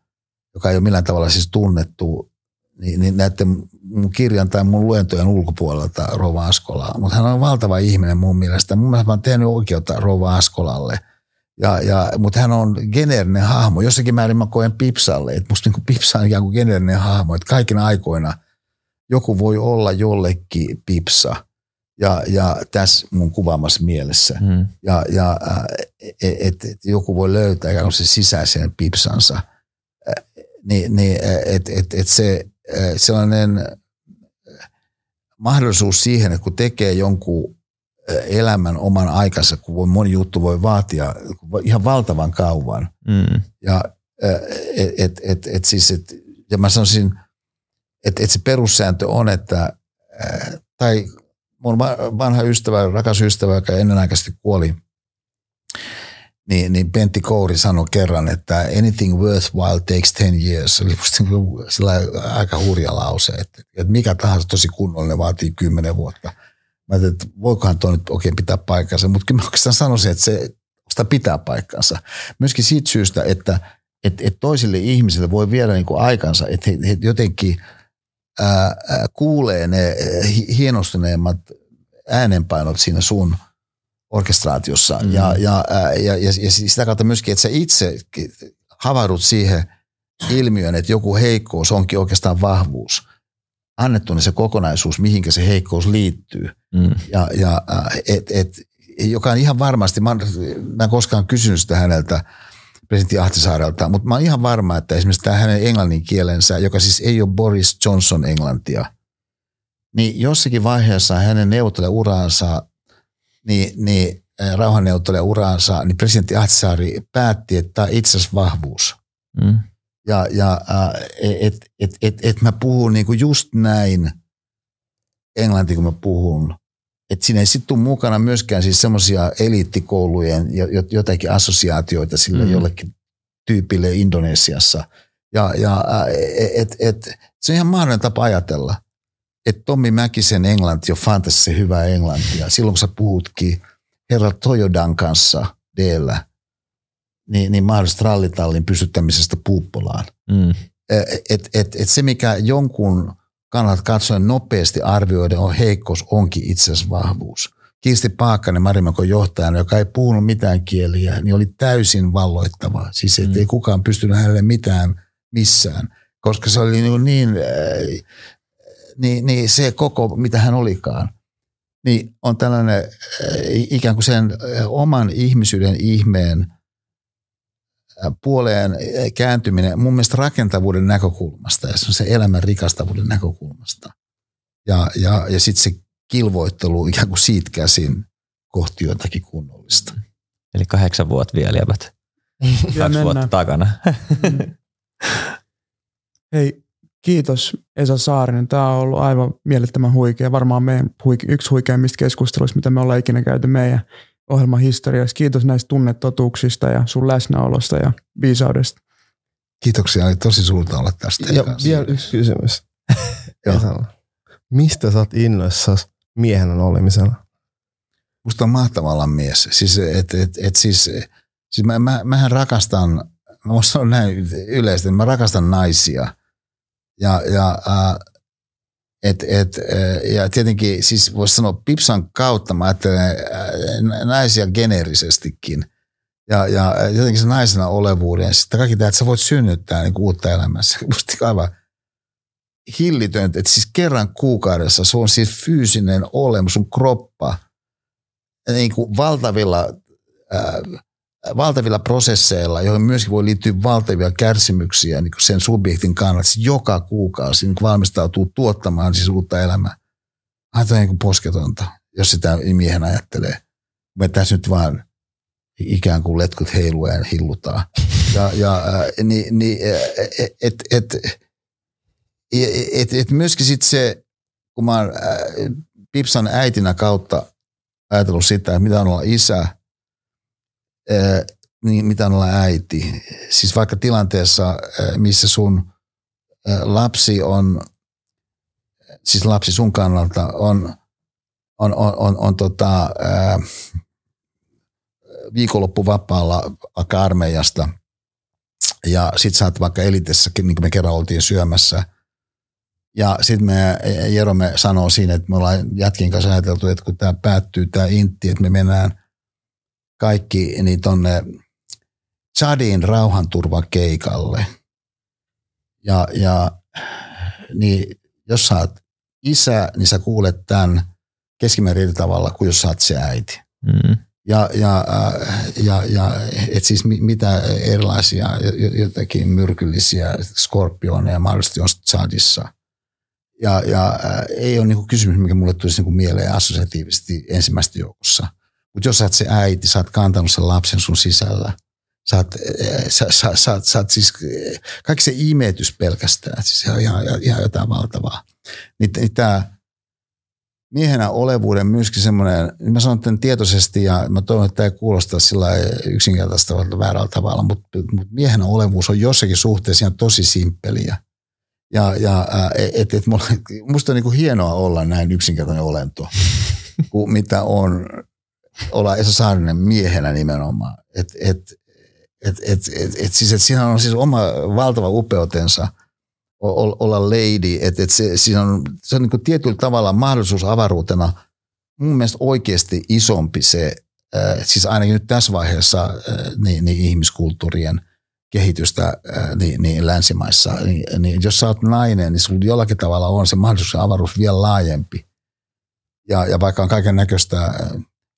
joka ei ole millään tavalla siis tunnettu niin, niin näiden mun kirjan tai mun luentojen ulkopuolelta Rova Askolaa. Mutta hän on valtava ihminen mun mielestä. Mun mielestä mä oon tehnyt oikeutta Rova Askolalle. Ja, ja, mutta hän on geneerinen hahmo. Jossakin määrin mä koen Pipsalle, että musta niin Pipsa on ikään kuin geneerinen hahmo. Että kaikina aikoina joku voi olla jollekin Pipsa. Ja, ja tässä mun kuvaamassa mielessä. Mm. Ja, ja että et, joku voi löytää ikään kuin se sisäisen Pipsansa. Niin, niin että et, et se sellainen mahdollisuus siihen, että kun tekee jonkun elämän oman aikansa, kun voi, moni juttu voi vaatia ihan valtavan kauan. Mm. Ja, et, et, et, et siis, et, ja mä sanoisin, että et se perussääntö on, että tai mun vanha ystävä, rakas ystävä, joka ennenaikaisesti kuoli, niin, niin Pentti Kouri sanoi kerran, että anything worthwhile takes 10 years. Se oli niin aika hurja lause, että, että mikä tahansa tosi kunnollinen vaatii 10 vuotta. Mä ajattelin, että voikohan tuo nyt oikein pitää paikkansa, mutta kyllä mä oikeastaan sanoisin, että se sitä pitää paikkansa. Myöskin siitä syystä, että, että, että toisille ihmisille voi viedä niin kuin aikansa, että he, he jotenkin ää, kuulee ne hienostuneemmat äänenpainot siinä sun – orkestraatiossa mm. ja, ja, ja, ja, ja sitä kautta myöskin, että sä itse havahdut siihen ilmiön, että joku heikkous onkin oikeastaan vahvuus. Annettu niin se kokonaisuus, mihinkä se heikkous liittyy. Mm. Ja, ja et, et, joka on ihan varmasti, mä, mä en koskaan kysynyt sitä häneltä, presidentti Ahtisaarelta, mutta mä oon ihan varma, että esimerkiksi tämä hänen englannin kielensä, joka siis ei ole Boris Johnson englantia, niin jossakin vaiheessa hänen neuvotteluuraansa, niin, niin rauhanneuvotteluuraansa, niin presidentti Ahtisaari päätti, että tämä itse asiassa vahvuus. Mm. Ja, ja että et, et, et mä puhun niinku just näin englanti, kun mä puhun. Että siinä ei sitten mukana myöskään siis semmoisia eliittikoulujen jotakin assosiaatioita sille mm. jollekin tyypille Indonesiassa. Ja, ja et, et, se on ihan mahdollinen tapa ajatella. Että Tommi Mäkisen englanti on fantastisen hyvää englantia. Silloin kun sä puhutkin herra Toyodan kanssa deellä, niin, niin mahdollisesti rallitallin pystyttämisestä puuppolaan. Mm. Et, et, et se, mikä jonkun kannalta katsoen nopeasti arvioiden on heikkous, onkin itse asiassa vahvuus. Kirsti Paakkanen, Marimakon johtajana, joka ei puhunut mitään kieliä, niin oli täysin valloittava. Siis mm. ei kukaan pystynyt hänelle mitään missään, koska se oli niin, niin, äh, niin, niin se koko, mitä hän olikaan, niin on tällainen äh, ikään kuin sen äh, oman ihmisyyden ihmeen puoleen kääntyminen mun mielestä rakentavuuden näkökulmasta ja se on se elämän rikastavuuden näkökulmasta. Ja, ja, ja sitten se kilvoittelu ikään kuin siitä käsin kohti jotakin kunnollista. Eli kahdeksan vuotta vielä jäbät. Kaksi vuotta takana. Hei, kiitos Esa Saarinen. Tämä on ollut aivan mielettömän huikea. Varmaan meidän huike- yksi huikeimmista keskusteluista, mitä me ollaan ikinä käyty meidän ohjelman historiassa. Kiitos näistä tunnetotuuksista ja sun läsnäolosta ja viisaudesta. Kiitoksia, oli tosi suurta olla tästä. Ja vielä yksi kysymys. Mistä sä oot innoissasi miehenä olemisena? Musta on mahtava olla mies. Siis, et, et, et siis, siis mä, mä, mähän rakastan, mä on näin yleisesti, mä rakastan naisia. Ja, ja äh, et, et, ja tietenkin siis voisi sanoa Pipsan kautta mä ajattelen naisia geneerisestikin. Ja, ja jotenkin se naisena olevuuden. Sitten kaikki tämä, että sä voit synnyttää niin uutta elämässä. Musta aivan hillitöntä, että siis kerran kuukaudessa se on siis fyysinen olemus, sun kroppa niin kuin valtavilla, äh, valtavilla prosesseilla, joihin myöskin voi liittyä valtavia kärsimyksiä niin sen subjektin kannalta. Siis joka kuukausi niin valmistautuu tuottamaan siis uutta elämää. Aina niin posketonta, jos sitä miehen ajattelee. Me tässä nyt vaan ikään kuin letkut heiluen hillutaan. Ja, ja niin, niin, et, et, et, et, myöskin sitten se, kun mä oon äh, Pipsan äitinä kautta ajatellut sitä, että mitä on olla isä, mitä on olla äiti. Siis vaikka tilanteessa, äh, missä sun lapsi on, siis lapsi sun kannalta on, on, on, on, on tota, viikonloppuvapaalla vaikka armeijasta ja sit sä oot vaikka elitessäkin, niin kuin me kerran oltiin syömässä – ja sitten me Jerome sanoo siinä, että me ollaan jätkin kanssa ajateltu, että kun tämä päättyy, tämä intti, että me mennään kaikki niin tonne Chadin rauhanturvakeikalle. Ja, ja niin jos sä oot isä, niin sä kuulet tämän keskimäärin eri tavalla kuin jos sä oot se äiti. Mm. Ja, ja, ja, ja et siis mitä erilaisia jotakin myrkyllisiä skorpioneja mahdollisesti on Chadissa – ja, ja äh, ei ole niinku kysymys, mikä mulle tulisi niinku mieleen assosiatiivisesti ensimmäistä joukossa. Mutta jos sä oot se äiti, sä oot kantanut sen lapsen sun sisällä, sä oot, sä, sä, sä, sä oot siis, kaikki se imetys pelkästään, siis se on ihan, ihan jotain valtavaa. Niin, niin tämä miehenä olevuuden myöskin semmoinen, niin mä sanon tämän tietoisesti ja mä toivon, että tämä ei kuulosta sillä yksinkertaista väärällä tavalla, mutta, mutta miehenä olevuus on jossakin suhteessa ihan tosi simppeliä. Ja, ja et, et mulla, musta on niin kuin hienoa olla näin yksinkertainen olento, kuin mitä on olla Esa Saarinen miehenä nimenomaan. Et, et, et, et, et, et, siis, et siinä on siis oma valtava upeutensa olla lady, että et se, siinä on, se on niin tietyllä tavalla mahdollisuus avaruutena mun mielestä oikeasti isompi se, siis ainakin nyt tässä vaiheessa niin, niin ihmiskulttuurien – kehitystä niin, niin länsimaissa, niin, niin jos sä oot nainen, niin sulla jollakin tavalla on se mahdollisuus avaruus vielä laajempi. Ja, ja vaikka on kaiken näköistä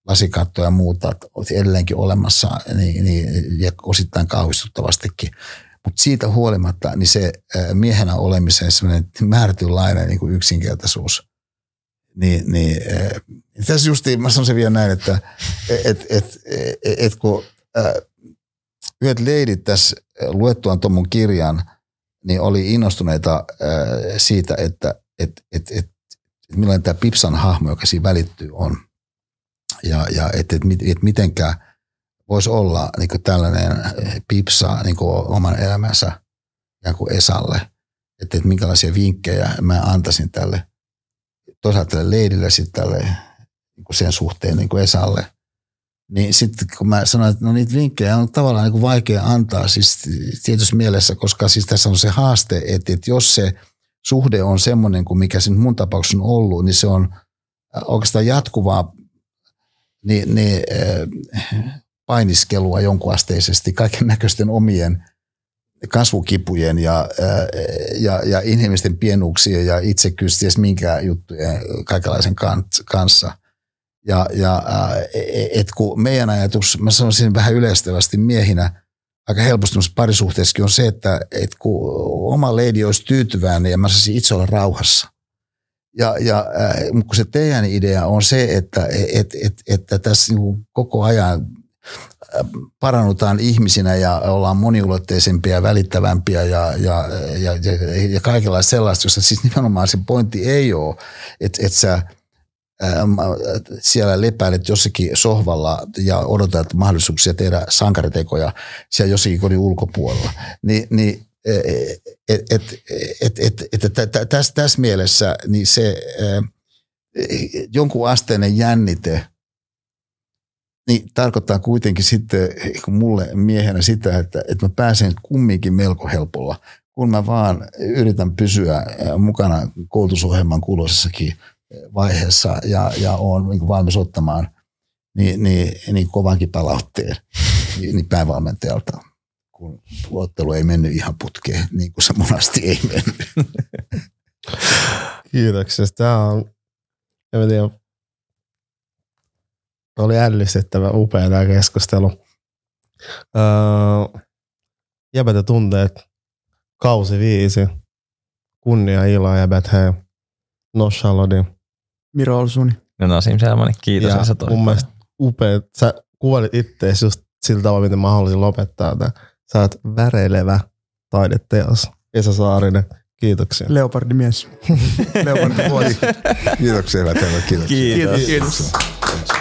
lasikattoja ja muuta edelleenkin olemassa, niin, niin, ja osittain kauhistuttavastikin. Mutta siitä huolimatta, niin se miehenä olemisen semmoinen määrätynlainen niin kuin yksinkertaisuus niin, niin tässä justiin mä sanoisin vielä näin, että et, et, et, et, kun äh, yhdet leidit tässä luettuaan tuon kirjan, niin oli innostuneita äh, siitä, että et, et, et, et millainen tämä Pipsan hahmo, joka siinä välittyy, on. Ja, ja että et, et, et mitenkä voisi olla niin tällainen Pipsa niin oman elämänsä ikään kuin Esalle. Että, että minkälaisia vinkkejä mä antaisin tälle toisaalta tälle leidille sitten tälle niin sen suhteen niin kuin Esalle. Niin sitten kun mä sanoin, että no niitä vinkkejä on tavallaan niin kuin vaikea antaa siis tietyssä mielessä, koska siis tässä on se haaste, että, että jos se suhde on semmoinen kuin mikä se mun tapauksessa on ollut, niin se on oikeastaan jatkuvaa niin, niin, painiskelua jonkunasteisesti kaiken näköisten omien kasvukipujen ja, ja, ja inhimillisten pienuuksien ja itsekyys, ties minkä juttujen kaikenlaisen kanssa. Ja, ja et kun meidän ajatus, mä sanoisin vähän yleistävästi miehinä, aika helposti parisuhteessakin on se, että et kun oma leidi olisi tyytyväinen ja mä saisin itse olla rauhassa. Ja, ja kun se teidän idea on se, että et, et, että tässä niin koko ajan parannutaan ihmisinä ja ollaan moniulotteisempia välittävämpiä ja, ja, ja, ja, ja kaikenlaista sellaista, jossa siis nimenomaan se pointti ei ole, että, että sä siellä lepäilet jossakin sohvalla ja odotat mahdollisuuksia tehdä sankaritekoja siellä jossakin kodin ulkopuolella, niin, niin et, et, et, et, et, et, tässä, tässä mielessä niin se jonkun asteinen jännite – niin tarkoittaa kuitenkin sitten mulle miehenä sitä, että, että mä pääsen kumminkin melko helpolla, kun mä vaan yritän pysyä mukana koulutusohjelman kuuluisessakin vaiheessa ja, ja olen niin valmis ottamaan niin, niin, niin kovankin palautteen niin, niin päävalmentajalta, kun ottelu ei mennyt ihan putkeen, niin kuin se monasti ei mennyt. Kiitoksia. Tämä on, en tiedä, oli ällistyttävä upea tämä keskustelu. Öö, jäbät ja tunteet, kausi viisi, kunnia ilo jäbät hei, Noshalodi. Miro Olsuni. No Nasim Selmani, kiitos. Ja mun mielestä upea, sä kuvalit ittees just sillä tavalla, miten mä haluaisin lopettaa tämän. Sä oot väreilevä taideteos. Esa Saarinen, kiitoksia. Leopardimies. Leopardi Kiitoksia, hyvät Kiitoksia. Kiitos. Kiitos. Kiitos.